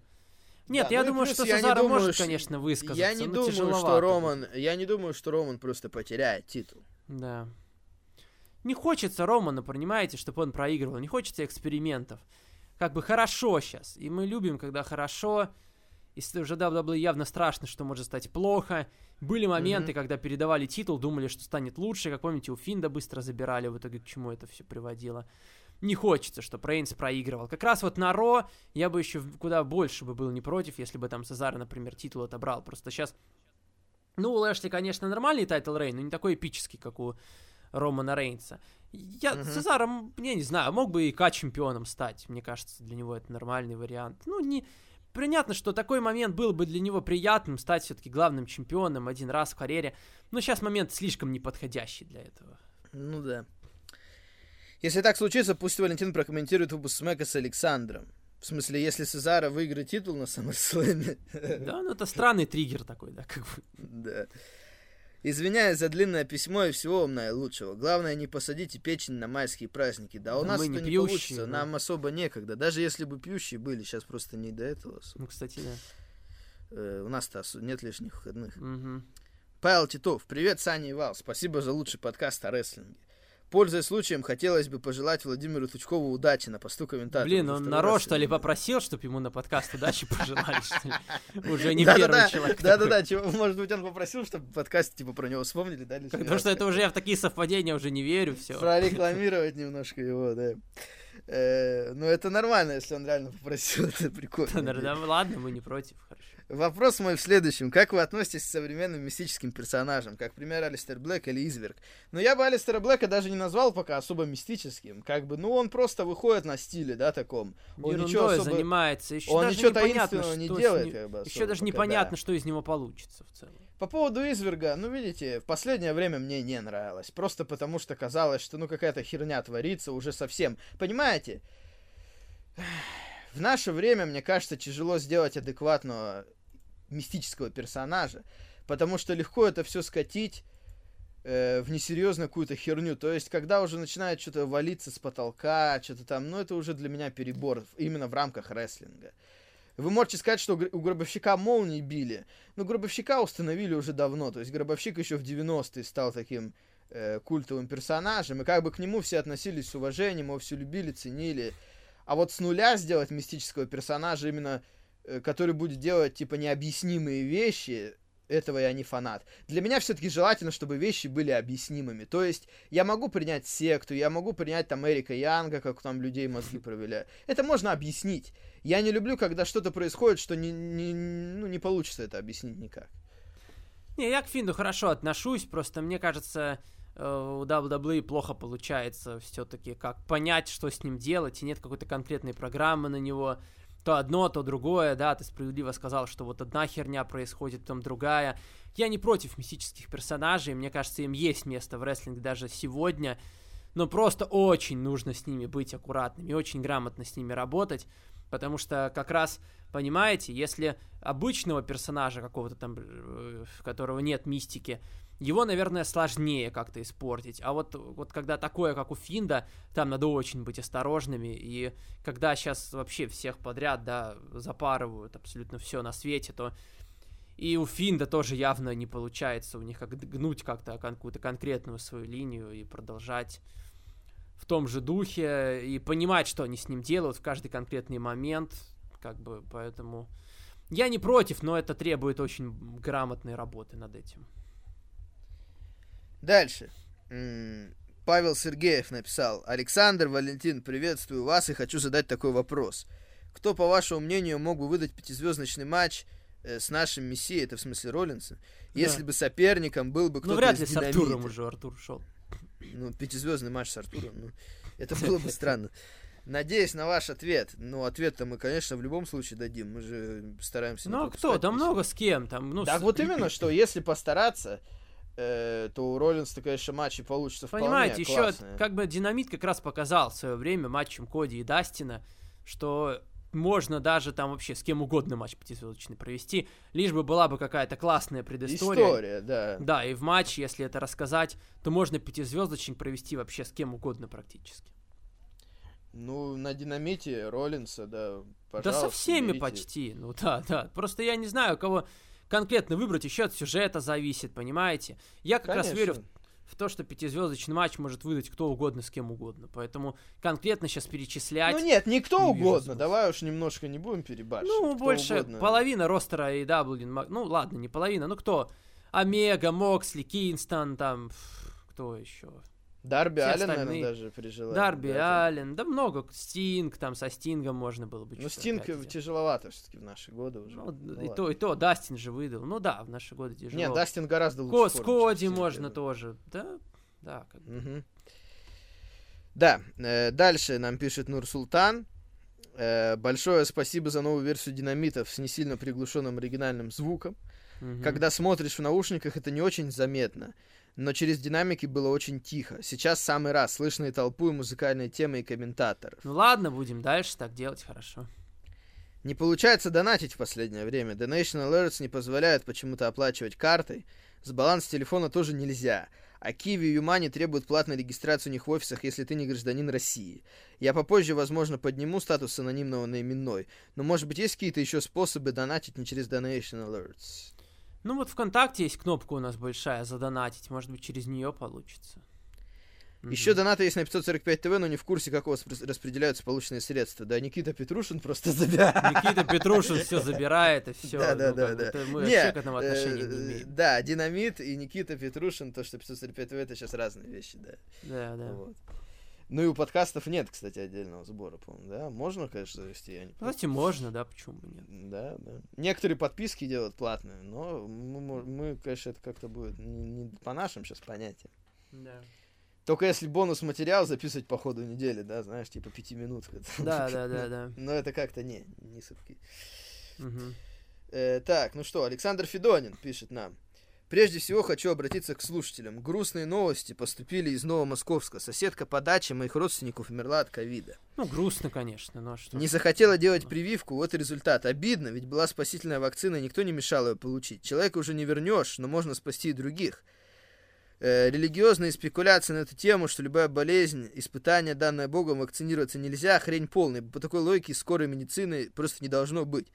Нет, да, я ну думаю, что Сезара думаю, может, что... конечно, высказаться. Я не думаю, что Роман. Я не думаю, что Роман просто потеряет титул. Да. Не хочется Романа, понимаете, чтобы он проигрывал. Не хочется экспериментов. Как бы хорошо сейчас. И мы любим, когда хорошо. И уже WWE явно страшно, что может стать плохо. Были моменты, mm-hmm. когда передавали титул, думали, что станет лучше. Как помните, у Финда быстро забирали, в итоге к чему это все приводило. Не хочется, что Рейнс проигрывал. Как раз вот на Raw я бы еще куда больше бы был не против, если бы там Сезар, например, титул отобрал. Просто сейчас... Ну, у Лэшли, конечно, нормальный title reign, но не такой эпический, как у Романа Рейнса. Я uh-huh. Цезаром, я не знаю, мог бы и К-чемпионом стать. Мне кажется, для него это нормальный вариант. Ну, не, Понятно, что такой момент был бы для него приятным, стать все-таки главным чемпионом один раз в карьере. Но сейчас момент слишком неподходящий для этого. Ну да. Если так случится, пусть Валентин прокомментирует выпуск Смека с Александром. В смысле, если Сезара выиграет титул на SummerSlam. Да, ну это странный триггер такой, да, как бы. Да. Извиняюсь за длинное письмо и всего вам наилучшего. Главное, не посадите печень на майские праздники. Да, у нас это не, не пьющие, получится, да. нам особо некогда. Даже если бы пьющие были, сейчас просто не до этого. Особо. Ну, кстати, да. Э, у нас-то нет лишних выходных. Угу. Павел Титов, привет, Саня и Вал. Спасибо за лучший подкаст о рестлинге. Пользуясь случаем, хотелось бы пожелать Владимиру Тучкову удачи на посту комментатора. Блин, он народ, что ли, попросил, чтобы ему на подкаст удачи пожелали, что ли? Уже не первый человек. Да-да-да, может быть, он попросил, чтобы в подкасте, типа, про него вспомнили, да? Потому что это уже я в такие совпадения уже не верю, все. Прорекламировать немножко его, да. Э, ну, это нормально, если он реально попросил, это прикольно. Ладно, мы не против, хорошо. Вопрос мой в следующем. Как вы относитесь к современным мистическим персонажам? Как пример Алистер Блэк или Изверг? Но я бы Алистера Блэка даже не назвал пока особо мистическим. Как бы, ну, он просто выходит на стиле, да, таком. Он Ерундой ничего особо... занимается. Еще он ничего таинственного не делает, ним... как бы, Еще даже пока, непонятно, да. что из него получится в целом. По поводу Изверга, ну, видите, в последнее время мне не нравилось. Просто потому что казалось, что, ну, какая-то херня творится уже совсем. Понимаете? В наше время, мне кажется, тяжело сделать адекватного мистического персонажа, потому что легко это все скатить э, в несерьезную какую-то херню. То есть, когда уже начинает что-то валиться с потолка, что-то там, ну, это уже для меня перебор, именно в рамках рестлинга. Вы можете сказать, что у гробовщика молнии били, но гробовщика установили уже давно. То есть гробовщик еще в 90-е стал таким э, культовым персонажем, и как бы к нему все относились с уважением, его все любили, ценили. А вот с нуля сделать мистического персонажа именно, который будет делать типа необъяснимые вещи, этого я не фанат. Для меня все-таки желательно, чтобы вещи были объяснимыми. То есть я могу принять секту, я могу принять там Эрика Янга, как там людей мозги провели. Это можно объяснить. Я не люблю, когда что-то происходит, что не, не, ну, не получится это объяснить никак. Не, я к Финду хорошо отношусь, просто мне кажется, э, у WWE плохо получается все-таки как понять, что с ним делать, и нет какой-то конкретной программы на него то одно, то другое, да, ты справедливо сказал, что вот одна херня происходит, потом другая. Я не против мистических персонажей, мне кажется, им есть место в рестлинге даже сегодня, но просто очень нужно с ними быть аккуратными, очень грамотно с ними работать, потому что как раз, понимаете, если обычного персонажа какого-то там, э, которого нет мистики, его, наверное, сложнее как-то испортить. А вот, вот когда такое, как у Финда, там надо очень быть осторожными. И когда сейчас вообще всех подряд, да, запарывают абсолютно все на свете, то и у Финда тоже явно не получается у них как гнуть как-то какую-то конкретную свою линию и продолжать в том же духе и понимать, что они с ним делают в каждый конкретный момент, как бы, поэтому я не против, но это требует очень грамотной работы над этим. Дальше. Павел Сергеев написал. Александр, Валентин, приветствую вас и хочу задать такой вопрос. Кто, по вашему мнению, мог бы выдать пятизвездочный матч э, с нашим мессией, это в смысле Роллинса, если да. бы соперником был бы ну, кто-то Ну, вряд ли с Артуром уже Артур шел. Ну, пятизвездный матч с Артуром, ну, это было бы странно. Надеюсь на ваш ответ. Ну, ответ-то мы, конечно, в любом случае дадим. Мы же стараемся... Ну, а кто? Да много с кем там. Ну, так с... вот именно, что если постараться, э, то у Роллинса, конечно, матчи получится Понимаете, вполне еще классные. как бы Динамит как раз показал в свое время матчем Коди и Дастина, что можно даже там вообще с кем угодно матч пятизвездочный провести, лишь бы была бы какая-то классная предыстория. История, да. Да, и в матче, если это рассказать, то можно пятизвездочник провести вообще с кем угодно практически. Ну, на динамите Роллинса, да, пожалуйста. Да со всеми берите. почти, ну да, да. Просто я не знаю, кого конкретно выбрать, еще от сюжета зависит, понимаете? Я как Конечно. раз верю в, в то, что пятизвездочный матч может выдать кто угодно с кем угодно. Поэтому конкретно сейчас перечислять... Ну нет, не кто не угодно. Давай уж немножко не будем перебарщивать. Ну, кто больше угодно. половина ростера и Даблин. Ну, ладно, не половина. Ну, кто? Омега, Моксли, Кинстон, там... Кто еще? Дарби Аллен, наверное, даже при желании. Дарби да, Аллен, да много. Стинг, там со Стингом можно было бы. Ну, Стинг тяжеловато все-таки в наши годы уже. Ну, ну, и то, и то, Дастин же выдал. Ну да, в наши годы тяжело. Нет, Дастин гораздо лучше. Ко, с Коди можно тоже. Да, да. Как угу. Да, э, дальше нам пишет Нур Султан. Э, большое спасибо за новую версию динамитов с не сильно приглушенным оригинальным звуком. Угу. Когда смотришь в наушниках, это не очень заметно но через динамики было очень тихо. Сейчас самый раз, слышно и толпу, и музыкальные темы, и комментаторов. Ну ладно, будем дальше так делать, хорошо. Не получается донатить в последнее время. Donation Alerts не позволяют почему-то оплачивать картой. С баланса телефона тоже нельзя. А Kiwi и Юмани требуют платной регистрации у них в офисах, если ты не гражданин России. Я попозже, возможно, подниму статус анонимного на именной. Но, может быть, есть какие-то еще способы донатить не через Donation Alerts? Ну вот ВКонтакте есть кнопка у нас большая задонатить, может быть через нее получится. Еще донаты есть на 545 ТВ, но не в курсе, как у вас распределяются полученные средства. Да, Никита Петрушин просто забирает. Никита Петрушин все забирает, и все. Да, да, ну, да, да. Мы не, вообще к этому отношения не э, имеем. Да, Динамит и Никита Петрушин, то, что 545 ТВ, это сейчас разные вещи, да. Да, да. Ну и у подкастов нет, кстати, отдельного сбора, по-моему, да? Можно, конечно, завести. Я не Кстати, можно, да, почему бы нет. Да, да. Некоторые подписки делают платные, но мы, мы конечно, это как-то будет не, не по нашим сейчас понятиям. Да. Только если бонус материал записывать по ходу недели, да, знаешь, типа пяти минут. Да, да, да, да. Но это как-то не, не сутки. Э, так, ну что, Александр Федонин пишет нам. Прежде всего хочу обратиться к слушателям. Грустные новости поступили из Новомосковска. Соседка по даче моих родственников умерла от ковида. Ну, грустно, конечно, но что... Не захотела делать прививку, вот и результат. Обидно, ведь была спасительная вакцина, и никто не мешал ее получить. Человека уже не вернешь, но можно спасти и других. Э, религиозные спекуляции на эту тему, что любая болезнь, испытание, данное Богом, вакцинироваться нельзя, хрень полная. По такой логике скорой медицины просто не должно быть.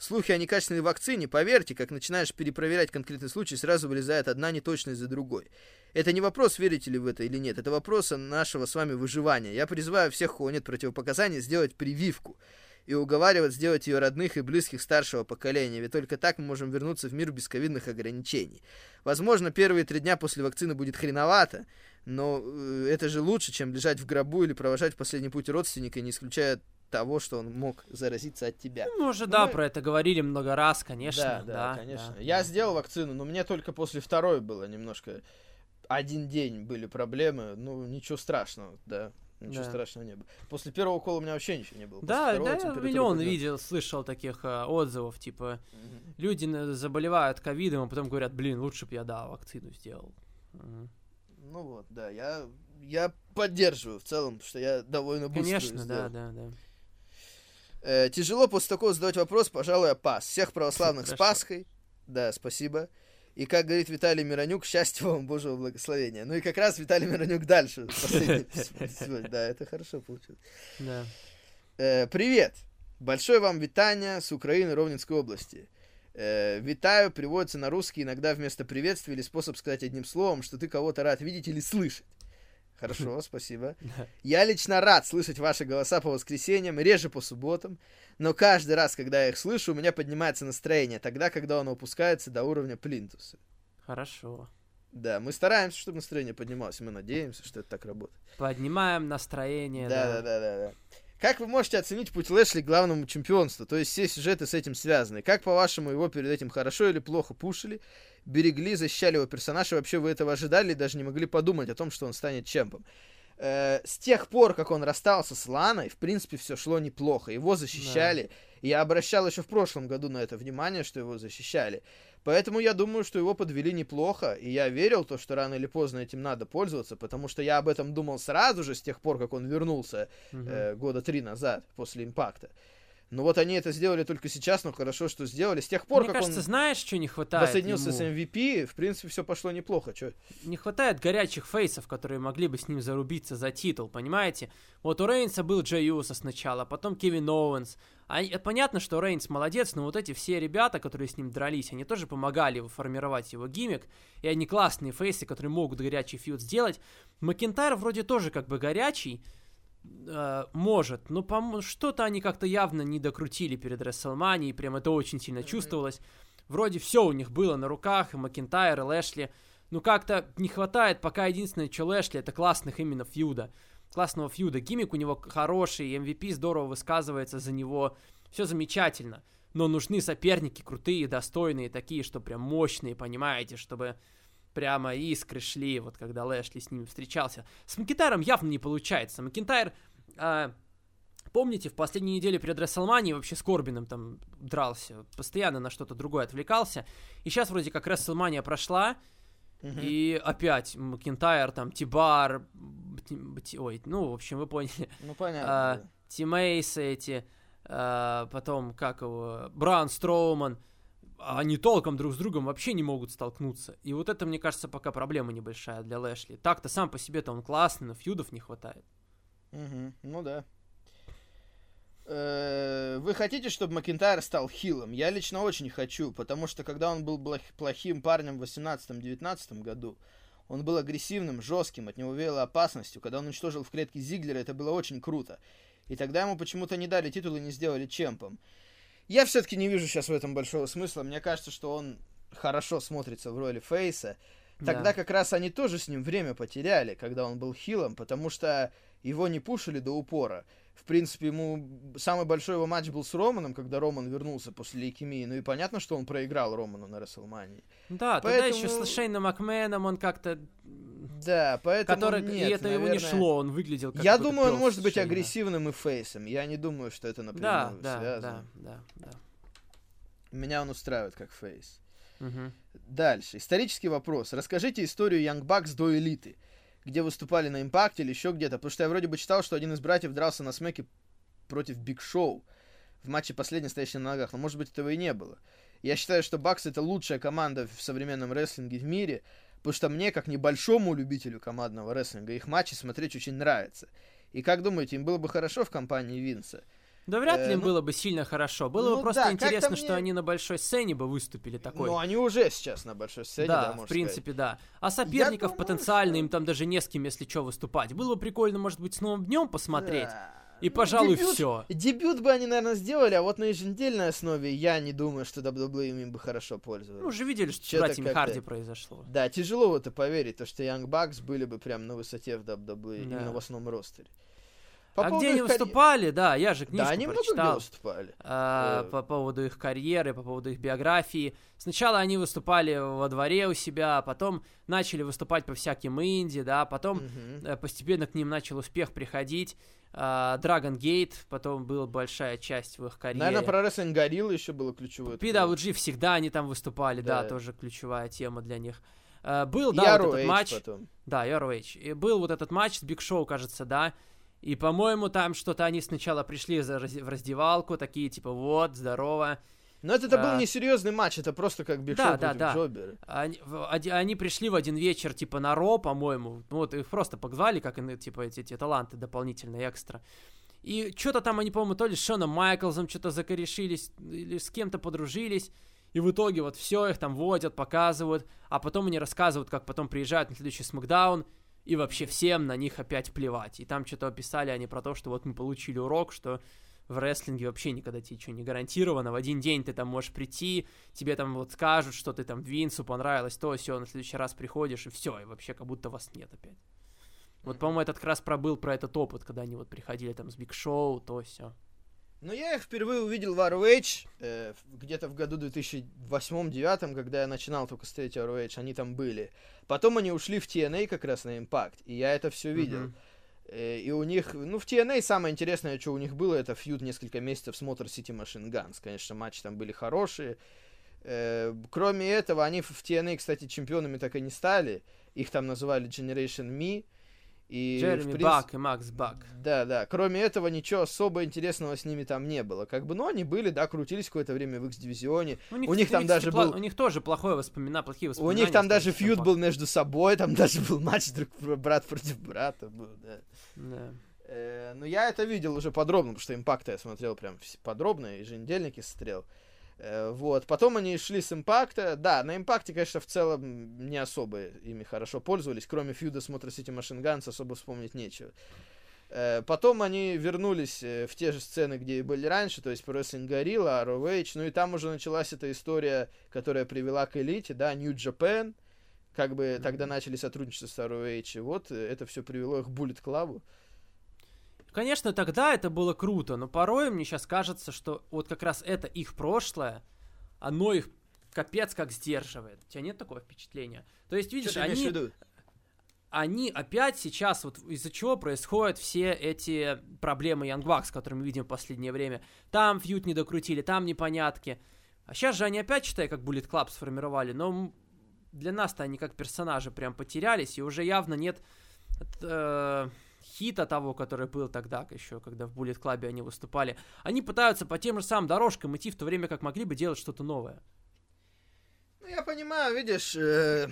Слухи о некачественной вакцине, поверьте, как начинаешь перепроверять конкретный случай, сразу вылезает одна неточность за другой. Это не вопрос, верите ли в это или нет, это вопрос нашего с вами выживания. Я призываю всех, у кого нет противопоказаний, сделать прививку и уговаривать сделать ее родных и близких старшего поколения, ведь только так мы можем вернуться в мир без ковидных ограничений. Возможно, первые три дня после вакцины будет хреновато, но э, это же лучше, чем лежать в гробу или провожать в последний путь родственника, не исключая того, что он мог заразиться от тебя. Ну, мы уже, ну, да, мы... про это говорили много раз, конечно. Да, да, да конечно. Да. Я сделал вакцину, но мне только после второй было немножко... Один день были проблемы, ну, ничего страшного, да. Ничего да. страшного не было. После первого укола у меня вообще ничего не было. Да, да, я миллион пойдет. видел, слышал таких а, отзывов, типа, угу. люди заболевают ковидом, а потом говорят, блин, лучше бы я, да, вакцину сделал. Угу. Ну вот, да, я, я поддерживаю в целом, потому что я довольно быстро Конечно, да, да, да. Э, тяжело после такого задавать вопрос, пожалуй, я пас. Всех православных с Пасхой. Да, спасибо. И как говорит Виталий Миронюк, счастья вам, Божьего благословения. Ну и как раз Виталий Миронюк дальше. Да, это хорошо получилось. Да. Э, привет. Большое вам витание с Украины Ровненской области. Э, витаю приводится на русский иногда вместо приветствия или способ сказать одним словом, что ты кого-то рад видеть или слышать. Хорошо, спасибо. Я лично рад слышать ваши голоса по воскресеньям, реже по субботам, но каждый раз, когда я их слышу, у меня поднимается настроение, тогда, когда оно опускается до уровня плинтуса. Хорошо. Да, мы стараемся, чтобы настроение поднималось, мы надеемся, что это так работает. Поднимаем настроение, да. Да, да, да, да. Как вы можете оценить путь Лэшли к главному чемпионству? То есть все сюжеты с этим связаны. Как, по-вашему, его перед этим хорошо или плохо пушили? Берегли, защищали его персонажа, вообще вы этого ожидали и даже не могли подумать о том, что он станет чемпом. Э, с тех пор, как он расстался с Ланой, в принципе, все шло неплохо. Его защищали. Да. Я обращал еще в прошлом году на это внимание, что его защищали. Поэтому я думаю, что его подвели неплохо, и я верил то, что рано или поздно этим надо пользоваться, потому что я об этом думал сразу же, с тех пор, как он вернулся угу. э, года три назад, после импакта. Ну вот они это сделали только сейчас, но хорошо, что сделали. С тех пор, Мне как кажется, он знаешь, что не хватает воссоединился ему? с MVP, в принципе, все пошло неплохо. Чё? Не хватает горячих face ов, которые могли бы с ним зарубиться за титул, понимаете? Вот у Рейнса был Джей Юса сначала, потом Кевин Оуэнс. А, понятно, что Рейнс молодец, но вот эти все ребята, которые с ним дрались, они тоже помогали формировать его gimmick, и они классные face ы, которые могут горячий feud сделать. Макентайр вроде тоже как бы горячий, э, может, но по что-то они как-то явно не докрутили перед WrestleMania, прям это очень сильно чувствовалось. Вроде все у них было на руках, и Макинтайр, и Лэшли. Ну как-то не хватает, пока единственное, что Лэшли, это классных именно фьюда. Классного фьюда. Гиммик у него хороший, MVP здорово высказывается за него. Все замечательно. Но нужны соперники крутые, достойные, такие, что прям мощные, понимаете, чтобы прямо искры шли, вот когда Лэшли с ними встречался. С Макентайром явно не получается. Макентайр, э, помните, в последней неделе перед Рестлманией вообще с Корбином там дрался, постоянно на что-то другое отвлекался. И сейчас вроде как Рестлмания прошла, Uh-huh. И опять Макентайр, там, Тибар, ой, ну, в общем, вы поняли. Ну, понятно. А, Тимейсы эти, а, потом, как его, Бран Строуман они толком друг с другом вообще не могут столкнуться. И вот это, мне кажется, пока проблема небольшая для Лэшли. Так-то сам по себе-то он классный, но фьюдов не хватает. Угу, ну да. Э, вы хотите, чтобы Макинтайр стал хилом? Я лично очень хочу, потому что когда он был плохим парнем в 18-19 году, он был агрессивным, жестким, от него веяло опасностью. Когда он уничтожил в клетке Зиглера, это было очень круто. И тогда ему почему-то не дали титул и не сделали чемпом. Я все-таки не вижу сейчас в этом большого смысла. Мне кажется, что он хорошо смотрится в роли Фейса. Тогда да. как раз они тоже с ним время потеряли, когда он был хилом, потому что его не пушили до упора. В принципе, ему самый большой его матч был с Романом, когда Роман вернулся после лейкемии. Ну и понятно, что он проиграл Роману на Расселмании. Да, Поэтому... тогда еще с Шейном Макменом он как-то да, поэтому который, нет, и это наверное... ему не шло, он выглядел как Я думаю, он может быть агрессивным и фейсом. Я не думаю, что это напрямую да, связано. Да, да, да. Меня он устраивает как face. Угу. Дальше. Исторический вопрос. Расскажите историю Young Bucks до элиты. Где выступали на Impact е или еще где-то. Потому что я вроде бы читал, что один из братьев дрался на смеке против Big Show. В матче последний стоящий на ногах. Но может быть этого и не было. Я считаю, что Bucks это лучшая команда в современном рестлинге в мире. Потому что мне, как небольшому любителю командного рестлинга, их матчи смотреть очень нравится. И как думаете, им было бы хорошо в компании Винса? Да вряд ли э, им ну, было бы сильно хорошо. Было ну, бы просто да, интересно, что они на большой сцене бы выступили такой. Ну, они уже сейчас на большой сцене, да, да в принципе, сказать. да. А соперников думаю, потенциально, что... им там даже не с кем, если что, выступать. Было бы прикольно, может быть, с новым днем посмотреть. Да. И, ну, пожалуй, дебют, все. Дебют бы они, наверное, сделали, а вот на еженедельной основе я не думаю, что WWE им бы хорошо пользовались. Ну, уже видели, что с братьями Харди произошло. Да, тяжело в это поверить, то, что Young Bucks были бы прям на высоте в WWE, да. именно в основном ростере. По а где они выступали, да, я же книжку да, они прочитал. много где выступали. А, э... По поводу их карьеры, по поводу их биографии. Сначала они выступали во дворе у себя, потом начали выступать по всяким инди, да, потом угу. постепенно к ним начал успех приходить. Uh, Dragon Gate, потом была большая часть в их карьере. Наверное, про Wrestling Gorilla еще было ключевое. PWG всегда они там выступали, да, да тоже ключевая тема для них. Uh, был, да, вот этот матч. Потом. Да, ROH. И был вот этот матч с Биг Шоу, кажется, да. И, по-моему, там что-то они сначала пришли в раздевалку, такие типа, вот, здорово. Но это, это а... был несерьезный матч, это просто как Биг да, да, да. Джобера. Они, они пришли в один вечер, типа, на Ро, по-моему. Ну, вот их просто позвали, как, типа, эти, эти таланты дополнительные, экстра. И что-то там они, по-моему, то ли с Шоном Майклзом что-то закорешились, или с кем-то подружились. И в итоге вот все их там водят, показывают, а потом они рассказывают, как потом приезжают на следующий Смакдаун, и вообще всем на них опять плевать. И там что-то описали они про то, что вот мы получили урок, что в рестлинге вообще никогда тебе ничего не гарантировано. В один день ты там можешь прийти, тебе там вот скажут, что ты там Винсу понравилось, то все, на следующий раз приходишь, и все, и вообще как будто вас нет опять. Вот, по-моему, этот как раз пробыл про этот опыт, когда они вот приходили там с Биг Шоу, то все. Ну, я их впервые увидел в ROH э, где-то в году 2008-2009, когда я начинал только смотреть ROH, они там были. Потом они ушли в TNA как раз на Impact, и я это все видел. Mm-hmm. И у них, ну, в TNA самое интересное, что у них было, это фьюд несколько месяцев с Motor City Machine Guns. Конечно, матчи там были хорошие. Э, кроме этого, они в TNA, кстати, чемпионами так и не стали. Их там называли Generation Me. И, Джереми принцип... Бак и Макс Бак. Да, да. Кроме этого, ничего особо интересного с ними там не было. Как бы, ну, они были, да, крутились какое-то время в X-дивизионе. У них, у них там даже был... У них тоже плохое воспоминание, плохие воспоминания. У них там даже фьюд был между собой, там даже был матч друг брат против брата был, да. Да. Э, но я это видел уже подробно, потому что импакта я смотрел прям подробно, еженедельники смотрел. Э, вот. Потом они шли с импакта. Да, на импакте, конечно, в целом не особо ими хорошо пользовались. Кроме фьюда с Motor City Machine Guns особо вспомнить нечего. Э, потом они вернулись э, в те же сцены, где и были раньше, то есть Wrestling Gorilla, ROH, ну и там уже началась эта история, которая привела к элите, да, New Japan, как бы тогда начали сотрудничать с ROH, и вот это все привело их к Bullet Club. Конечно, тогда это было круто, но порой мне сейчас кажется, что вот как раз это их прошлое, оно их капец как сдерживает. У тебя нет такого впечатления? То есть, видишь, они... Они опять сейчас, вот из-за чего происходят все эти проблемы Bucks, которые мы видим в последнее время. Там фьют не докрутили, там непонятки. А сейчас же они опять, считай, как Bullet Club сформировали, но для нас-то они как персонажи прям потерялись, и уже явно нет... Э, хита того, который был тогда еще, когда в Bullet Club они выступали, они пытаются по тем же самым дорожкам идти, в то время как могли бы делать что-то новое. Ну, я понимаю, видишь, э,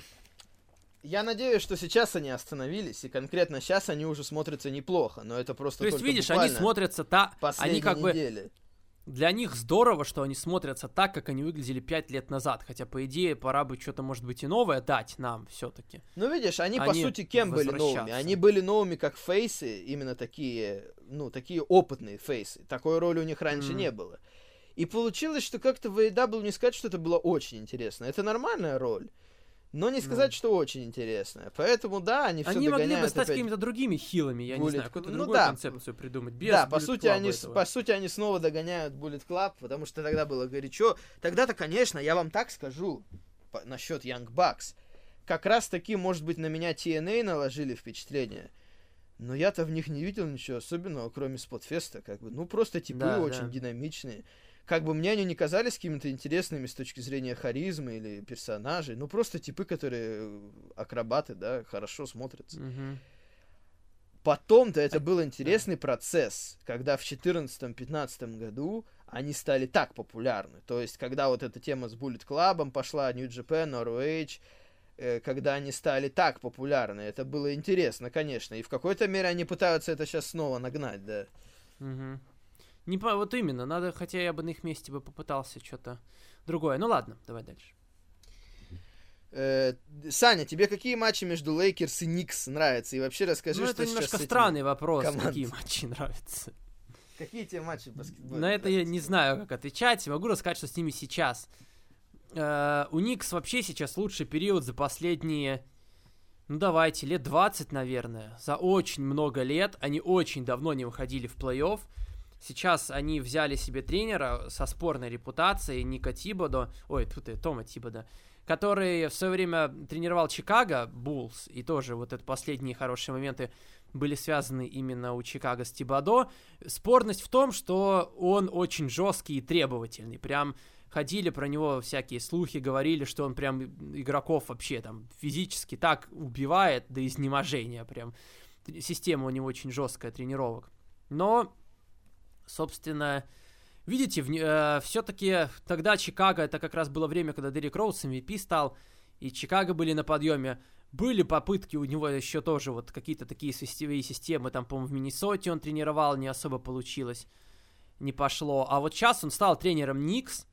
я надеюсь, что сейчас они остановились, и конкретно сейчас они уже смотрятся неплохо, но это просто То есть, видишь, они смотрятся та... Они как недели. бы для них здорово, что они смотрятся так, как они выглядели пять лет назад. Хотя, по идее, пора бы что-то, может быть, и новое дать нам все-таки. Ну, видишь, они, они по сути, кем были новыми? Они были новыми как фейсы, именно такие, ну, такие опытные фейсы. Такой роли у них раньше mm. не было. И получилось, что как-то в AEW не сказать, что это было очень интересно. Это нормальная роль. Но не сказать, ну. что очень интересное. Поэтому, да, они все Они могли бы стать какими-то другими хилами, я Bullet... не знаю, какую-то ну, другую да. концепцию придумать. Без да, по сути, они, этого. по сути, они снова догоняют Bullet Club, потому что тогда было горячо. Тогда-то, конечно, я вам так скажу по- насчет Young Bucks. Как раз таки, может быть, на меня TNA наложили впечатление. Но я-то в них не видел ничего особенного, кроме Спотфеста, как бы. Ну, просто типы да, очень да. динамичные как бы мне они не казались какими-то интересными с точки зрения харизмы или персонажей, ну просто типы, которые э, акробаты, да, хорошо смотрятся. Потом-то это был интересный процесс, когда в 2014-2015 году они стали так популярны. То есть, когда вот эта тема с Bullet Club пошла, New Japan, ROH, э, когда они стали так популярны. Это было интересно, конечно. И в какой-то мере они пытаются это сейчас снова нагнать, да. Угу. Не. Вот именно, надо, хотя я бы на их месте бы попытался что-то другое. Ну ладно, давай дальше. Э, Саня, тебе какие матчи между Лейкерс и Никс нравятся? И вообще расскажи, ну, что это немножко странный вопрос, команд. какие матчи нравятся. Какие тебе матчи баскетбола? На это я не знаю, как отвечать. Могу рассказать, что с ними сейчас. Э, у Никс вообще сейчас лучший период за последние, ну давайте, лет 20, наверное. За очень много лет. Они очень давно не выходили в плей-офф. Сейчас они взяли себе тренера со спорной репутацией, Ника Тибодо, ой, тут и Тома Тибодо, который в свое время тренировал Чикаго Буллс, и тоже вот это последние хорошие моменты были связаны именно у Чикаго с Тибодо. Спорность в том, что он очень жесткий и требовательный, прям ходили про него всякие слухи, говорили, что он прям игроков вообще там физически так убивает до изнеможения, прям система у него очень жесткая тренировок. Но собственно, видите, э, все-таки тогда Чикаго, это как раз было время, когда Дерек Роуз MVP стал, и Чикаго были на подъеме. Были попытки у него еще тоже вот какие-то такие сетевые системы, там, по-моему, в Миннесоте он тренировал, не особо получилось, не пошло. А вот сейчас он стал тренером Никс,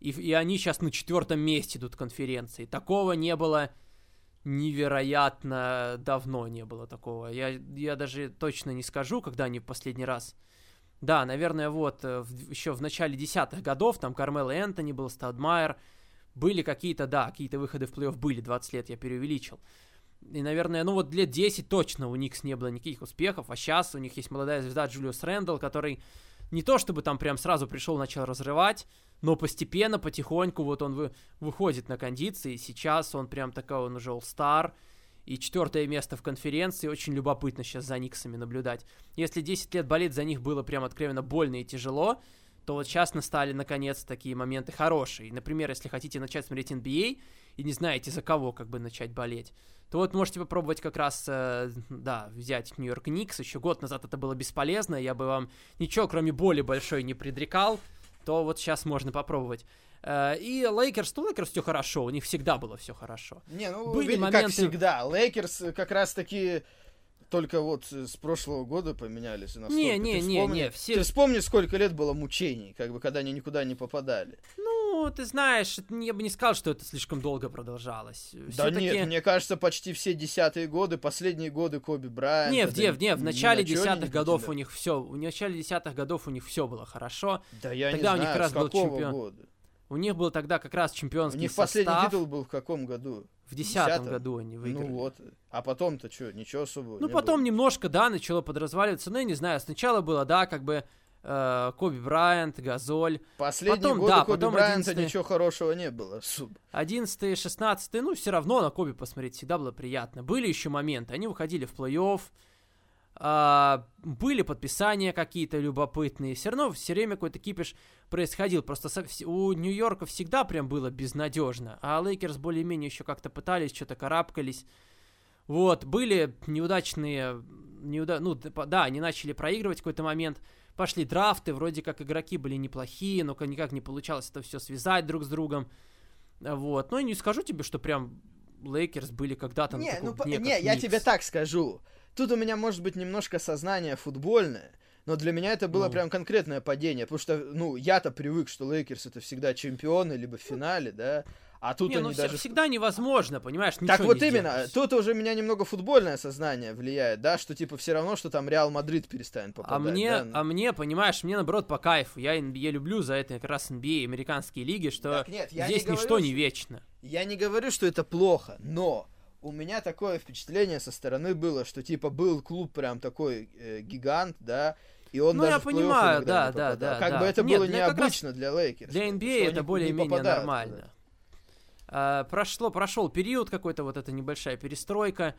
и, и они сейчас на четвертом месте идут конференции. Такого не было невероятно давно не было такого. Я, я даже точно не скажу, когда они в последний раз да, наверное, вот э, в, еще в начале десятых годов там Кармел Энтони был, Стадмайер, были какие-то, да, какие-то выходы в плей-офф были, 20 лет я преувеличил. И, наверное, ну вот лет 10 точно у Никс не было никаких успехов, а сейчас у них есть молодая звезда Джулиус Рэндалл, который не то чтобы там прям сразу пришел, начал разрывать, но постепенно, потихоньку вот он вы, выходит на кондиции, сейчас он прям такой, он уже all-star, и четвертое место в конференции. Очень любопытно сейчас за Никсами наблюдать. Если 10 лет болеть за них было прям откровенно больно и тяжело, то вот сейчас настали, наконец, такие моменты хорошие. Например, если хотите начать смотреть NBA и не знаете, за кого как бы начать болеть, то вот можете попробовать как раз, э, да, взять Нью-Йорк Никс. Еще год назад это было бесполезно, я бы вам ничего, кроме боли большой, не предрекал, то вот сейчас можно попробовать. Э, и Лейкерс, ну, Лейкерс все хорошо, у них всегда было все хорошо. Не, ну, Были моменты... как всегда, Лейкерс как раз-таки только вот с прошлого года поменялись. Не, не, не, не, все... Ты вспомни, сколько лет было мучений, как бы, когда они никуда не попадали. Ну, ты знаешь, я бы не сказал, что это слишком долго продолжалось. Да нет, мне кажется, почти все десятые годы, последние годы Коби Брайанта. Не, в, в, не, в начале десятых годов у них все, в начале десятых годов у них все было хорошо. Да я Тогда не знаю, у них как раз был чемпион. года? У них был тогда как раз чемпионский У них состав. последний титул был в каком году? В десятом году они выиграли. Ну вот. А потом-то что, ничего особого Ну потом было. немножко, да, начало подразваливаться. Ну я не знаю, сначала было, да, как бы э, Коби Брайант, Газоль. Последние потом, годы да, Коби потом Брайанта 11... ничего хорошего не было. 11 16 ну все равно на Коби посмотреть всегда было приятно. Были еще моменты, они выходили в плей-офф, а, были подписания какие-то любопытные, все равно все время какой-то кипиш происходил. Просто со, у Нью-Йорка всегда прям было безнадежно, а Лейкерс более-менее еще как-то пытались, что-то карабкались. Вот, были неудачные, неуда... ну да, они начали проигрывать в какой-то момент, пошли драфты, вроде как игроки были неплохие, но никак не получалось это все связать друг с другом. Вот, но я не скажу тебе, что прям Лейкерс были когда-то не, на таком ну, дне, Не, я тебе так скажу. Тут у меня может быть немножко сознание футбольное, но для меня это было ну. прям конкретное падение, потому что, ну, я-то привык, что Лейкерс это всегда чемпионы, либо в финале, да, а тут не, они ну, даже... всегда невозможно, понимаешь, Так вот именно, сделаешь. тут уже меня немного футбольное сознание влияет, да, что типа все равно, что там Реал Мадрид перестанет попадать. А мне, да? а мне, понимаешь, мне наоборот по кайфу, я NBA люблю за это как раз NBA, американские лиги, что так, нет, здесь не ничто говорю, не вечно. Я не говорю, что это плохо, но у меня такое впечатление со стороны было, что типа был клуб прям такой э, гигант, да, и он ну, даже я понимаю, да, да, да. Как да. бы это Нет, было необычно для Лейкерс. Для NBA это более-менее нормально. А, прошло, прошел период какой-то, вот эта небольшая перестройка.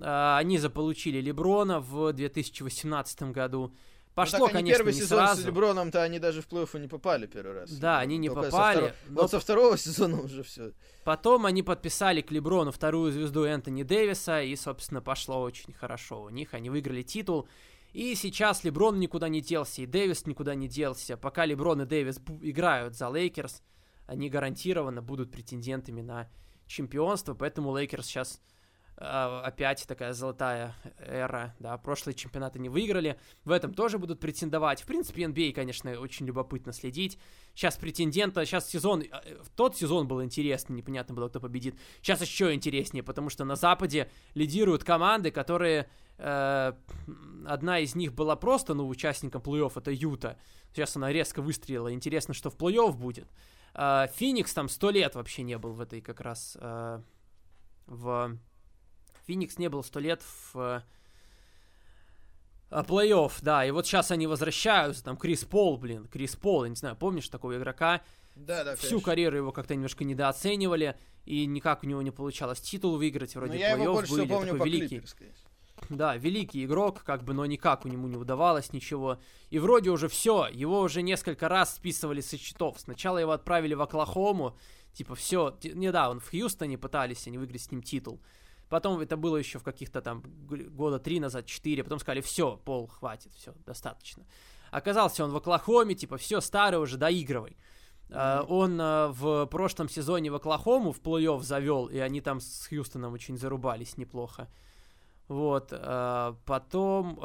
А, они заполучили Леброна в 2018 году. Пошло, ну, так конечно, первый не сезон сразу. с Леброном-то они даже в плей-офф не попали первый раз. Да, они не Только попали. Со втор... но... Вот со второго сезона уже все. Потом они подписали к Леброну вторую звезду Энтони Дэвиса, и, собственно, пошло очень хорошо у них. Они выиграли титул. И сейчас Леброн никуда не делся, и Дэвис никуда не делся. Пока Леброн и Дэвис играют за Лейкерс, они гарантированно будут претендентами на чемпионство, поэтому Лейкерс сейчас опять такая золотая эра, да, прошлые чемпионаты не выиграли, в этом тоже будут претендовать. В принципе, NBA, конечно, очень любопытно следить. Сейчас претендента, сейчас сезон, э, тот сезон был интересный, непонятно было, кто победит. Сейчас еще интереснее, потому что на Западе лидируют команды, которые э, одна из них была просто, ну, участником плей-офф, это Юта. Сейчас она резко выстрелила. Интересно, что в плей-офф будет. Э, Феникс там сто лет вообще не был в этой как раз... Э, в... Феникс не был сто лет в э, плей-офф, да, и вот сейчас они возвращаются, там Крис Пол, блин, Крис Пол, я не знаю, помнишь такого игрока? Да, да, Всю конечно. карьеру его как-то немножко недооценивали, и никак у него не получалось титул выиграть, вроде плей-офф были, помню такой великий. Клиперс. Да, великий игрок, как бы, но никак у него не удавалось ничего. И вроде уже все, его уже несколько раз списывали со счетов. Сначала его отправили в Оклахому, типа все, не да, он в Хьюстоне пытались они выиграть с ним титул. Потом это было еще в каких-то там года три назад, четыре. Потом сказали, все, Пол, хватит, все, достаточно. Оказался он в Оклахоме, типа, все, старый уже, доигрывай. Uh, он uh, в прошлом сезоне в Оклахому в плей-офф завел, и они там с Хьюстоном очень зарубались неплохо. Вот, uh, потом...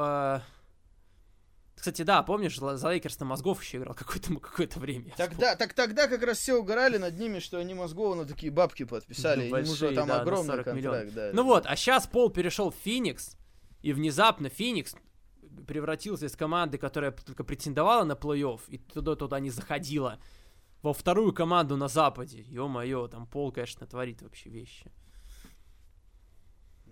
Кстати, да, помнишь, за Лейкерс на Мозгов еще играл какое-то какое время. Тогда, так тогда как раз все угорали над ними, что они мозгов на такие бабки подписали. Ну, им большие, уже там да, огромный 40 контракт. миллионов. Да, Ну да. вот, а сейчас Пол перешел в Феникс, и внезапно Феникс превратился из команды, которая только претендовала на плей-офф, и туда-туда не заходила, во вторую команду на Западе. Ё-моё, там Пол, конечно, творит вообще вещи.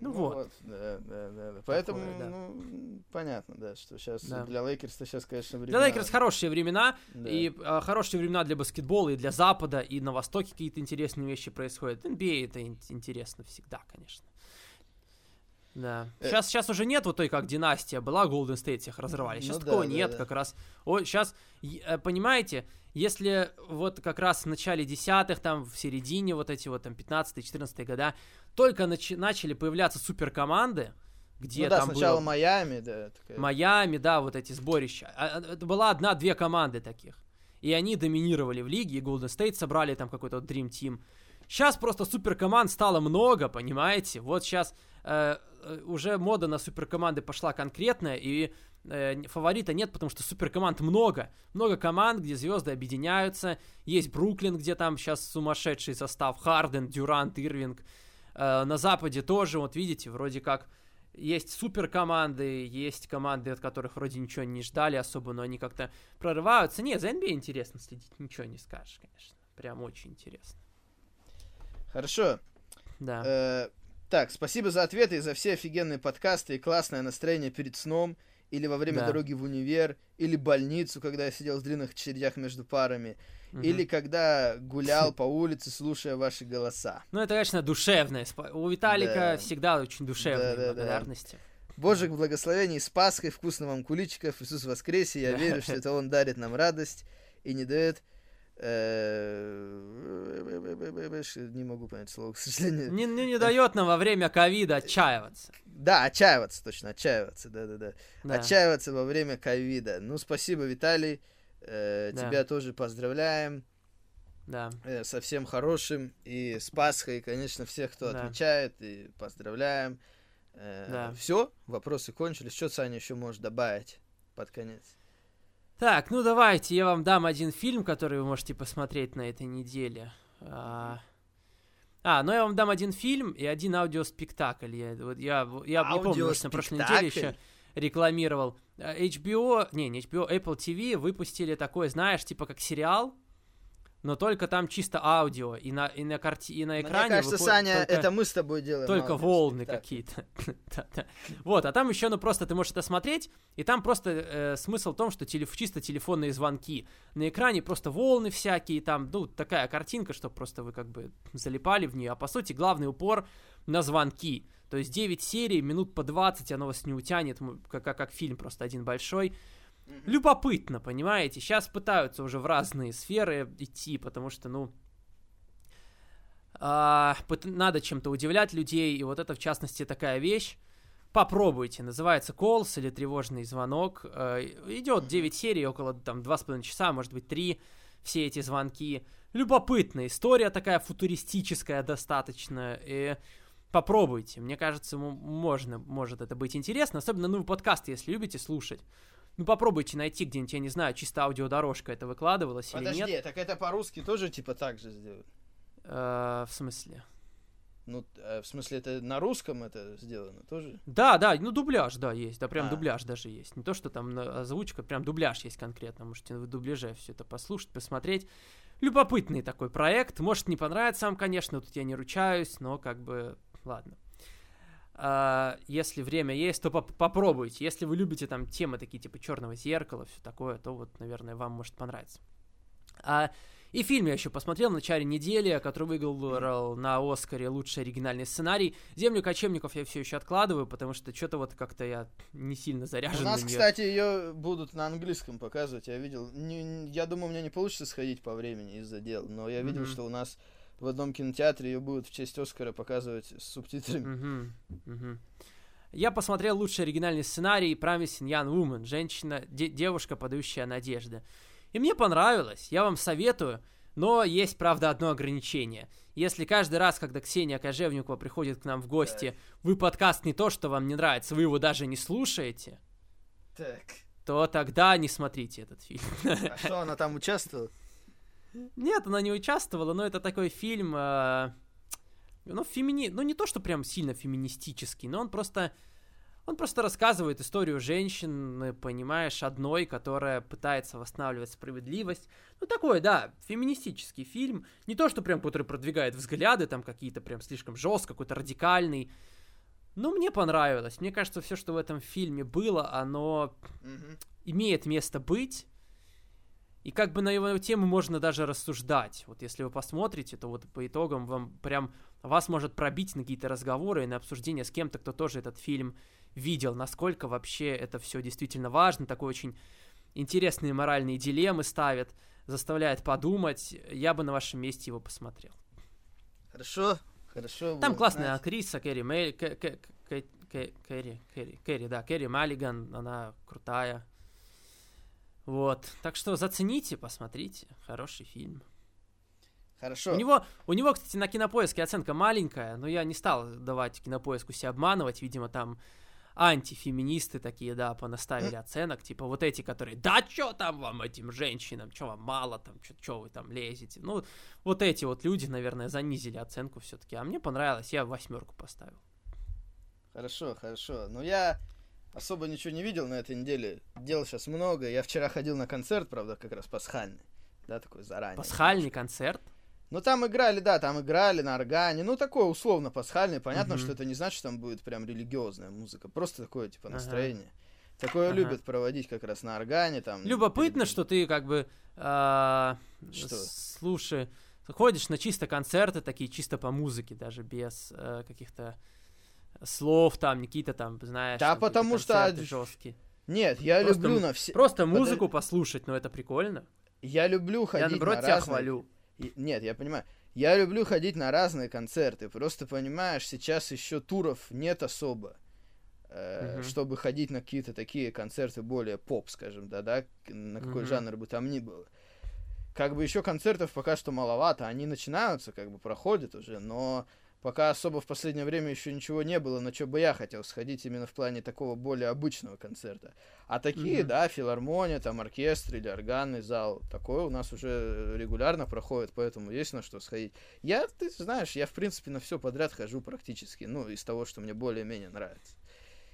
Ну вот. Да, да, да. да. Поэтому, да. ну, понятно, да, что сейчас Да. для Лейкерса сейчас, конечно, времена. Для Лейкерс хорошие времена, Да. и а, хорошие времена для баскетбола, и для Запада, и на Востоке какие-то интересные вещи происходят. NBA это ин- интересно всегда, конечно. Да. Э. Сейчас, сейчас уже нет вот той, как династия была, Golden State всех разрывали. Сейчас Ну да, такого да, нет, да. как раз. О, сейчас, понимаете, если вот как раз в начале десятых, там, в середине вот эти вот, там, 15-14 года, только начи- начали появляться суперкоманды, где ну да, там сначала было... Майами, да. такая- Майами, да, вот эти сборища. А, а, Это была одна-две команды таких. И они доминировали в лиге, и Golden State собрали там какой-то вот Dream Team. Сейчас просто суперкоманд стало много, понимаете? Вот сейчас э, э, уже мода на суперкоманды пошла конкретная, и э, фаворита нет, потому что суперкоманд много. Много команд, где звезды объединяются. Есть Бруклин, где там сейчас сумасшедший состав. Харден, Дюрант, Ирвинг. Э, на Западе тоже, вот видите, вроде как есть суперкоманды, есть команды, от которых вроде ничего не ждали особо, но они как-то прорываются. Не, за NBA интересно следить, ничего не скажешь, конечно. Прям очень интересно. Хорошо. Да. Э, так, спасибо за ответы и за все офигенные подкасты и классное настроение перед сном или во время Да. дороги в универ, или больницу, когда я сидел в длинных очередях между парами, Мгм. или когда гулял по улице, слушая ваши голоса. Ну, это, конечно, душевное. У Виталика Да. всегда очень душевные Да-да-да. благодарности. Божьих благословений с Пасхой, вкусно вам куличиков, Иисус воскресе, я Да. верю, что это Он дарит нам радость и не дает... э, Не могу понять слово, к сожалению. Не, не, не дает нам во время ковида отчаиваться. Да, отчаиваться, точно, отчаиваться, да-да-да. Да. Отчаиваться во время ковида. Ну, спасибо, Виталий. Э, Да. Тебя тоже поздравляем Да. э, со всем хорошим и с Пасхой, конечно, всех, кто Да. отмечает, и поздравляем. Да. Все, вопросы кончились. Что Саня еще может добавить под конец? Так, ну давайте, я вам дам один фильм, который вы можете посмотреть на этой неделе. А, а, ну я вам дам один фильм и один аудиоспектакль. Я, вот я, я не помню, может, на прошлой неделе еще рекламировал. А, HBO, не, не HBO, Apple TV выпустили такой, знаешь, типа как сериал, но только там чисто аудио, и на, и на, карти... и на экране... Мне кажется, Саня, только- это мы с тобой делаем. только волны какие-то. Вот, а там еще, ну просто ты можешь это смотреть, и там просто э, смысл в том, что телеф- чисто телефонные звонки. На экране просто волны всякие, там, ну, такая картинка, что просто вы как бы залипали в нее. А по сути, главный упор на звонки. То есть 9 серий, минут по 20, оно вас не утянет, как, как, как фильм просто один большой. Любопытно, понимаете? Сейчас пытаются уже в разные сферы идти, потому что, ну, а, надо чем-то удивлять людей, и вот это, в частности, такая вещь. Попробуйте, называется Calls или тревожный звонок. Э, идет 9 серий, около там 2,5 часа, может быть 3, все эти звонки. любопытная история, такая футуристическая достаточно, и попробуйте. Мне кажется, можно, может это быть интересно, особенно, ну, подкасты, если любите слушать. Ну, попробуйте найти где-нибудь, я не знаю, чисто аудиодорожка это выкладывалась Подожди, или нет. так это по-русски тоже типа так же сделают? Э, в смысле? Ну, э, в смысле, это на русском это сделано тоже? Да, да, ну дубляж, да, есть, да, прям А. дубляж даже есть. Не то, что там на- озвучка, прям дубляж есть конкретно. Можете в дубляже все это послушать, посмотреть. Любопытный такой проект. Может, не понравится вам, конечно, тут я не ручаюсь, но как бы, ладно. А, если время есть, то поп- попробуйте. Если вы любите там темы такие типа черного зеркала, все такое, то вот, наверное, вам может понравиться. А, и фильм я еще посмотрел в начале недели, который выиграл на Оскаре лучший оригинальный сценарий. «Землю кочевников» я все еще откладываю, потому что что-то вот как-то я не сильно заряжен У нас, на кстати, ее будут на английском показывать. Я видел. Не- я думаю, у меня не получится сходить по времени из-за дел. Но я видел, Мгм. что у нас в одном кинотеатре ее будут в честь Оскара показывать с субтитрами. Мгм, мгм. Я посмотрел лучший оригинальный сценарий Promising Young Woman, женщина, де- девушка, подающая надежды. И мне понравилось, я вам советую, но есть, правда, одно ограничение. Если каждый раз, когда Ксения Кожевникова приходит к нам в гости, вы подкаст не то, что вам не нравится, вы его даже не слушаете, Так. то тогда не смотрите этот фильм. А что, она там участвовала? Нет, она не участвовала, но это такой фильм, э, ну, фемини... ну, не то, что прям сильно феминистический, но он просто, он просто рассказывает историю женщины, понимаешь, одной, которая пытается восстанавливать справедливость. Ну, такой, да, феминистический фильм, не то, что прям, который продвигает взгляды, там, какие-то прям слишком жестко, какой-то радикальный, но мне понравилось. Мне кажется, все, что в этом фильме было, оно Мгм. имеет место быть. И как бы на его тему можно даже рассуждать. Вот если вы посмотрите, то вот по итогам вам прям вас может пробить на какие-то разговоры и на обсуждение с кем-то, кто тоже этот фильм видел, насколько вообще это все действительно важно, такой очень интересные моральные дилеммы ставит, заставляет подумать. Я бы на вашем месте его посмотрел. Хорошо, хорошо. Там классная знать. актриса Кэрри Мэй... Кэ- Кэ- Кэ- Кэ- Кэрри, Кэрри, Кэрри, да, Кэрри Маллиган, она крутая. Вот, так что зацените, посмотрите, хороший фильм. Хорошо. У него, у него, кстати, на кинопоиске оценка маленькая, но я не стал давать кинопоиску себя обманывать, видимо, там антифеминисты такие, да, понаставили оценок, типа вот эти, которые, да чё там вам этим женщинам, чё вам мало там, чё, чё вы там лезете, ну, вот эти вот люди, наверное, занизили оценку все-таки, а мне понравилось, я восьмерку поставил. Хорошо, хорошо. Но я особо ничего не видел на этой неделе. Дел сейчас много. Я вчера ходил на концерт, правда, как раз пасхальный. Да, такой заранее. Пасхальный концерт. Ну, там играли, да, там играли на органе. Ну, такое условно пасхальный. Понятно, Мгм. что это не значит, что там будет прям религиозная музыка. Просто такое, типа, Ага. настроение. Такое Ага. любят проводить как раз на органе. Там, Любопытно, перед- что ты как бы а, Что? слушай, ходишь на чисто концерты такие, чисто по музыке, даже без э, каких-то слов там, какие-то там, знаешь, Да, там потому что- жесткие. Нет, я Просто люблю на все... Просто музыку послушать, ну это прикольно. Я люблю ходить Я наоборот на тебя разные... хвалю. И- Нет, я понимаю. Я люблю ходить на разные концерты. Просто понимаешь, сейчас еще туров нет особо. э, Мгм. Чтобы ходить на какие-то такие концерты более поп, скажем, да, да, на какой Мгм. жанр бы там ни было. Как бы еще концертов пока что маловато, они начинаются, как бы проходят уже, но пока особо в последнее время еще ничего не было, на что бы я хотел сходить именно в плане такого более обычного концерта. А такие, Мгм. да, филармония, там оркестр или органный зал, такое у нас уже регулярно проходит, поэтому есть на что сходить. Я, ты знаешь, я в принципе на все подряд хожу практически, ну, из того, что мне более-менее нравится.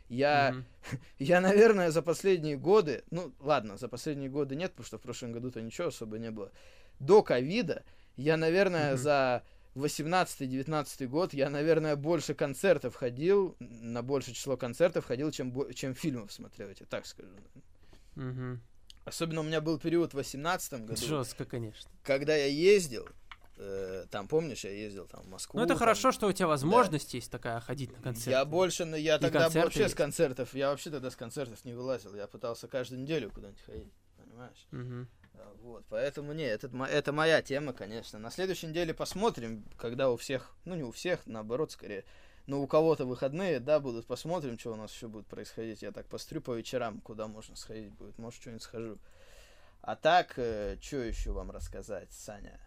Я, Мгм. я, наверное, за последние годы, ну, ладно, за последние годы нет, потому что в прошлом году-то ничего особо не было. До ковида я, наверное, Мгм. за 18-19 год я, наверное, больше концертов ходил, на большее число концертов ходил, чем, чем фильмов смотрел, я тебе так скажу. Мгм. Особенно у меня был период в 18 году, Жестко, конечно. когда я ездил, э, там, помнишь, я ездил там в Москву. Ну это там, хорошо, что у тебя возможность есть такая ходить на концерт. Я больше, на- я И тогда концерты вообще есть. с концертов, я вообще тогда с концертов не вылазил, я пытался каждую неделю куда-нибудь ходить, понимаешь? Мгм. Вот, поэтому, не, это, это моя тема, конечно. На следующей неделе посмотрим, когда у всех, ну не у всех, наоборот, скорее, но у кого-то выходные, да, будут, посмотрим, что у нас еще будет происходить. Я так пострю по вечерам, куда можно сходить будет, может, что-нибудь схожу. А так, э, что еще вам рассказать, Саня?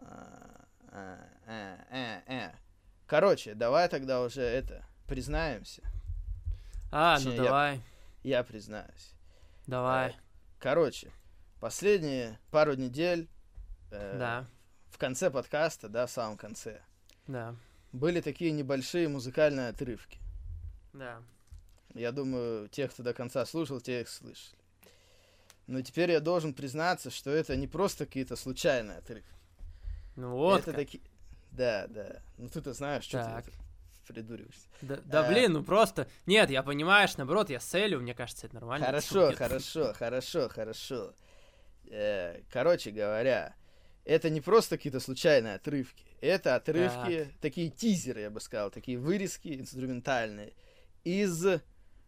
А, а, э, э, э, Короче, давай тогда уже это, признаемся. А, ну Точнее, ну давай. Я, я признаюсь. Давай. Э, короче, последние пару недель э, да. в конце подкаста, да, в самом конце, да. были такие небольшие музыкальные отрывки. Да. Я думаю, те, кто до конца слушал, те их слышали. Но теперь я должен признаться, что это не просто какие-то случайные отрывки. Ну вот. Это такие. Да, да. Ну ты-то знаешь, что так. ты придуриваешься. Да, да а... блин, ну просто... Нет, я понимаешь, наоборот, я целю, мне кажется, это нормально. Хорошо, хорошо, хорошо, хорошо. Э, короче говоря, это не просто какие-то случайные отрывки. Это отрывки, так. такие тизеры, я бы сказал, такие вырезки инструментальные из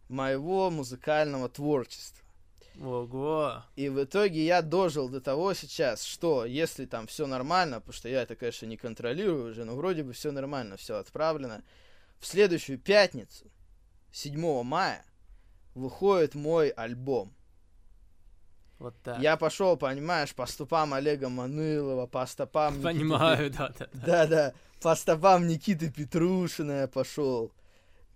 моего музыкального творчества. Ого. И в итоге я дожил до того сейчас, что если там все нормально, потому что я это, конечно, не контролирую уже, но вроде бы все нормально, все отправлено. В следующую пятницу, 7 мая, выходит мой альбом. Вот так. Я пошел, понимаешь, по стопам Олега Манылова, по стопам... Понимаю, Никиты... да, да, да. Да-да, по стопам Никиты Петрушина я пошел.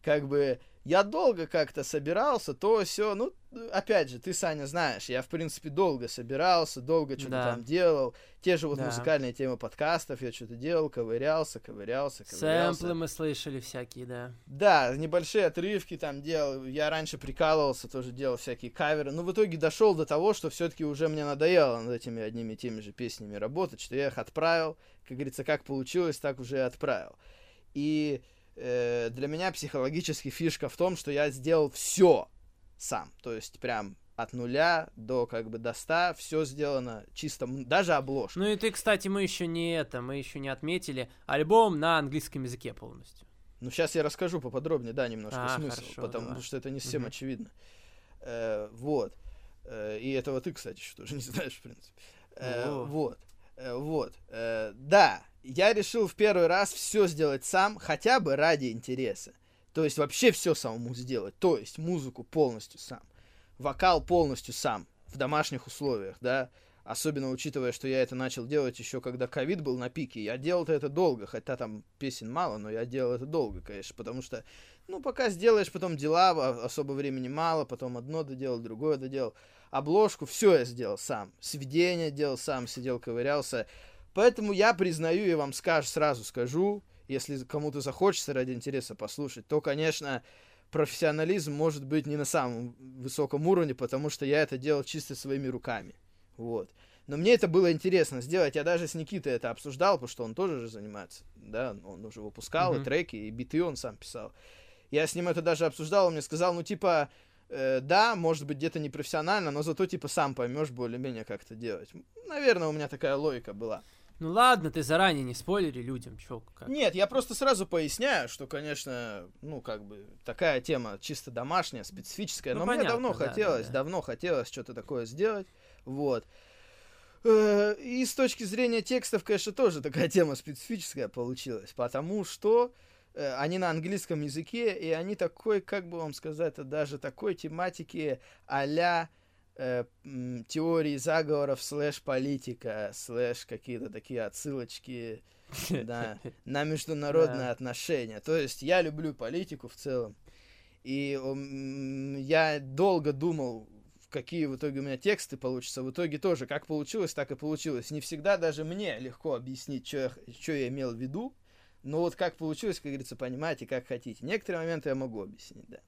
Как бы я долго как-то собирался, то все, ну, опять же, ты, Саня, знаешь, я, в принципе, долго собирался, долго что-то да. там делал. Те же вот да. музыкальные темы подкастов я что-то делал, ковырялся, ковырялся, ковырялся. Сэмплы мы слышали всякие, да. Да, небольшие отрывки там делал. Я раньше прикалывался, тоже делал всякие каверы. Но в итоге дошел до того, что все-таки уже мне надоело над этими одними и теми же песнями работать, что я их отправил. Как говорится, как получилось, так уже и отправил. И э, для меня психологически фишка в том, что я сделал все сам. То есть прям от нуля до как бы до ста все сделано чисто, даже обложка. Ну и ты, кстати, мы еще не это, мы еще не отметили альбом на английском языке полностью. Ну сейчас я расскажу поподробнее, да, немножко а, смысл, хорошо, потому давай. что это не совсем угу. очевидно. Э, вот. Э, и этого ты, кстати, еще тоже не знаешь, в принципе. Э, вот. Э, вот. Э, да, я решил в первый раз все сделать сам, хотя бы ради интереса. То есть вообще все самому сделать. То есть музыку полностью сам. Вокал полностью сам. В домашних условиях, да. Особенно учитывая, что я это начал делать еще когда ковид был на пике. Я делал это долго, хотя там песен мало, но я делал это долго, конечно. Потому что, ну, пока сделаешь потом дела, а, особо времени мало, потом одно доделал, другое доделал. Обложку, все я сделал сам. Сведения делал сам, сидел, ковырялся. Поэтому я признаю и вам скажу, сразу скажу, если кому-то захочется ради интереса послушать, то, конечно, профессионализм может быть не на самом высоком уровне, потому что я это делал чисто своими руками. Вот. Но мне это было интересно сделать. Я даже с Никитой это обсуждал, потому что он тоже же занимается. Да, он уже выпускал mm-hmm. и треки, и биты он сам писал. Я с ним это даже обсуждал, он мне сказал, ну, типа, э, да, может быть, где-то непрофессионально, но зато, типа, сам поймешь более-менее, как это делать. Наверное, у меня такая логика была. Ну ладно, ты заранее не спойлери людям, чё, как. Нет, я просто сразу поясняю, что, конечно, ну, как бы, такая тема чисто домашняя, специфическая, ну, но понятно, мне давно да, хотелось, да, да. давно хотелось что-то такое сделать, вот. Э, и с точки зрения текстов, конечно, тоже такая тема специфическая получилась, потому что э, они на английском языке, и они такой, как бы вам сказать, даже такой тематики а-ля э, теории заговоров слэш политика, слэш какие-то такие отсылочки да, на международные отношения. То есть я люблю политику в целом. И я долго думал, какие в итоге у меня тексты получатся. В итоге тоже, как получилось, так и получилось. Не всегда даже мне легко объяснить, что я, я имел в виду. Но вот как получилось, как говорится, понимаете, как хотите. Некоторые моменты я могу объяснить, да.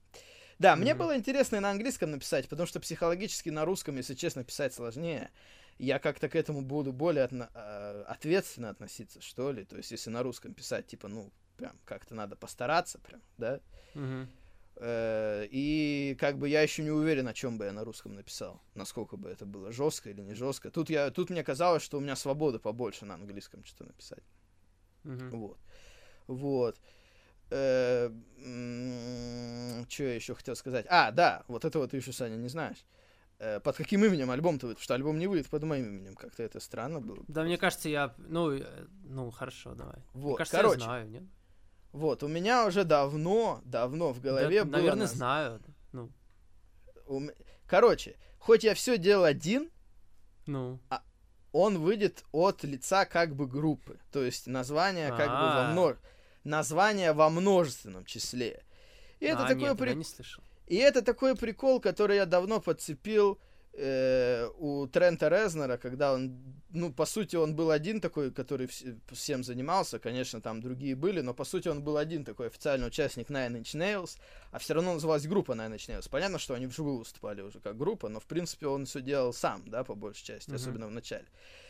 Да, mm-hmm. мне было интересно и на английском написать, потому что психологически на русском, если честно, писать сложнее. Я как-то к этому буду более отно- э, ответственно относиться, что ли. То есть, если на русском писать, типа, ну, прям как-то надо постараться, прям, да. Mm-hmm. И как бы я еще не уверен, о чем бы я на русском написал, насколько бы это было жестко или не жестко. Тут я, тут мне казалось, что у меня свобода побольше на английском что-то написать. Mm-hmm. Вот, вот. Э, что я еще хотел сказать? А, да, вот этого ты еще, Саня, не знаешь. Э, под каким именем альбом-то выйдет? Потому что альбом не выйдет под моим именем. Как-то это странно было. Да, мне кажется, я... Ну, э, ну хорошо, давай. Вот, мне кажется, короче, я знаю, нет? Вот, у меня уже давно, давно в голове да, было... Наверное, нас... знаю. Ну. Короче, хоть я все делал один, ну. а он выйдет от лица как бы группы. То есть название как бы во а. множестве название во множественном числе. И это а, такой нет, при... не слышал. И это такой прикол, который я давно подцепил э, у Трента Резнера, когда он, ну, по сути, он был один такой, который вс- всем занимался, конечно, там другие были, но, по сути, он был один такой официальный участник Nine Inch Nails, а все равно называлась группа Nine Inch Nails. Понятно, что они вживую выступали уже как группа, но, в принципе, он все делал сам, да, по большей части, Мгм. особенно в начале.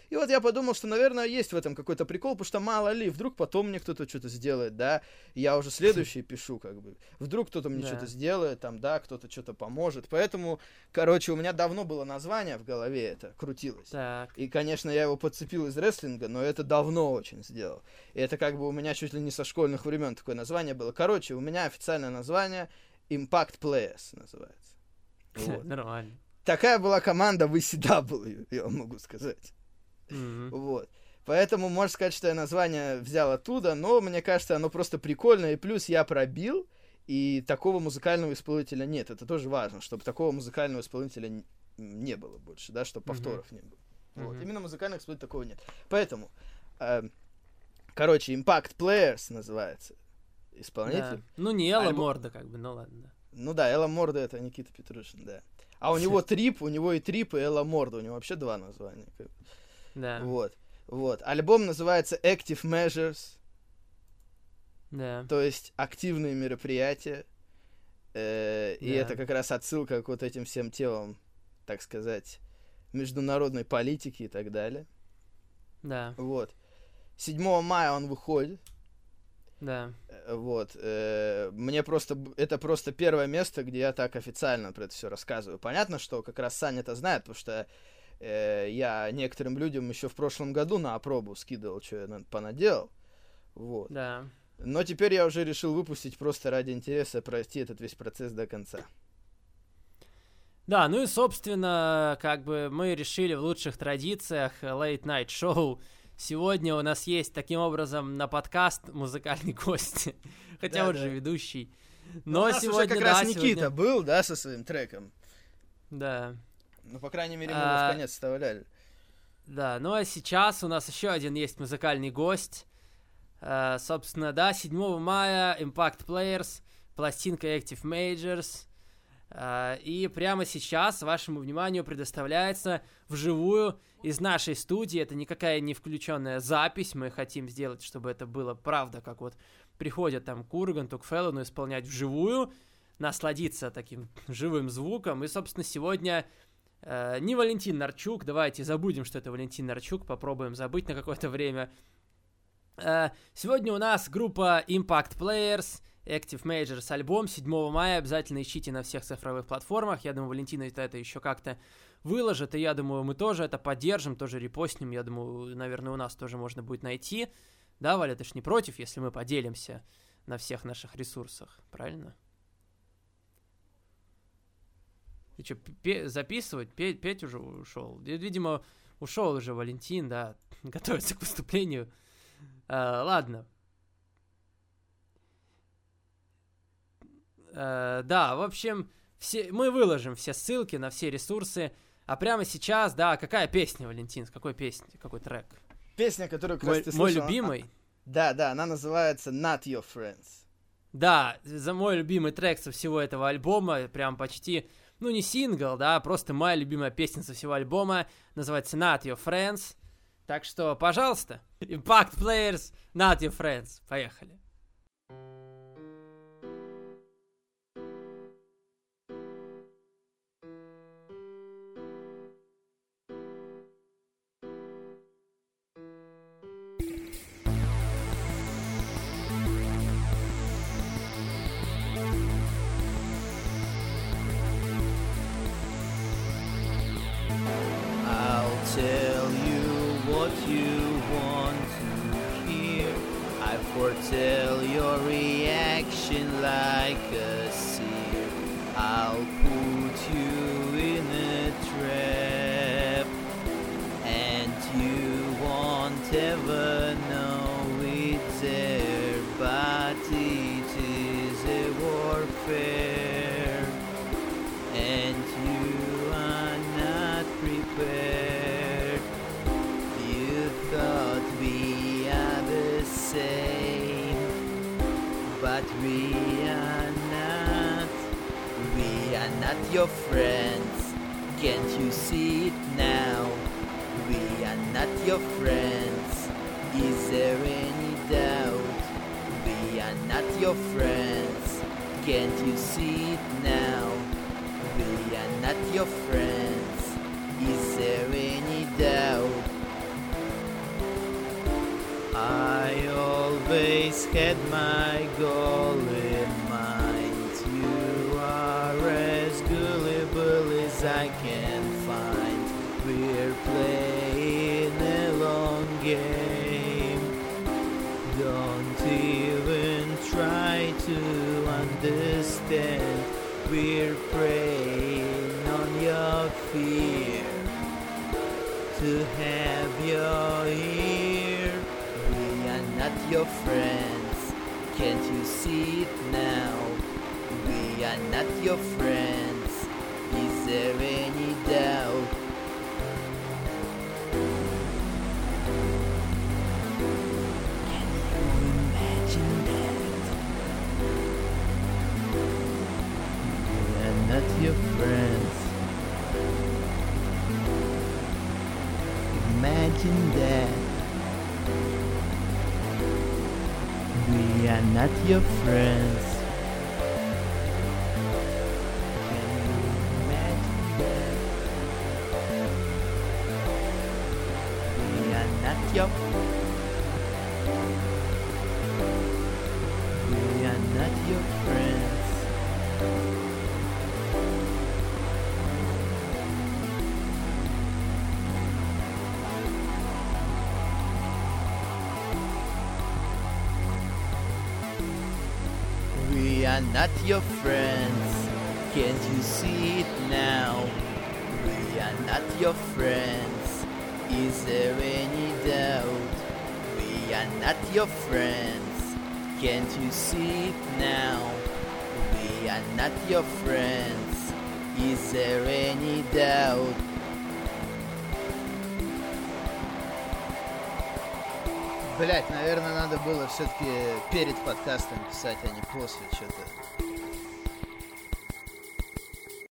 И вот я подумал, что, наверное, есть в этом какой-то прикол, потому что мало ли, вдруг потом мне кто-то что-то сделает, да, я уже следующий пишу, как бы. Вдруг кто-то мне Да. что-то сделает, там, да, кто-то что-то поможет. Поэтому, короче, у меня давно было название в голове это, крутилось. Так, И, конечно, я его подцепил из рестлинга, но это давно очень сделал. И это как бы у меня чуть ли не со школьных времен такое название было. Короче, у меня официальное название Impact Players называется. Вот. нормально. Такая была команда в ECW, я вам могу сказать. Вот. Поэтому можно сказать, что я название взял оттуда, но мне кажется, оно просто прикольное. И плюс я пробил, и такого музыкального исполнителя нет. Это тоже важно, чтобы такого музыкального исполнителя не было больше, да, чтобы повторов не было. Вот. Именно музыкальных исполнителей такого нет. Поэтому, эм, короче, Impact Players называется Да. исполнитель. Ну, не Элла Альбом- Морда, как бы, ну ладно. да. Ну да, Элла Морда это Никита Петрушин, да. А у него Трип, у него и Трип, и Элла Морда. У него вообще два названия. как. Да, Вот. Вот. Альбом называется Active Measures, да. то есть активные мероприятия. Э, И Да. это как раз отсылка к вот этим всем темам, так сказать, международной политики и так далее. Да, Вот. 7 мая он выходит. да. Э, Вот. э, Мне просто... Это просто первое место, где я так официально про это все рассказываю. Понятно, что как раз Саня это знает, потому что э, я некоторым людям еще в прошлом году на опробу скидывал, что я на- понаделал. Вот. Да. Но теперь я уже решил выпустить просто ради интереса, пройти этот весь процесс до конца. Да, ну и, собственно, как бы мы решили в лучших традициях Late Night Show. Сегодня у нас есть, таким образом, на подкаст музыкальный гость. Хотя Да, он да. же ведущий. Ну, Но у нас сегодня, уже как да, раз сегодня- Никита был, да, со своим треком. Да. Ну, по крайней мере, мы его А, в конец вставляли. Да, ну а сейчас у нас еще один есть музыкальный гость. Э, собственно, да, 7 мая Impact Players, пластинка Active Majors. Э, и прямо сейчас вашему вниманию предоставляется вживую из нашей студии. Это никакая не включенная запись. Мы хотим сделать, чтобы это было правда, как вот приходят там к Урганту, к Феллону исполнять вживую, насладиться таким живым звуком. И, собственно, сегодня не Валентин Нарчук, давайте забудем, что это Валентин Нарчук, попробуем забыть на какое-то время. Э, сегодня у нас группа Impact Players, Active Majors альбом. 7 мая, обязательно ищите на всех цифровых платформах, я думаю, Валентин это, это еще как-то выложит, и я думаю, мы тоже это поддержим, тоже репостнем, я думаю, наверное, у нас тоже можно будет найти. Да, Валя, ты ж не против, если мы поделимся на всех наших ресурсах, правильно? Ты что, записывать? Петь, Петь уже ушел. Видимо, ушел уже Валентин, да, готовится к выступлению. А, ладно. А, да, в общем, все, мы выложим все ссылки на все ресурсы. А прямо сейчас, да, какая песня, Валентин? С какой песни? Какой трек? Песня, которую как Мой, раз ты мой слышал, любимый. а- Да, да, она называется Not Your Friends. Да, за мой любимый трек со всего этого альбома, прям почти, ну не сингл, да, просто моя любимая песня со всего альбома, называется Not Your Friends. Так что, пожалуйста, Impact Players, Not Your Friends, поехали. your not your friends. Can't you see it now? We are not your friends. Is there any doubt? We are not your friends. Can't you see it now? We are not your friends. Is there any doubt? Блять, наверное, надо было все-таки перед подкастом писать, а не после что-то.